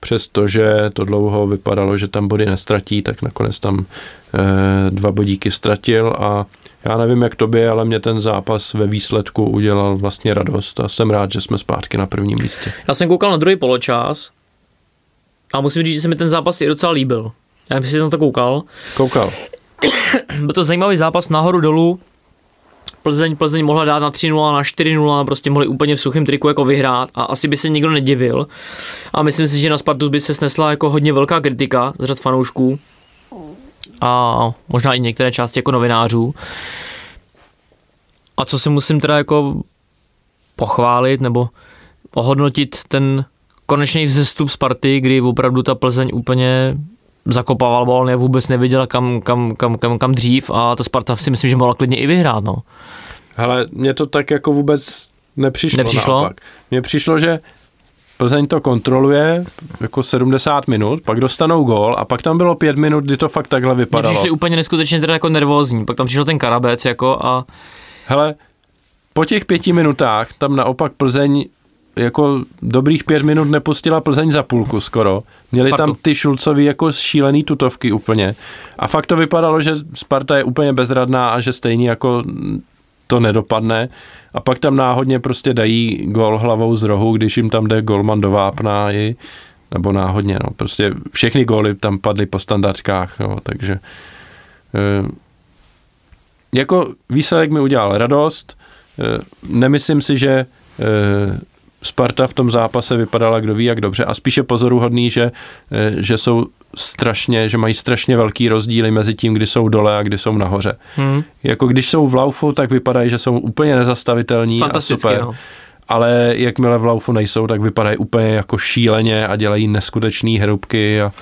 Speaker 1: přestože to dlouho vypadalo, že tam body nestratí, tak nakonec tam e, dva bodíky ztratil a já nevím, jak tobě, ale mě ten zápas ve výsledku udělal vlastně radost a jsem rád, že jsme zpátky na prvním místě.
Speaker 2: Já jsem koukal na druhý poločas a musím říct, že se mi ten zápas i docela líbil. Já jsem si na to koukal.
Speaker 1: Koukal.
Speaker 2: Byl to zajímavý zápas nahoru dolů. Plzeň, Plzeň mohla dát na 3-0, na 4-0, prostě mohli úplně v suchém triku jako vyhrát a asi by se nikdo nedivil. A myslím si, že na Spartu by se snesla jako hodně velká kritika z řad fanoušků a možná i některé části jako novinářů. A co si musím teda jako pochválit nebo ohodnotit ten konečný vzestup Sparty, kdy opravdu ta Plzeň úplně zakopával já vůbec nevěděla kam, kam, kam, kam, kam dřív a ta Sparta si myslím, že mohla klidně i vyhrát. No.
Speaker 1: Hele, mně to tak jako vůbec nepřišlo.
Speaker 2: Nepřišlo?
Speaker 1: Mně přišlo, že Plzeň to kontroluje jako 70 minut, pak dostanou gól a pak tam bylo 5 minut, kdy to fakt takhle
Speaker 2: Mně
Speaker 1: vypadalo.
Speaker 2: přišli úplně neskutečně teda jako nervózní, pak tam přišel ten Karabec jako a
Speaker 1: Hele, po těch pěti minutách tam naopak Plzeň jako dobrých pět minut nepustila Plzeň za půlku skoro. Měli
Speaker 2: Spartu.
Speaker 1: tam ty Šulcovi jako šílený tutovky úplně. A fakt to vypadalo, že Sparta je úplně bezradná a že stejně jako to nedopadne. A pak tam náhodně prostě dají gol hlavou z rohu, když jim tam jde golman do vápna i, nebo náhodně, no. Prostě všechny góly tam padly po standardkách, no, takže eh, jako výsledek mi udělal radost. Eh, Nemyslím si, že eh, Sparta v tom zápase vypadala kdo ví jak dobře a spíše pozoruhodný, že, eh, že jsou strašně, že mají strašně velký rozdíly mezi tím, kdy jsou dole a kdy jsou nahoře.
Speaker 2: hm,
Speaker 1: Jako když jsou v laufu, tak vypadají, že jsou úplně nezastavitelní a super.
Speaker 2: No.
Speaker 1: Ale jakmile v laufu nejsou, tak vypadají úplně jako šíleně a dělají neskutečné hrubky. A...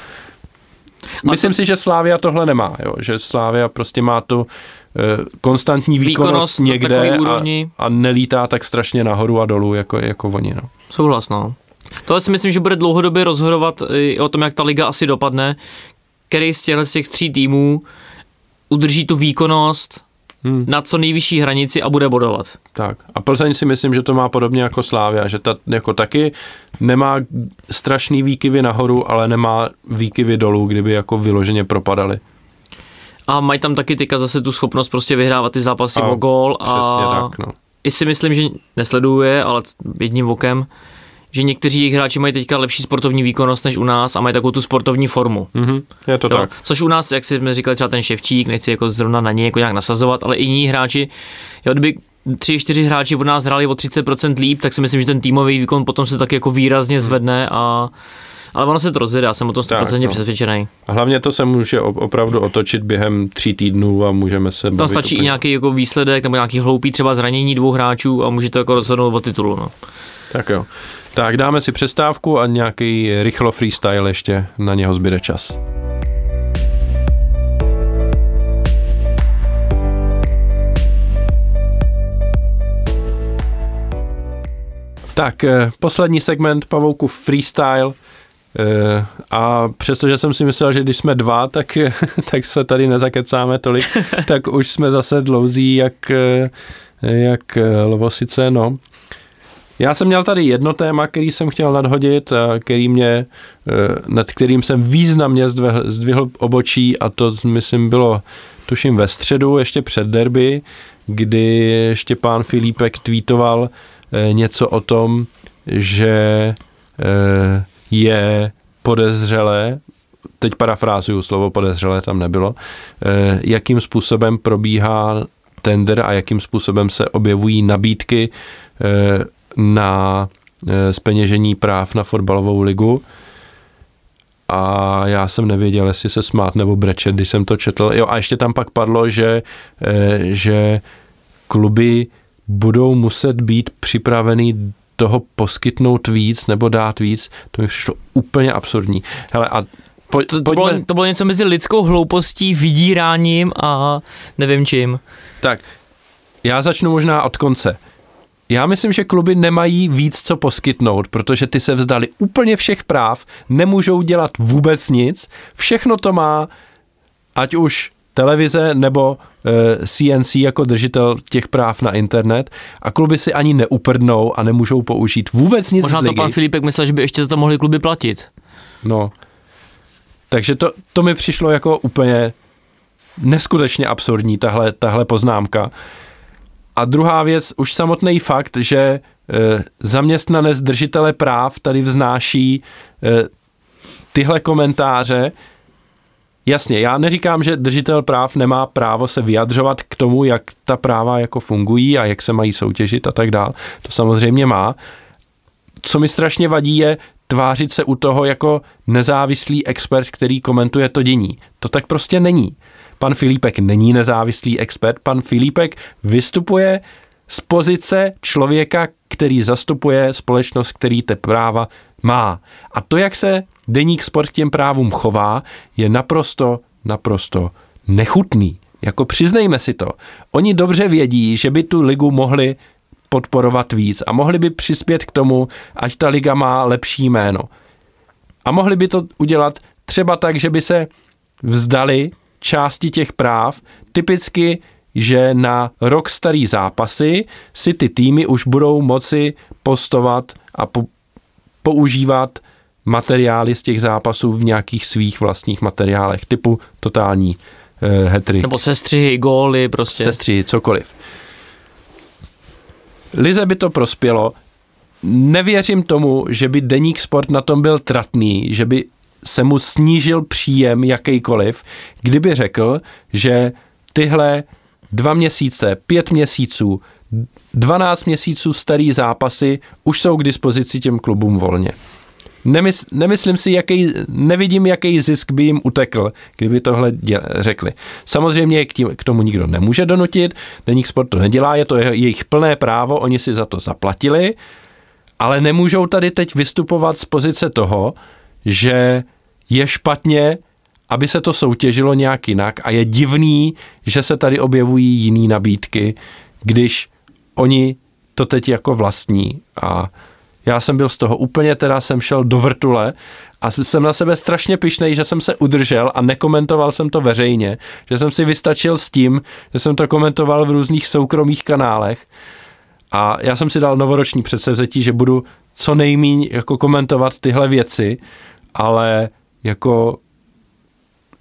Speaker 1: Myslím si, že Slávia tohle nemá, jo? že Slávia prostě má tu konstantní výkonnost,
Speaker 2: Výkonnost
Speaker 1: někde a,
Speaker 2: úrovni.
Speaker 1: a nelítá tak strašně nahoru a dolů jako, jako oni. No.
Speaker 2: Souhlas, no. Tohle si myslím, že bude dlouhodobě rozhodovat i o tom, jak ta liga asi dopadne, který z těchto z těch tří týmů udrží tu výkonnost hmm. na co nejvyšší hranici a bude bodovat.
Speaker 1: Tak. A Plzeň si myslím, že to má podobně jako Slávia, že ta jako taky nemá strašný výkyvy nahoru, ale nemá výkyvy dolů, kdyby jako vyloženě propadaly.
Speaker 2: A mají tam taky teďka zase tu schopnost prostě vyhrávat ty zápasy
Speaker 1: A
Speaker 2: o gól a
Speaker 1: Přesně tak, no.
Speaker 2: i si myslím, že nesleduje, ale jedním okem, že někteří jejich hráči mají teďka lepší sportovní výkonnost než u nás a mají takovou tu sportovní formu.
Speaker 1: Mhm, je to
Speaker 2: Jo?
Speaker 1: tak.
Speaker 2: Což u nás, jak jsme říkali, třeba ten Ševčík, nechci jako zrovna na něj jako nějak nasazovat, ale i jiní hráči, jo, kdyby tři, čtyři hráči od nás hráli o 30% líp, tak si myslím, že ten týmový výkon potom se taky jako výrazně zvedne a ale ono se to rozjede, já jsem o tom 100%
Speaker 1: Tak, no.
Speaker 2: přesvědčený.
Speaker 1: A hlavně to se může op- opravdu otočit během tří týdnů a můžeme se
Speaker 2: Tam stačí i nějaký jako výsledek nebo nějaký hloupý třeba zranění dvou hráčů a může to jako rozhodnout o titulu. No.
Speaker 1: Tak jo. Tak dáme si přestávku a nějaký rychlo freestyle ještě na něho zbyde čas. Tak, eh, poslední segment Pavouku Freestyle. Eh, A přestože jsem si myslel, že když jsme dva, tak, [LAUGHS] tak se tady nezakecáme tolik, [LAUGHS] tak už jsme zase dlouzí jak, eh, jak eh, lovosice, no. Já jsem měl tady jedno téma, který jsem chtěl nadhodit, a který mě, nad kterým jsem významně zdvihl, zdvihl obočí a to myslím bylo tuším ve středu, ještě před derby, kdy Štěpán Filipek tweetoval něco o tom, že je podezřelé, teď parafrázuju, slovo podezřelé tam nebylo, eh, jakým způsobem probíhá tender a jakým způsobem se objevují nabídky eh, na eh, zpeněžení práv na fotbalovou ligu. A já jsem nevěděl, jestli se smát nebo brečet, když jsem to četl. Jo, a ještě tam pak padlo, že, eh, že kluby budou muset být připravený toho poskytnout víc nebo dát víc. To mi přišlo úplně absurdní. Hele, a po,
Speaker 2: To, to, bylo, to bylo něco mezi lidskou hloupostí, vydíráním a nevím čím.
Speaker 1: Tak, já začnu možná od konce. Já myslím, že kluby nemají víc co poskytnout, protože ty se vzdali úplně všech práv, nemůžou dělat vůbec nic, všechno to má, ať už televize nebo e, CNC jako držitel těch práv na internet a kluby si ani neuprdnou a nemůžou použít vůbec nic
Speaker 2: Možná to pan Filipek myslel, že by ještě za to mohli kluby platit.
Speaker 1: No. Takže to, to mi přišlo jako úplně neskutečně absurdní, tahle, tahle poznámka. A druhá věc, už samotný fakt, že e, zaměstnanec držitele práv tady vznáší e, tyhle komentáře. Jasně, já neříkám, že držitel práv nemá právo se vyjadřovat k tomu, jak ta práva jako fungují a jak se mají soutěžit a tak dál. To samozřejmě má. Co mi strašně vadí je tvářit se u toho jako nezávislý expert, který komentuje to dění. To tak prostě není. Pan Filipek není nezávislý expert, pan Filipek vystupuje z pozice člověka, který zastupuje společnost, který te práva má. A to, jak se deník sport k těm právům chová, je naprosto, naprosto nechutný. Jako přiznejme si to. Oni dobře vědí, že by tu ligu mohli podporovat víc a mohli by přispět k tomu, ať ta liga má lepší jméno. A mohli by to udělat třeba tak, že by se vzdali části těch práv, typicky, že na rok starý zápasy si ty týmy už budou moci postovat a po, používat materiály z těch zápasů v nějakých svých vlastních materiálech, typu totální eh, hetry,
Speaker 2: Nebo sestřihy, góly prostě.
Speaker 1: sestři, cokoliv. Lize by to prospělo. Nevěřím tomu, že by Deník Sport na tom byl tratný, že by se mu snížil příjem jakýkoliv, kdyby řekl, že tyhle dva měsíce, pět měsíců, 12 měsíců starý zápasy už jsou k dispozici těm klubům volně. Nemysl, nemyslím si, jaký, nevidím, jaký zisk by jim utekl, kdyby tohle děl, řekli. Samozřejmě k, tím, k tomu nikdo nemůže donutit, Deník Sport to nedělá, je to je- jejich plné právo, oni si za to zaplatili, ale nemůžou tady teď vystupovat z pozice toho, že je špatně, aby se to soutěžilo nějak jinak a je divný, že se tady objevují jiné nabídky, když oni to teď jako vlastní a Já jsem byl z toho úplně, teda jsem šel do vrtule a jsem na sebe strašně pišnej, že jsem se udržel a nekomentoval jsem to veřejně, že jsem si vystačil s tím, že jsem to komentoval v různých soukromých kanálech. A já jsem si dal novoroční předsevzetí, že budu co nejmíň jako komentovat tyhle věci, ale jako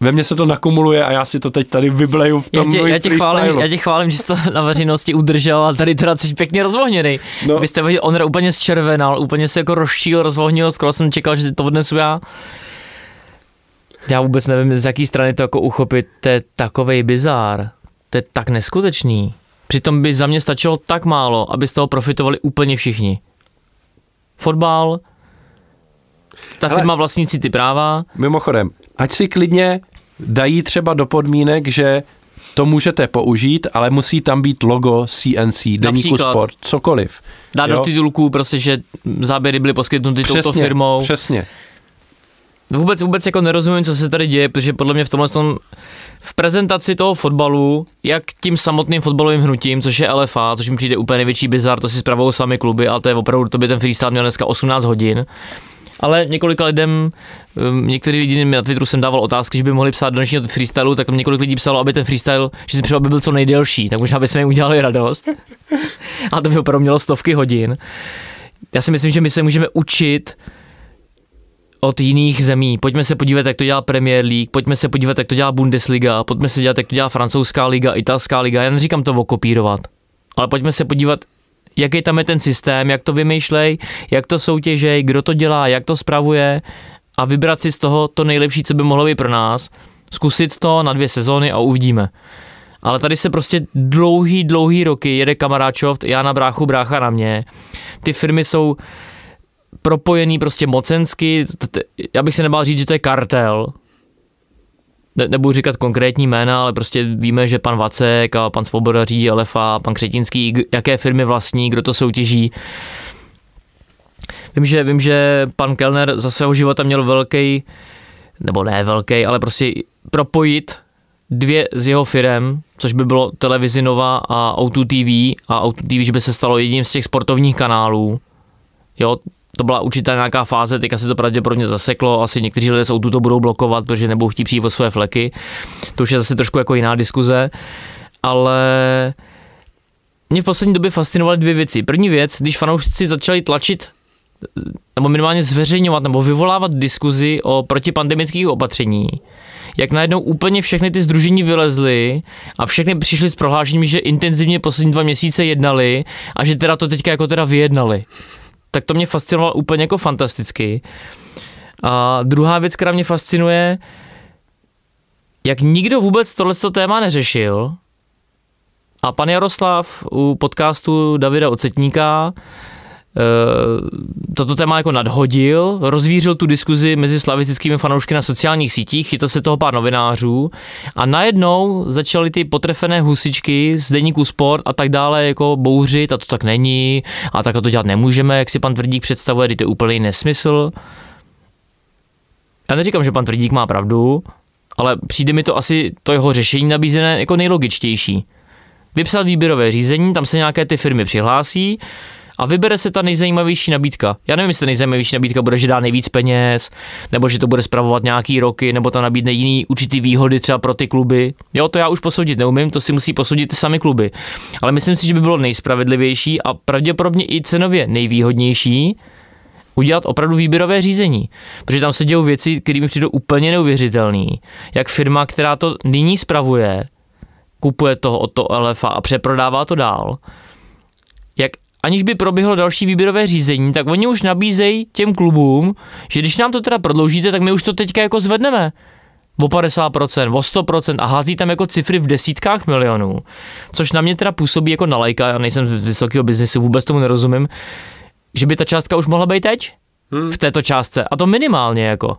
Speaker 1: ve mně se to nakumuluje a já si to teď tady vybleju v tom
Speaker 2: já tě, já tě, chválím, já tě chválím, že jsi to na veřejnosti udržel a tady teda jsi pěkně rozvohněný. No. Byste viděli, on úplně zčervenal, úplně se jako rozčíl, rozvohnil, skoro jsem čekal, že to odnesu já. Já vůbec nevím, z jaký strany to jako uchopit, to je takovej bizár, to je tak neskutečný. Přitom by za mě stačilo tak málo, aby z toho profitovali úplně všichni. Fotbal, ta Hele, firma vlastní si ty práva.
Speaker 1: Mimochodem, ať si klidně dají třeba do podmínek, že to můžete použít, ale musí tam být logo CNC, Deníku Sport, cokoliv.
Speaker 2: Dá do titulku prostě, že záběry byly poskytnuty
Speaker 1: přesně,
Speaker 2: touto firmou.
Speaker 1: Přesně.
Speaker 2: Vůbec, vůbec jako nerozumím, co se tady děje, protože podle mě v tomhle tom, v prezentaci toho fotbalu, jak tím samotným fotbalovým hnutím, což je LFA, což mi přijde úplně největší bizar, to si zpravují sami kluby, ale to je opravdu, to by ten freestyle měl dneska 18 hodin ale několika lidem, um, některý lidi mi na Twitteru jsem dával otázky, že by mohli psát do dnešního freestylu, tak tam několik lidí psalo, aby ten freestyle, že si třeba by byl co nejdelší, tak možná bychom jim udělali radost. [LAUGHS] a to by opravdu mělo stovky hodin. Já si myslím, že my se můžeme učit od jiných zemí. Pojďme se podívat, jak to dělá Premier League, pojďme se podívat, jak to dělá Bundesliga, pojďme se dělat, jak to dělá francouzská liga, italská liga. Já neříkám to okopírovat, ale pojďme se podívat, jaký tam je ten systém, jak to vymýšlej, jak to soutěžej, kdo to dělá, jak to spravuje a vybrat si z toho to nejlepší, co by mohlo být pro nás, zkusit to na dvě sezóny a uvidíme. Ale tady se prostě dlouhý, dlouhý roky jede kamaráčov, já na bráchu, brácha na mě. Ty firmy jsou propojený prostě mocensky, já bych se nebál říct, že to je kartel, ne, nebudu říkat konkrétní jména, ale prostě víme, že pan Vacek a pan Svoboda řídí LFA, pan Křetinský, jaké firmy vlastní, kdo to soutěží. Vím, že, vím, že pan Kellner za svého života měl velký, nebo ne velký, ale prostě propojit dvě z jeho firm, což by bylo televizi Nova a Auto TV a Auto TV, že by se stalo jedním z těch sportovních kanálů. Jo, to byla určitá nějaká fáze, teďka se to pravděpodobně zaseklo, asi někteří lidé jsou to budou blokovat, protože nebudou chtít přijít o své fleky. To už je zase trošku jako jiná diskuze, ale mě v poslední době fascinovaly dvě věci. První věc, když fanoušci začali tlačit nebo minimálně zveřejňovat nebo vyvolávat diskuzi o protipandemických opatření, jak najednou úplně všechny ty združení vylezly a všechny přišly s prohlášením, že intenzivně poslední dva měsíce jednali a že teda to teďka jako teda vyjednali tak to mě fascinovalo úplně jako fantasticky. A druhá věc, která mě fascinuje, jak nikdo vůbec tohleto téma neřešil, a pan Jaroslav u podcastu Davida Ocetníka toto téma jako nadhodil, rozvířil tu diskuzi mezi slavistickými fanoušky na sociálních sítích, chytl se toho pár novinářů a najednou začaly ty potrefené husičky z deníku sport a tak dále jako bouřit a to tak není a tak to dělat nemůžeme, jak si pan Tvrdík představuje, to je úplný nesmysl. Já neříkám, že pan Tvrdík má pravdu, ale přijde mi to asi to jeho řešení nabízené jako nejlogičtější. Vypsat výběrové řízení, tam se nějaké ty firmy přihlásí, a vybere se ta nejzajímavější nabídka. Já nevím, jestli ta nejzajímavější nabídka bude, že dá nejvíc peněz, nebo že to bude spravovat nějaký roky, nebo to nabídne jiný určitý výhody třeba pro ty kluby. Jo, to já už posoudit neumím, to si musí posoudit ty sami kluby. Ale myslím si, že by bylo nejspravedlivější a pravděpodobně i cenově nejvýhodnější udělat opravdu výběrové řízení. Protože tam se dějou věci, které mi přijdou úplně neuvěřitelné. Jak firma, která to nyní spravuje, kupuje to od to LFA a přeprodává to dál, jak aniž by proběhlo další výběrové řízení, tak oni už nabízejí těm klubům, že když nám to teda prodloužíte, tak my už to teďka jako zvedneme o 50%, o 100% a hází tam jako cifry v desítkách milionů, což na mě teda působí jako na lajka, já nejsem z vysokého biznesu, vůbec tomu nerozumím, že by ta částka už mohla být teď hmm. v této částce a to minimálně jako.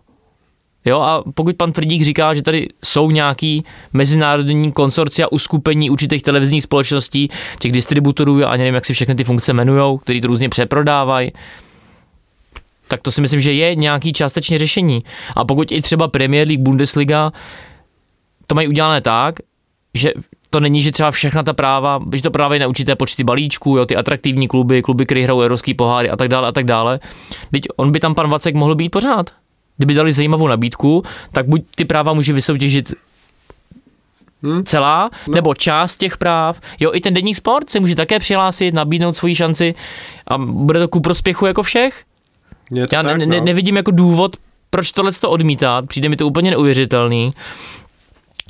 Speaker 2: Jo, a pokud pan Tvrdík říká, že tady jsou nějaký mezinárodní konsorcia uskupení určitých televizních společností, těch distributorů, a nevím, jak si všechny ty funkce jmenují, který to různě přeprodávají, tak to si myslím, že je nějaký částečně řešení. A pokud i třeba Premier League, Bundesliga to mají udělané tak, že to není, že třeba všechna ta práva, že to právě neurčité počty balíčků, jo, ty atraktivní kluby, kluby, které hrajou evropský poháry a tak dále a tak dále. Teď on by tam pan Vacek mohl být pořád. Kdyby dali zajímavou nabídku, tak buď ty práva může vysoutěžit hmm. celá, no. nebo část těch práv. Jo, i ten denní sport se může také přihlásit, nabídnout svoji šanci a bude to ku prospěchu jako všech.
Speaker 1: Je to
Speaker 2: Já
Speaker 1: tak,
Speaker 2: ne,
Speaker 1: no.
Speaker 2: ne, nevidím jako důvod, proč tohle to odmítat, přijde mi to úplně neuvěřitelný.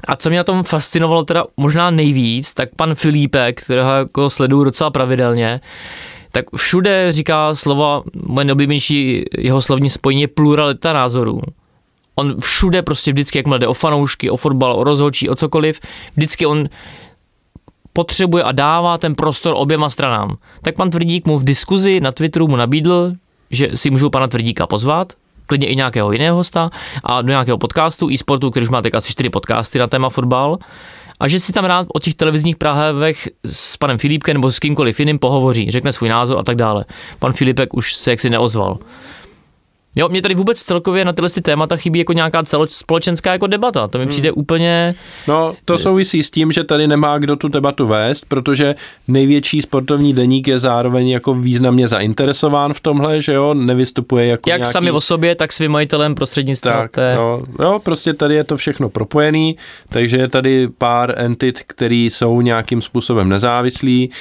Speaker 2: A co mě na tom fascinovalo teda možná nejvíc, tak pan Filipek, kterého jako sleduju docela pravidelně, tak všude říká slova, moje nejoblíbenější jeho slovní spojení je pluralita názorů. On všude prostě vždycky, jak jde o fanoušky, o fotbal, o rozhodčí, o cokoliv, vždycky on potřebuje a dává ten prostor oběma stranám. Tak pan Tvrdík mu v diskuzi na Twitteru mu nabídl, že si můžou pana Tvrdíka pozvat, klidně i nějakého jiného hosta a do nějakého podcastu e-sportu, který už má tak asi čtyři podcasty na téma fotbal a že si tam rád o těch televizních právech s panem Filipkem nebo s kýmkoliv jiným pohovoří, řekne svůj názor a tak dále. Pan Filipek už se jaksi neozval. Jo, mě tady vůbec celkově na tyhle ty témata chybí jako nějaká celospolečenská jako debata. To mi přijde hmm. úplně...
Speaker 1: No, to souvisí s tím, že tady nemá kdo tu debatu vést, protože největší sportovní deník je zároveň jako významně zainteresován v tomhle, že jo, nevystupuje jako
Speaker 2: Jak
Speaker 1: nějaký...
Speaker 2: sami o sobě, tak svým majitelem prostřednictvím.
Speaker 1: Tak,
Speaker 2: té...
Speaker 1: no, jo, prostě tady je to všechno propojený, takže je tady pár entit, který jsou nějakým způsobem nezávislí,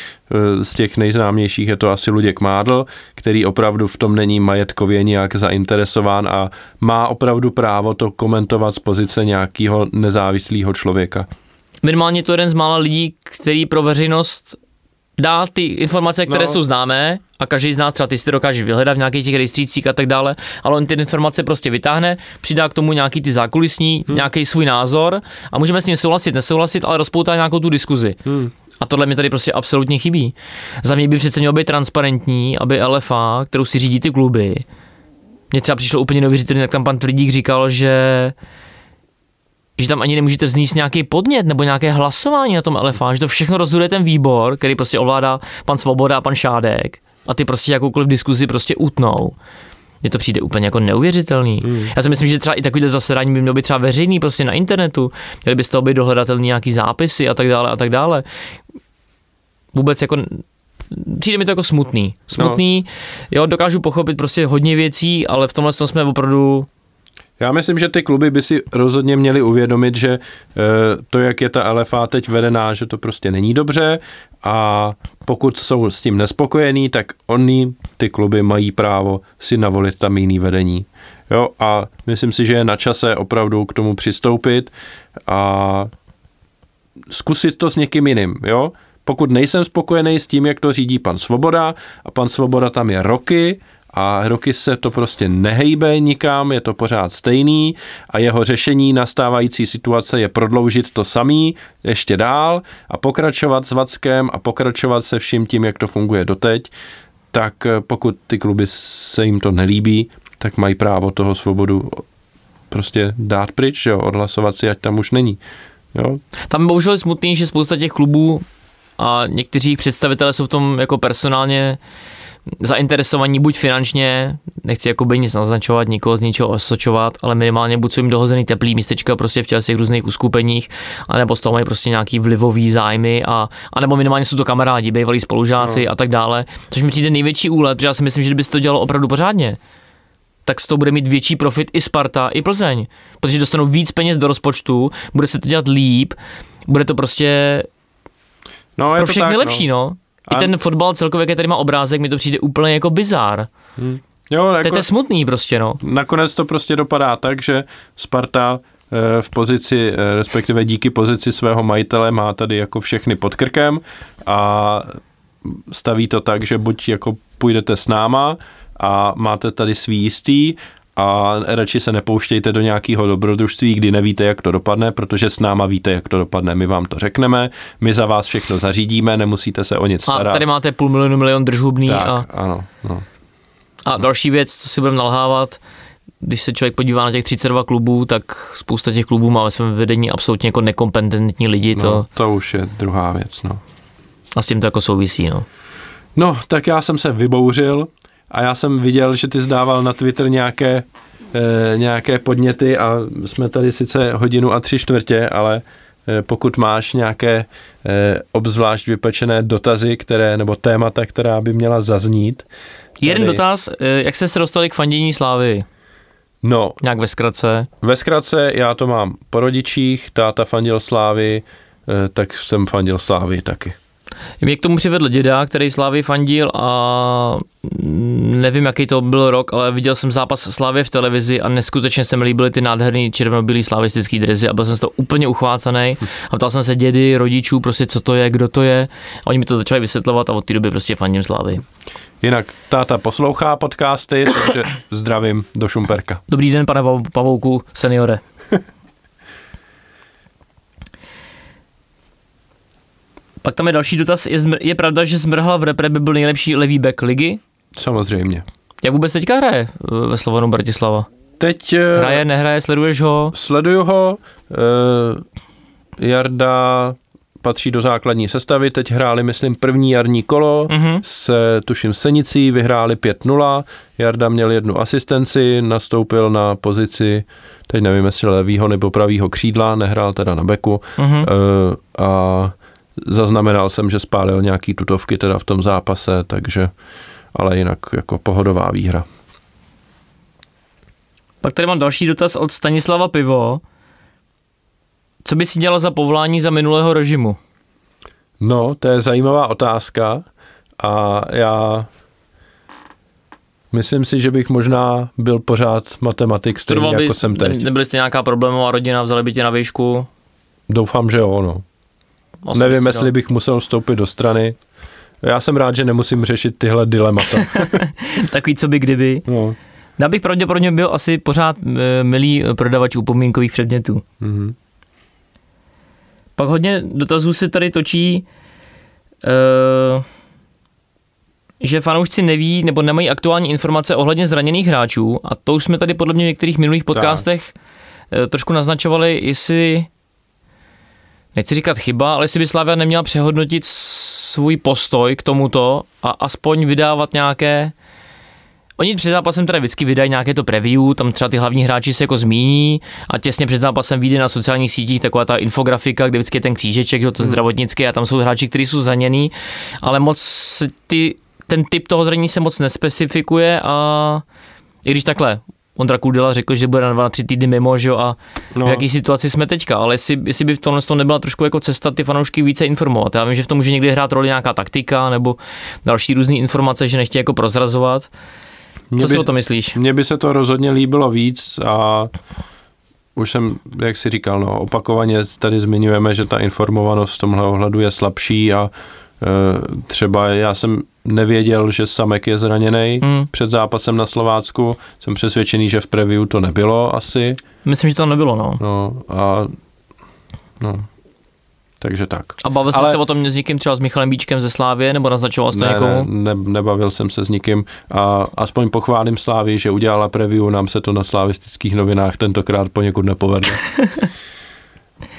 Speaker 1: z těch nejznámějších je to asi Luděk Mádl, který opravdu v tom není majetkově nějak zainteresován a má opravdu právo to komentovat z pozice nějakého nezávislého člověka.
Speaker 2: Minimálně to jeden z mála lidí, který pro veřejnost dá ty informace, které no. jsou známé a každý z nás třeba ty si dokáže vyhledat v nějakých těch rejstřících a tak dále, ale on ty informace prostě vytáhne, přidá k tomu nějaký ty zákulisní, hmm. nějaký svůj názor a můžeme s ním souhlasit, nesouhlasit, ale rozpoutá nějakou tu diskuzi. Hmm. A tohle mi tady prostě absolutně chybí. Za mě by přece mělo být transparentní, aby LFA, kterou si řídí ty kluby, mně třeba přišlo úplně neuvěřitelné, jak tam pan Tvrdík říkal, že že tam ani nemůžete vznést nějaký podnět nebo nějaké hlasování na tom LFA, že to všechno rozhoduje ten výbor, který prostě ovládá pan Svoboda a pan Šádek a ty prostě jakoukoliv diskuzi prostě utnou. Mně to přijde úplně jako neuvěřitelný. Hmm. Já si myslím, že třeba i takovýhle zasedání by mělo být třeba veřejný prostě na internetu, měly by z toho být dohledatelný nějaký zápisy a tak dále a tak dále. Vůbec jako přijde mi to jako smutný. Smutný, no. jo, dokážu pochopit prostě hodně věcí, ale v tomhle jsme opravdu
Speaker 1: já myslím, že ty kluby by si rozhodně měli uvědomit, že to, jak je ta LFA teď vedená, že to prostě není dobře a pokud jsou s tím nespokojení, tak oni, ty kluby, mají právo si navolit tam jiný vedení. Jo, a myslím si, že je na čase opravdu k tomu přistoupit a zkusit to s někým jiným, jo. Pokud nejsem spokojený s tím, jak to řídí pan Svoboda a pan Svoboda tam je roky a roky se to prostě nehejbe nikam, je to pořád stejný a jeho řešení nastávající situace je prodloužit to samý ještě dál a pokračovat s Vackem a pokračovat se vším tím, jak to funguje doteď, tak pokud ty kluby se jim to nelíbí, tak mají právo toho svobodu prostě dát pryč, jo, odhlasovat si, ať tam už není. Jo?
Speaker 2: Tam bohužel je smutný, že spousta těch klubů a někteří představitelé jsou v tom jako personálně zainteresovaní buď finančně, nechci jako by nic naznačovat, nikoho z ničeho osočovat, ale minimálně buď jsou jim dohozený teplý místečka prostě v těch různých uskupeních, anebo z toho mají prostě nějaký vlivový zájmy, a, anebo minimálně jsou to kamarádi, bývalí spolužáci no. a tak dále, což mi přijde největší úlet, protože já si myslím, že by to dělalo opravdu pořádně tak z toho bude mít větší profit i Sparta, i Plzeň, protože dostanou víc peněz do rozpočtu, bude se to dělat líp, bude to prostě
Speaker 1: no,
Speaker 2: je pro všechny lepší, no. no. I ten fotbal celkově, který má obrázek, mi to přijde úplně jako bizár. Hmm. Jo, jako, to je smutný prostě, no.
Speaker 1: Nakonec to prostě dopadá tak, že Sparta eh, v pozici, eh, respektive díky pozici svého majitele má tady jako všechny pod krkem a staví to tak, že buď jako půjdete s náma a máte tady svý jistý a radši se nepouštějte do nějakého dobrodružství, kdy nevíte, jak to dopadne, protože s náma víte, jak to dopadne. My vám to řekneme, my za vás všechno zařídíme, nemusíte se o nic starat.
Speaker 2: A tady máte půl milionu, milion držhubný.
Speaker 1: Tak,
Speaker 2: a...
Speaker 1: ano. No.
Speaker 2: A další věc, co si budeme nalhávat, když se člověk podívá na těch 32 klubů, tak spousta těch klubů má ve svém vedení absolutně jako nekompetentní lidi. To,
Speaker 1: no, to už je druhá věc, no.
Speaker 2: A s tím to jako souvisí, no.
Speaker 1: No, tak já jsem se vybouřil a já jsem viděl, že ty zdával na Twitter nějaké, e, nějaké podněty a jsme tady sice hodinu a tři čtvrtě, ale eh, pokud máš nějaké eh, obzvlášť vypečené dotazy, které, nebo témata, která by měla zaznít.
Speaker 2: Jeden
Speaker 1: Tady-
Speaker 2: dotaz, jak jste se dostali k fandění slávy?
Speaker 1: No,
Speaker 2: Nějak ve zkratce.
Speaker 1: ve zkratce já to mám po rodičích, táta fandil Slávy, tak jsem fandil Slávy taky.
Speaker 2: Mě k tomu přivedl děda, který Slávy fandil a mm, nevím, jaký to byl rok, ale viděl jsem zápas Slávy v televizi a neskutečně se mi líbily ty nádherný červenobílý slavistický drezy a byl jsem z toho úplně uchvácený a ptal jsem se dědy, rodičů, prostě co to je, kdo to je a oni mi to začali vysvětlovat a od té doby prostě fandím Slávy.
Speaker 1: Jinak táta poslouchá podcasty, takže zdravím do Šumperka.
Speaker 2: Dobrý den, pane Pav- Pavouku, seniore. [LAUGHS] Pak tam je další dotaz. Je, zmr- je pravda, že Smrhal v repre by byl nejlepší levý back ligy?
Speaker 1: Samozřejmě.
Speaker 2: Jak vůbec teďka hraje eh, ve Slovanu Bratislava?
Speaker 1: Teď eh,
Speaker 2: Hraje, nehraje, sleduješ ho?
Speaker 1: sleduju ho, eh, Jarda patří do základní sestavy, teď hráli, myslím, první jarní kolo
Speaker 2: Mhm.
Speaker 1: s, tuším, Senicí, vyhráli 5-0, Jarda měl jednu asistenci, nastoupil na pozici, teď nevím, jestli levýho nebo pravýho křídla, nehrál teda na beku
Speaker 2: Mhm.
Speaker 1: eh, a zaznamenal jsem, že spálil nějaký tutovky teda v tom zápase, takže ale jinak jako pohodová výhra.
Speaker 2: Pak tady mám další dotaz od Stanislava Pivo. Co by si dělal za povolání za minulého režimu?
Speaker 1: No, to je zajímavá otázka a já myslím si, že bych možná byl pořád matematik stejný,
Speaker 2: Studoval
Speaker 1: jako
Speaker 2: bys,
Speaker 1: jsem teď.
Speaker 2: nebyli jste nějaká problémová rodina, vzali by tě na výšku?
Speaker 1: Doufám, že jo, no.
Speaker 2: Asi
Speaker 1: Nevím,
Speaker 2: bys
Speaker 1: jestli
Speaker 2: dělal.
Speaker 1: bych musel vstoupit do strany. Já jsem rád, že nemusím řešit tyhle dilemata. [LAUGHS]
Speaker 2: Takový, co by kdyby.
Speaker 1: No.
Speaker 2: Já bych pravděpodobně byl asi pořád e, milý prodavač upomínkových předmětů.
Speaker 1: Mhm.
Speaker 2: Pak hodně dotazů se tady točí, e, že fanoušci neví nebo nemají aktuální informace ohledně zraněných hráčů a to už jsme tady podle mě v některých minulých podcastech e, trošku naznačovali, jestli nechci říkat chyba, ale jestli by Slavia neměla přehodnotit svůj postoj k tomuto a aspoň vydávat nějaké Oni před zápasem teda vždycky vydají nějaké to preview, tam třeba ty hlavní hráči se jako zmíní a těsně před zápasem vyjde na sociálních sítích taková ta infografika, kde vždycky je ten křížeček, že to
Speaker 1: Hmm.
Speaker 2: zdravotnické a tam jsou hráči, kteří jsou zraněný, ale moc ty, ten typ toho zranění se moc nespecifikuje a i když takhle, Ondra Kudela řekl, že bude na dva, na tři týdny mimo, že jo, a no. v jaký situaci jsme teďka, ale jestli, jestli by v tomhle tom nebyla trošku jako cesta ty fanoušky více informovat. Já vím, že v tom může někdy hrát roli nějaká taktika nebo další různé informace, že nechtějí jako prozrazovat.
Speaker 1: Mně
Speaker 2: Co
Speaker 1: by-
Speaker 2: si o to myslíš?
Speaker 1: Mně by se to rozhodně líbilo víc a už jsem, jak si říkal, no, opakovaně tady zmiňujeme, že ta informovanost v tomhle ohledu je slabší a třeba já jsem nevěděl, že Samek je zraněný
Speaker 2: Hmm.
Speaker 1: před zápasem na Slovácku. Jsem přesvědčený, že v preview to nebylo asi.
Speaker 2: Myslím, že to nebylo, no.
Speaker 1: No a no, takže tak.
Speaker 2: A bavil jsi
Speaker 1: Ale-
Speaker 2: se o tom s někým třeba s Michalem Bíčkem ze Slávě, nebo naznačoval jsi to
Speaker 1: Ne,
Speaker 2: někomu?
Speaker 1: ne, ne, nebavil jsem se s nikým a aspoň pochválím Slávy, že udělala preview, nám se to na slavistických novinách tentokrát poněkud nepovedlo. [LAUGHS]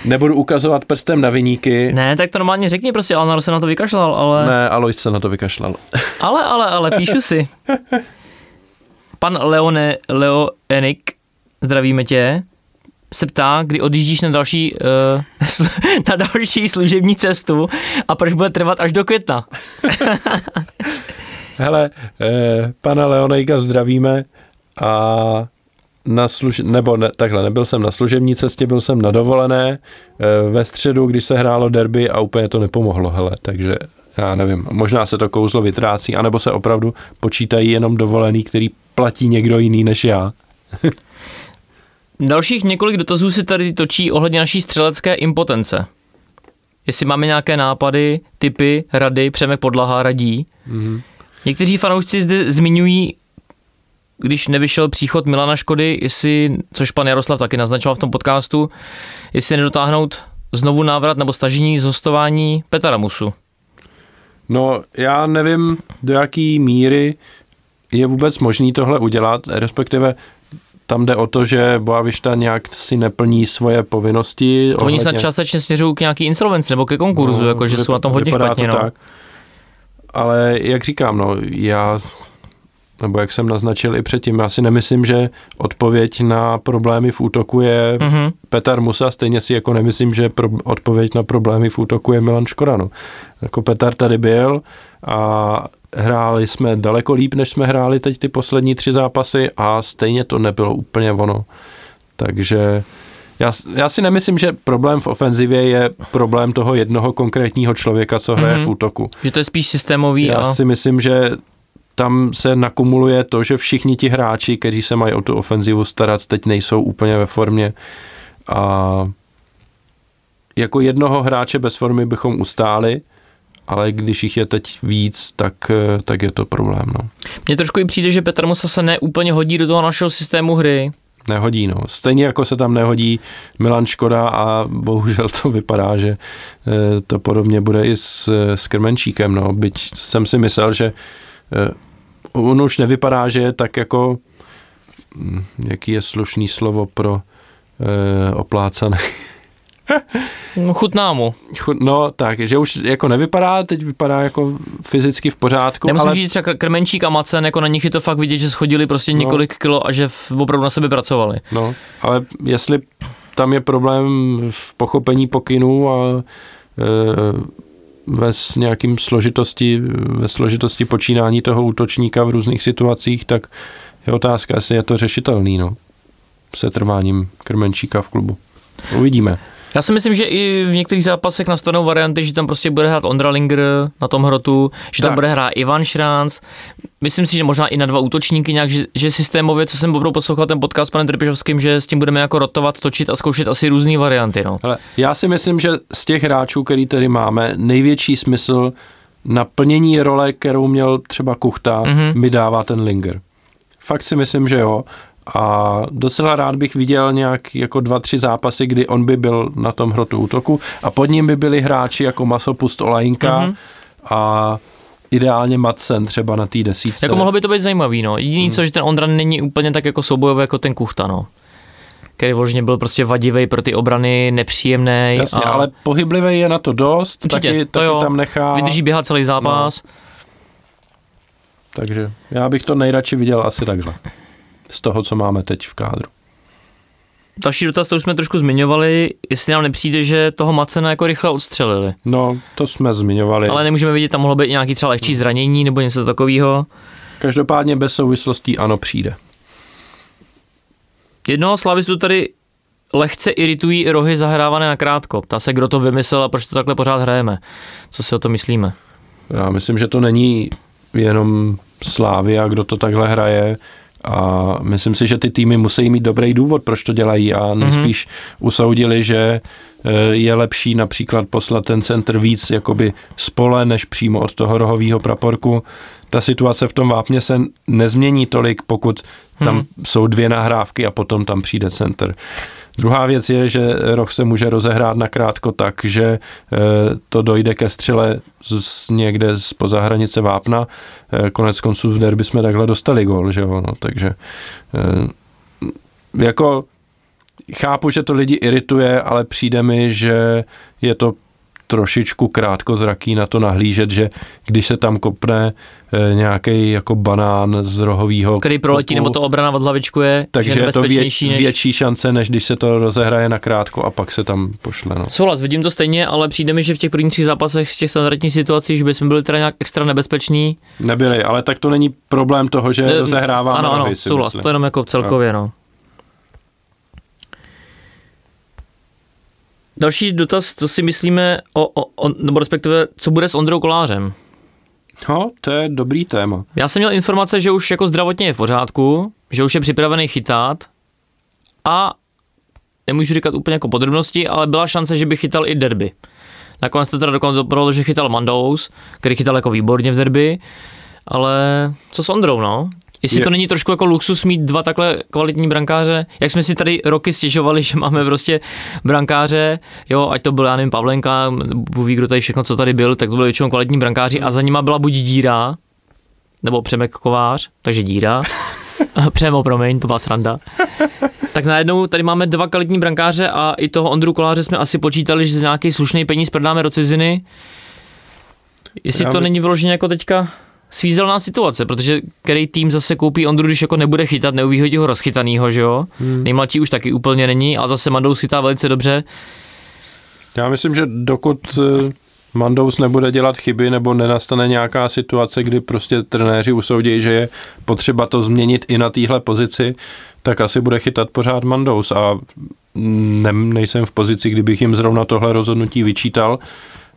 Speaker 1: Nebudu ukazovat prstem na viníky.
Speaker 2: Ne, tak to normálně řekni prostě, Alnaro se na to vykašlal, ale...
Speaker 1: Ne, Alois se na to vykašlal. [LAUGHS]
Speaker 2: Ale, ale, ale, píšu si. Pan Leone, Leo Enik, zdravíme tě, se ptá, kdy odjíždíš na další, uh, [LAUGHS] na další služební cestu a proč bude trvat až do května. [LAUGHS]
Speaker 1: Hele, eh, pana Leonejka zdravíme a na služ... nebo ne, takhle, nebyl jsem na služební cestě, byl jsem na dovolené eh, ve středu, když se hrálo derby a úplně to nepomohlo, hele, takže já nevím, možná se to kouzlo vytrácí, anebo se opravdu počítají jenom dovolený, který platí někdo jiný než já. [LAUGHS]
Speaker 2: Dalších několik dotazů se tady točí ohledně naší střelecké impotence. Jestli máme nějaké nápady, typy, rady, Přemek Podlaha radí.
Speaker 1: Mhm.
Speaker 2: Někteří fanoušci zde zmiňují, když nevyšel příchod Milana Škody, jestli, což pan Jaroslav taky naznačoval v tom podcastu, jestli nedotáhnout znovu návrat nebo stažení z hostování Petra Ramusu.
Speaker 1: No, já nevím, do jaký míry je vůbec možný tohle udělat, respektive tam jde o to, že Boavišta nějak si neplní svoje povinnosti.
Speaker 2: Oni
Speaker 1: ohledně-
Speaker 2: snad částečně směřují k nějaký insolvenci nebo ke konkurzu, no, jako že jsou na tom hodně špatně.
Speaker 1: to
Speaker 2: No.
Speaker 1: Tak. Ale jak říkám, no, já nebo jak jsem naznačil i předtím, já si nemyslím, že odpověď na problémy v útoku je mm-hmm. Petar Musa, stejně si jako nemyslím, že pro, odpověď na problémy v útoku je Milan Škoda. No. Jako Petar tady byl a hráli jsme daleko líp, než jsme hráli teď ty poslední tři zápasy a stejně to nebylo úplně ono. Takže já, já si nemyslím, že problém v ofenzivě je problém toho jednoho konkrétního člověka, co hraje mm-hmm. v útoku.
Speaker 2: Že to je spíš systémový.
Speaker 1: Já a... si myslím, že tam se nakumuluje to, že všichni ti hráči, kteří se mají o tu ofenzivu starat, teď nejsou úplně ve formě. A jako jednoho hráče bez formy bychom ustáli, ale když jich je teď víc, tak, tak je to problém. No.
Speaker 2: Mně trošku i přijde, že Petr Musa se neúplně hodí do toho našeho systému hry.
Speaker 1: Nehodí, no. Stejně jako se tam nehodí Milan Škoda a bohužel to vypadá, že eh, to podobně bude i s, s Krmenčíkem, no. Byť jsem si myslel, že on už nevypadá, že je tak jako, hm, jaký je slušný slovo pro eh, oplácaný. [LAUGHS]
Speaker 2: no, chutná mu.
Speaker 1: Chut, no tak, že už jako nevypadá, teď vypadá jako fyzicky v pořádku.
Speaker 2: Nemusím ale... říct třeba Krmenčík a Macen, jako na nich je to fakt vidět, že schodili prostě no. několik kilo a že v, opravdu na sebe pracovali.
Speaker 1: No, ale jestli tam je problém v pochopení pokynů a e, ve nějakým složitosti, ve složitosti počínání toho útočníka v různých situacích, tak je otázka, jestli je to řešitelný, no, se trváním Krmenčíka v klubu. Uvidíme.
Speaker 2: Já si myslím, že i v některých zápasech nastanou varianty, že tam prostě bude hrát Ondra Linger na tom hrotu, že tam tak. bude hrát Ivan Šránc. Myslím si, že možná i na dva útočníky nějak, že, že systémově, co jsem opravdu poslouchal ten podcast s panem Trpišovským, že s tím budeme jako rotovat, točit a zkoušet asi různé varianty. No.
Speaker 1: Ale já si myslím, že z těch hráčů, který tady máme, největší smysl na plnění role, kterou měl třeba Kuchta, mm-hmm. mi dává ten Linger. Fakt si myslím, že jo. A docela rád bych viděl nějak jako dva, tři zápasy, kdy on by byl na tom hrotu útoku a pod ním by byli hráči jako Masopust Olajinka mm-hmm. a ideálně Madsen třeba na té desítce.
Speaker 2: Jako mohlo by to být zajímavý, no. Jediný hmm. co, že ten Ondra není úplně tak jako soubojový jako ten Kuchta, no který vložně byl prostě vadivý pro ty obrany, nepříjemný.
Speaker 1: Jasně, a... ale pohyblivý je na to dost, Určitě, taky, to taky jo. tam nechá.
Speaker 2: Vydrží běhat celý zápas. No.
Speaker 1: Takže já bych to nejradši viděl asi takhle z toho, co máme teď v kádru.
Speaker 2: Další dotaz, to už jsme trošku zmiňovali, jestli nám nepřijde, že toho Macena jako rychle odstřelili.
Speaker 1: No, to jsme zmiňovali.
Speaker 2: Ale nemůžeme vidět, tam mohlo být nějaký třeba lehčí zranění nebo něco takového.
Speaker 1: Každopádně bez souvislostí ano přijde.
Speaker 2: Jednoho slavistu tady lehce iritují rohy zahrávané na krátko. Ptá se, kdo to vymyslel a proč to takhle pořád hrajeme. Co si o to myslíme?
Speaker 1: Já myslím, že to není jenom Slávia, kdo to takhle hraje. A myslím si, že ty týmy musí mít dobrý důvod, proč to dělají a nejspíš mm-hmm. usoudili, že eh, je lepší například poslat ten centr víc jakoby spole, než přímo od toho rohového praporku. Ta situace v tom vápně se nezmění tolik, pokud tam hmm. jsou dvě nahrávky a potom tam přijde center. Druhá věc je, že roh se může rozehrát nakrátko tak, že eh, to dojde ke střele z, někde z poza hranice vápna. Eh, konec konců v derby jsme takhle dostali gol, že jo, no, takže eh, jako chápu, že to lidi irituje, ale přijde mi, že je to trošičku krátkozraký na to nahlížet, že když se tam kopne e, nějaký jako banán z rohového
Speaker 2: Který proletí, kopu, nebo to obrana od hlavičku je,
Speaker 1: takže je to vě, než... větší šance, než když se to rozehraje na krátko a pak se tam pošle. No.
Speaker 2: Souhlas, vidím to stejně, ale přijde mi, že v těch prvních třích zápasech z těch standardních situací, že bychom byli teda nějak extra nebezpeční.
Speaker 1: Nebyli, ale tak to není problém toho, že e, rozehráváme
Speaker 2: Ano, ano, souhlas, to jenom jako celkově, no. no. Další dotaz, co si myslíme o, o, o nebo respektive, co bude s Ondrou Kolářem?
Speaker 1: No, to je dobrý téma.
Speaker 2: Já jsem měl informace, že už jako zdravotně je v pořádku, že už je připravený chytat a nemůžu říkat úplně jako podrobnosti, ale byla šance, že by chytal i derby. Nakonec to teda dokonce dopadlo, že chytal Mandous, který chytal jako výborně v derby, ale co s Ondrou, no? Jestli je. to není trošku jako luxus mít dva takhle kvalitní brankáře, jak jsme si tady roky stěžovali, [LAUGHS] že máme prostě brankáře, jo, ať to byl, já nevím, Pavlenka, Bůh ví, kdo tady všechno, co tady byl, tak to byly většinou kvalitní brankáři a za nima byla buď díra, nebo Přemek Kovář, takže díra. [LAUGHS] Přemo, promiň, to byla sranda. tak najednou tady máme dva kvalitní brankáře a i toho Ondru Koláře jsme asi počítali, že z nějaký slušný peníz prodáme do ciziny. Jestli Já to by... není vyloženě jako teďka svízelná situace, protože který tým zase koupí Ondru, když jako nebude chytat, neuvíhodí ho rozchytanýho, že jo? Hmm. Nejmladší už taky úplně není, a zase Mandou chytá velice dobře.
Speaker 1: Já myslím, že dokud eh, Mandous nebude dělat chyby nebo nenastane nějaká situace, kdy prostě trenéři usoudí, že je potřeba to změnit i na téhle pozici, tak asi bude chytat pořád Mandous a ne, nejsem v pozici, kdybych jim zrovna tohle rozhodnutí vyčítal.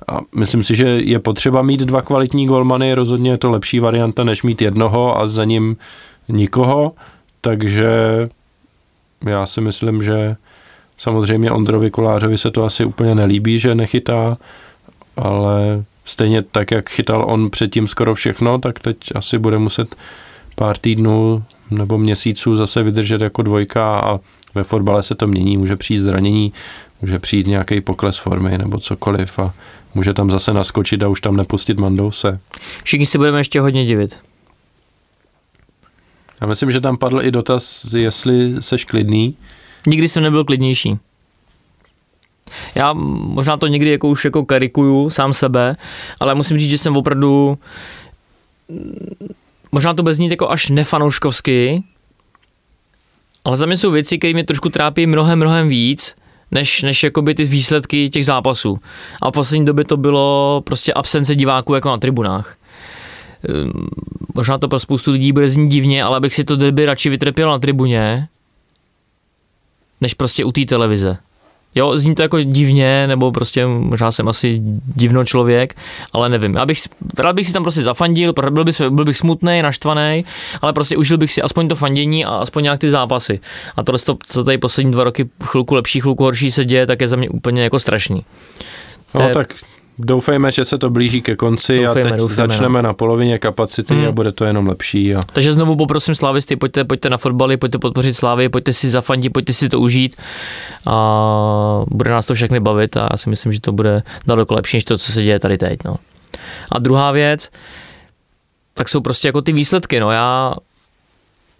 Speaker 1: A myslím si, že je potřeba mít dva kvalitní golmany, rozhodně je to lepší varianta, než mít jednoho a za ním nikoho, takže já si myslím, že samozřejmě Ondrovi Kolářovi se to asi úplně nelíbí, že nechytá, ale stejně tak, jak chytal on předtím skoro všechno, tak teď asi bude muset pár týdnů nebo měsíců zase vydržet jako dvojka a ve fotbale se to mění, může přijít zranění, může přijít nějaký pokles formy nebo cokoliv a může tam zase naskočit a už tam nepustit Mandouse.
Speaker 2: Všichni si budeme ještě hodně divit.
Speaker 1: Já myslím, že tam padl i dotaz, jestli seš klidný.
Speaker 2: Nikdy jsem nebyl klidnější. Já možná to někdy jako už jako karikuju sám sebe, ale musím říct, že jsem opravdu možná to bez ní jako až nefanouškovsky, ale za mě jsou věci, které mě trošku trápí mnohem, mnohem víc, než, než jakoby ty výsledky těch zápasů. A v poslední době to bylo prostě absence diváků jako na tribunách. Ehm, možná to pro spoustu lidí bude znít divně, ale abych si to derby radši vytrpěl na tribuně, než prostě u té televize. Jo, zní to jako divně, nebo prostě možná jsem asi divno člověk, ale nevím. Já bych, rád bych si tam prostě zafandil, byl bych, byl bych smutný, naštvaný, ale prostě užil bych si aspoň to fandění a aspoň nějak ty zápasy. A tohle, co tady poslední dva roky chvilku lepší, chvilku horší se děje, tak je za mě úplně jako strašný.
Speaker 1: No, je... tak Doufejme, že se to blíží ke konci doufejme, a teď doufejme, začneme no. na polovině kapacity hmm. a bude to jenom lepší. A...
Speaker 2: Takže znovu poprosím Slavisty, pojďte, pojďte na fotbaly, pojďte podpořit Slávy, pojďte si zafandit, pojďte si to užít a bude nás to všechny bavit a já si myslím, že to bude daleko lepší, než to, co se děje tady teď. No. A druhá věc, tak jsou prostě jako ty výsledky. No. Já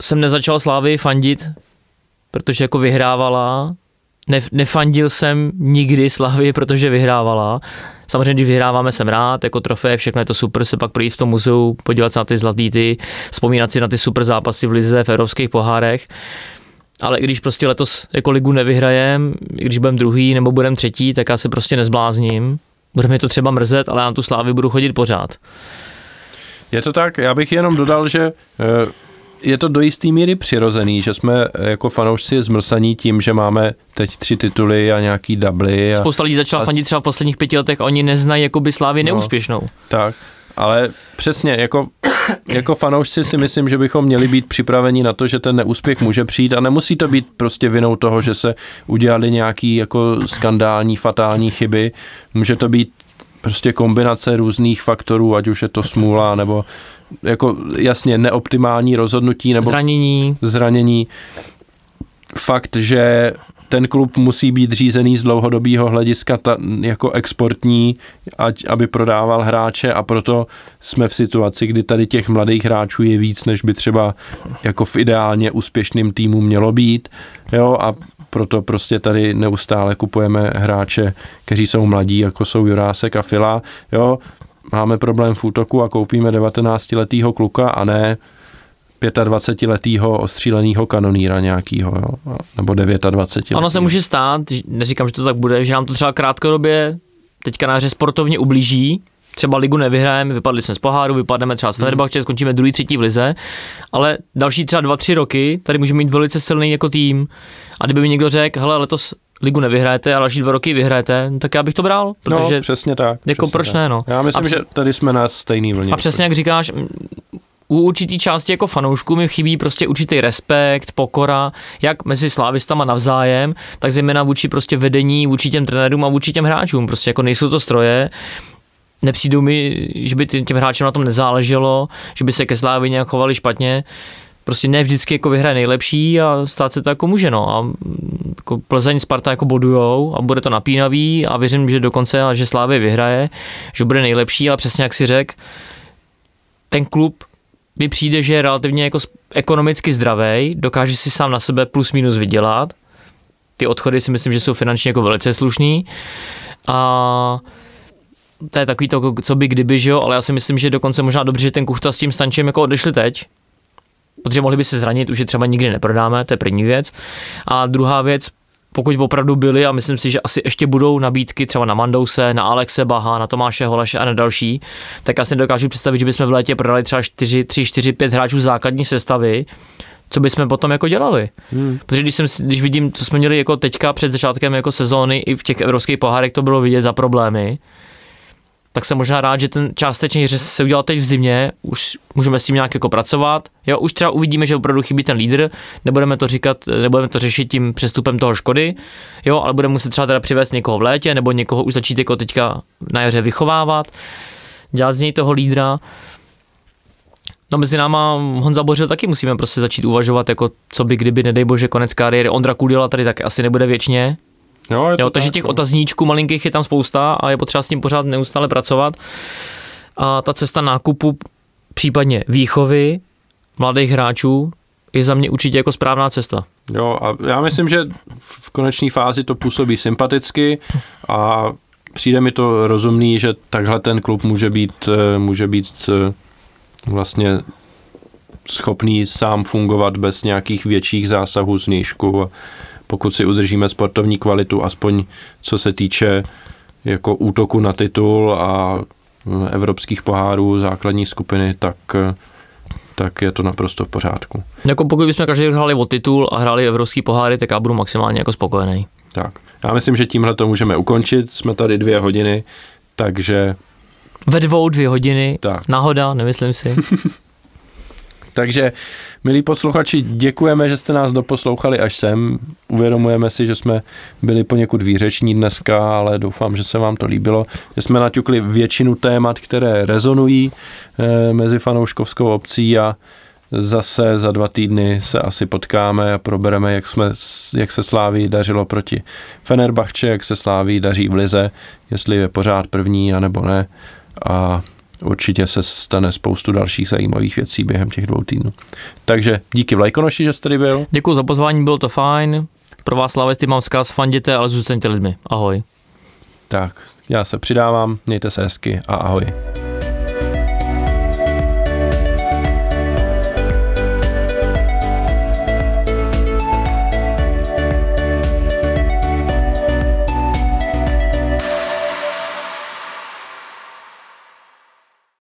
Speaker 2: jsem nezačal Slávy fandit, protože jako vyhrávala, nefandil jsem nikdy Slavy, protože vyhrávala. Samozřejmě, když vyhráváme, jsem rád, jako trofé, všechno je to super, se pak projít v tom muzeu, podívat se na ty zlatý ty, vzpomínat si na ty super zápasy v lize, v evropských pohárech. Ale když prostě letos jako ligu nevyhrajem, když budeme druhý nebo budeme třetí, tak já se prostě nezblázním. Bude mi to třeba mrzet, ale já na tu slávy budu chodit pořád.
Speaker 1: Je to tak, já bych jenom dodal, že eh, je to do jisté míry přirozený, že jsme eh, jako fanoušci zmrsaní tím, že máme teď tři tituly a nějaký dubly.
Speaker 2: A, Spousta lidí začala a... fandit třeba v posledních pěti letech, oni neznají jakoby Slávy no, neúspěšnou.
Speaker 1: Tak, ale přesně, jako, [COUGHS] jako fanoušci si myslím, že bychom měli být připraveni na to, že ten neúspěch může přijít a nemusí to být prostě vinou toho, že se udělali nějaký jako skandální, fatální chyby. Může to být prostě kombinace různých faktorů, ať už je to smůla nebo jako jasně neoptimální rozhodnutí nebo
Speaker 2: zranění.
Speaker 1: zranění. Fakt, že ten klub musí být řízený z dlouhodobého hlediska ta, jako exportní, ať, aby prodával hráče a proto jsme v situaci, kdy tady těch mladých hráčů je víc, než by třeba jako v ideálně úspěšným týmu mělo být. Jo, a proto prostě tady neustále kupujeme hráče, kteří jsou mladí, jako jsou Jurásek a Fila. Jo, máme problém v útoku a koupíme 19-letýho kluka a ne 25-letýho ostříleného kanoníra nějakýho, jo? nebo 29
Speaker 2: Ono se může stát, neříkám, že to tak bude, že nám to třeba krátkodobě teďka na hře sportovně ublíží, třeba ligu nevyhrajeme, vypadli jsme z poháru, vypadneme třeba z hmm. Fenerbahce, skončíme druhý, třetí v lize, ale další třeba dva, tři roky tady můžeme mít velice silný jako tým. A kdyby mi někdo řekl, hele, letos ligu nevyhrajete, ale další dva roky vyhrajete, tak já bych to bral.
Speaker 1: No, protože no, přesně tak.
Speaker 2: Jako
Speaker 1: přesně
Speaker 2: proč
Speaker 1: tak.
Speaker 2: ne, no.
Speaker 1: Já myslím, a že tady jsme na stejný vlně.
Speaker 2: A přesně jak říkáš, u určitý části jako fanoušků mi chybí prostě určitý respekt, pokora, jak mezi slávistama navzájem, tak zejména vůči prostě vedení, vůči těm trenérům a vůči těm hráčům. Prostě jako nejsou to stroje, nepřijdou mi, že by těm hráčům na tom nezáleželo, že by se ke Slávy nějak chovali špatně prostě ne vždycky jako vyhraje nejlepší a stát se to jako může, no. A jako Plzeň, Sparta jako bodujou a bude to napínavý a věřím, že dokonce, že Slávy vyhraje, že bude nejlepší, ale přesně jak si řekl, ten klub mi přijde, že je relativně jako ekonomicky zdravý, dokáže si sám na sebe plus minus vydělat. Ty odchody si myslím, že jsou finančně jako velice slušný. A to je takový to, co by kdyby, že jo, ale já si myslím, že dokonce možná dobře, že ten Kuchta s tím Stančem jako odešli teď, protože mohli by se zranit, už je třeba nikdy neprodáme, to je první věc. A druhá věc, pokud opravdu byly, a myslím si, že asi ještě budou nabídky třeba na Mandouse, na Alexe Baha, na Tomáše Holeše a na další, tak já si nedokážu představit, že bychom v létě prodali třeba 4, 3, 4, 5 hráčů základní sestavy, co bychom potom jako dělali. Hmm. Protože když, jsem, když vidím, co jsme měli jako teďka před začátkem jako sezóny, i v těch evropských pohárech to bylo vidět za problémy, tak jsem možná rád, že ten částečný řez se udělal teď v zimě, už můžeme s tím nějak jako pracovat. Jo, už třeba uvidíme, že opravdu chybí ten lídr, nebudeme to říkat, nebudeme to řešit tím přestupem toho Škody, jo, ale budeme muset třeba teda přivést někoho v létě, nebo někoho už začít jako teďka na jaře vychovávat, dělat z něj toho lídra. No mezi náma Honza Bořil taky musíme prostě začít uvažovat, jako co by kdyby, nedej bože, konec kariéry. Ondra Kudila tady tak asi nebude věčně, Jo, jo, takže tak, těch no. otazníčků malinkých je tam spousta a je potřeba s tím pořád neustále pracovat. A ta cesta nákupu, případně výchovy mladých hráčů, je za mě určitě jako správná cesta.
Speaker 1: Jo, a já myslím, že v konečné fázi to působí sympaticky a přijde mi to rozumný, že takhle ten klub může být, eh, může být eh, vlastně schopný sám fungovat bez nějakých větších zásahů z nížku pokud si udržíme sportovní kvalitu, aspoň co se týče jako útoku na titul a evropských pohárů základní skupiny, tak tak je to naprosto v pořádku.
Speaker 2: Jako pokud bychom každý hráli o titul a hráli evropský poháry, tak já budu maximálně jako spokojený.
Speaker 1: Tak. Já myslím, že tímhle to můžeme ukončit. Jsme tady dvě hodiny, takže...
Speaker 2: Ve dvou dvě hodiny. Tak. Náhoda, nemyslím si. [LAUGHS]
Speaker 1: takže Milí posluchači, děkujeme, že jste nás doposlouchali až sem. Uvědomujeme si, že jsme byli poněkud výřeční dneska, ale doufám, že se vám to líbilo. Že jsme naťukli většinu témat, které rezonují eh, mezi fanouškovskou obcí a zase za dva týdny se asi potkáme a probereme, jak, jsme, jak se Sláví dařilo proti Fenerbahče, jak se Sláví daří v Lize, jestli je pořád první, anebo ne. A určitě se stane spoustu dalších zajímavých věcí během těch dvou týdnů. Takže díky Vlajkonoši, že jste tady byl.
Speaker 2: Děkuji za pozvání, bylo to fajn. Pro vás slavisty mám vzkaz, fanděte, ale zůstaňte lidmi. Ahoj.
Speaker 1: Tak, já se přidávám, mějte se hezky a ahoj.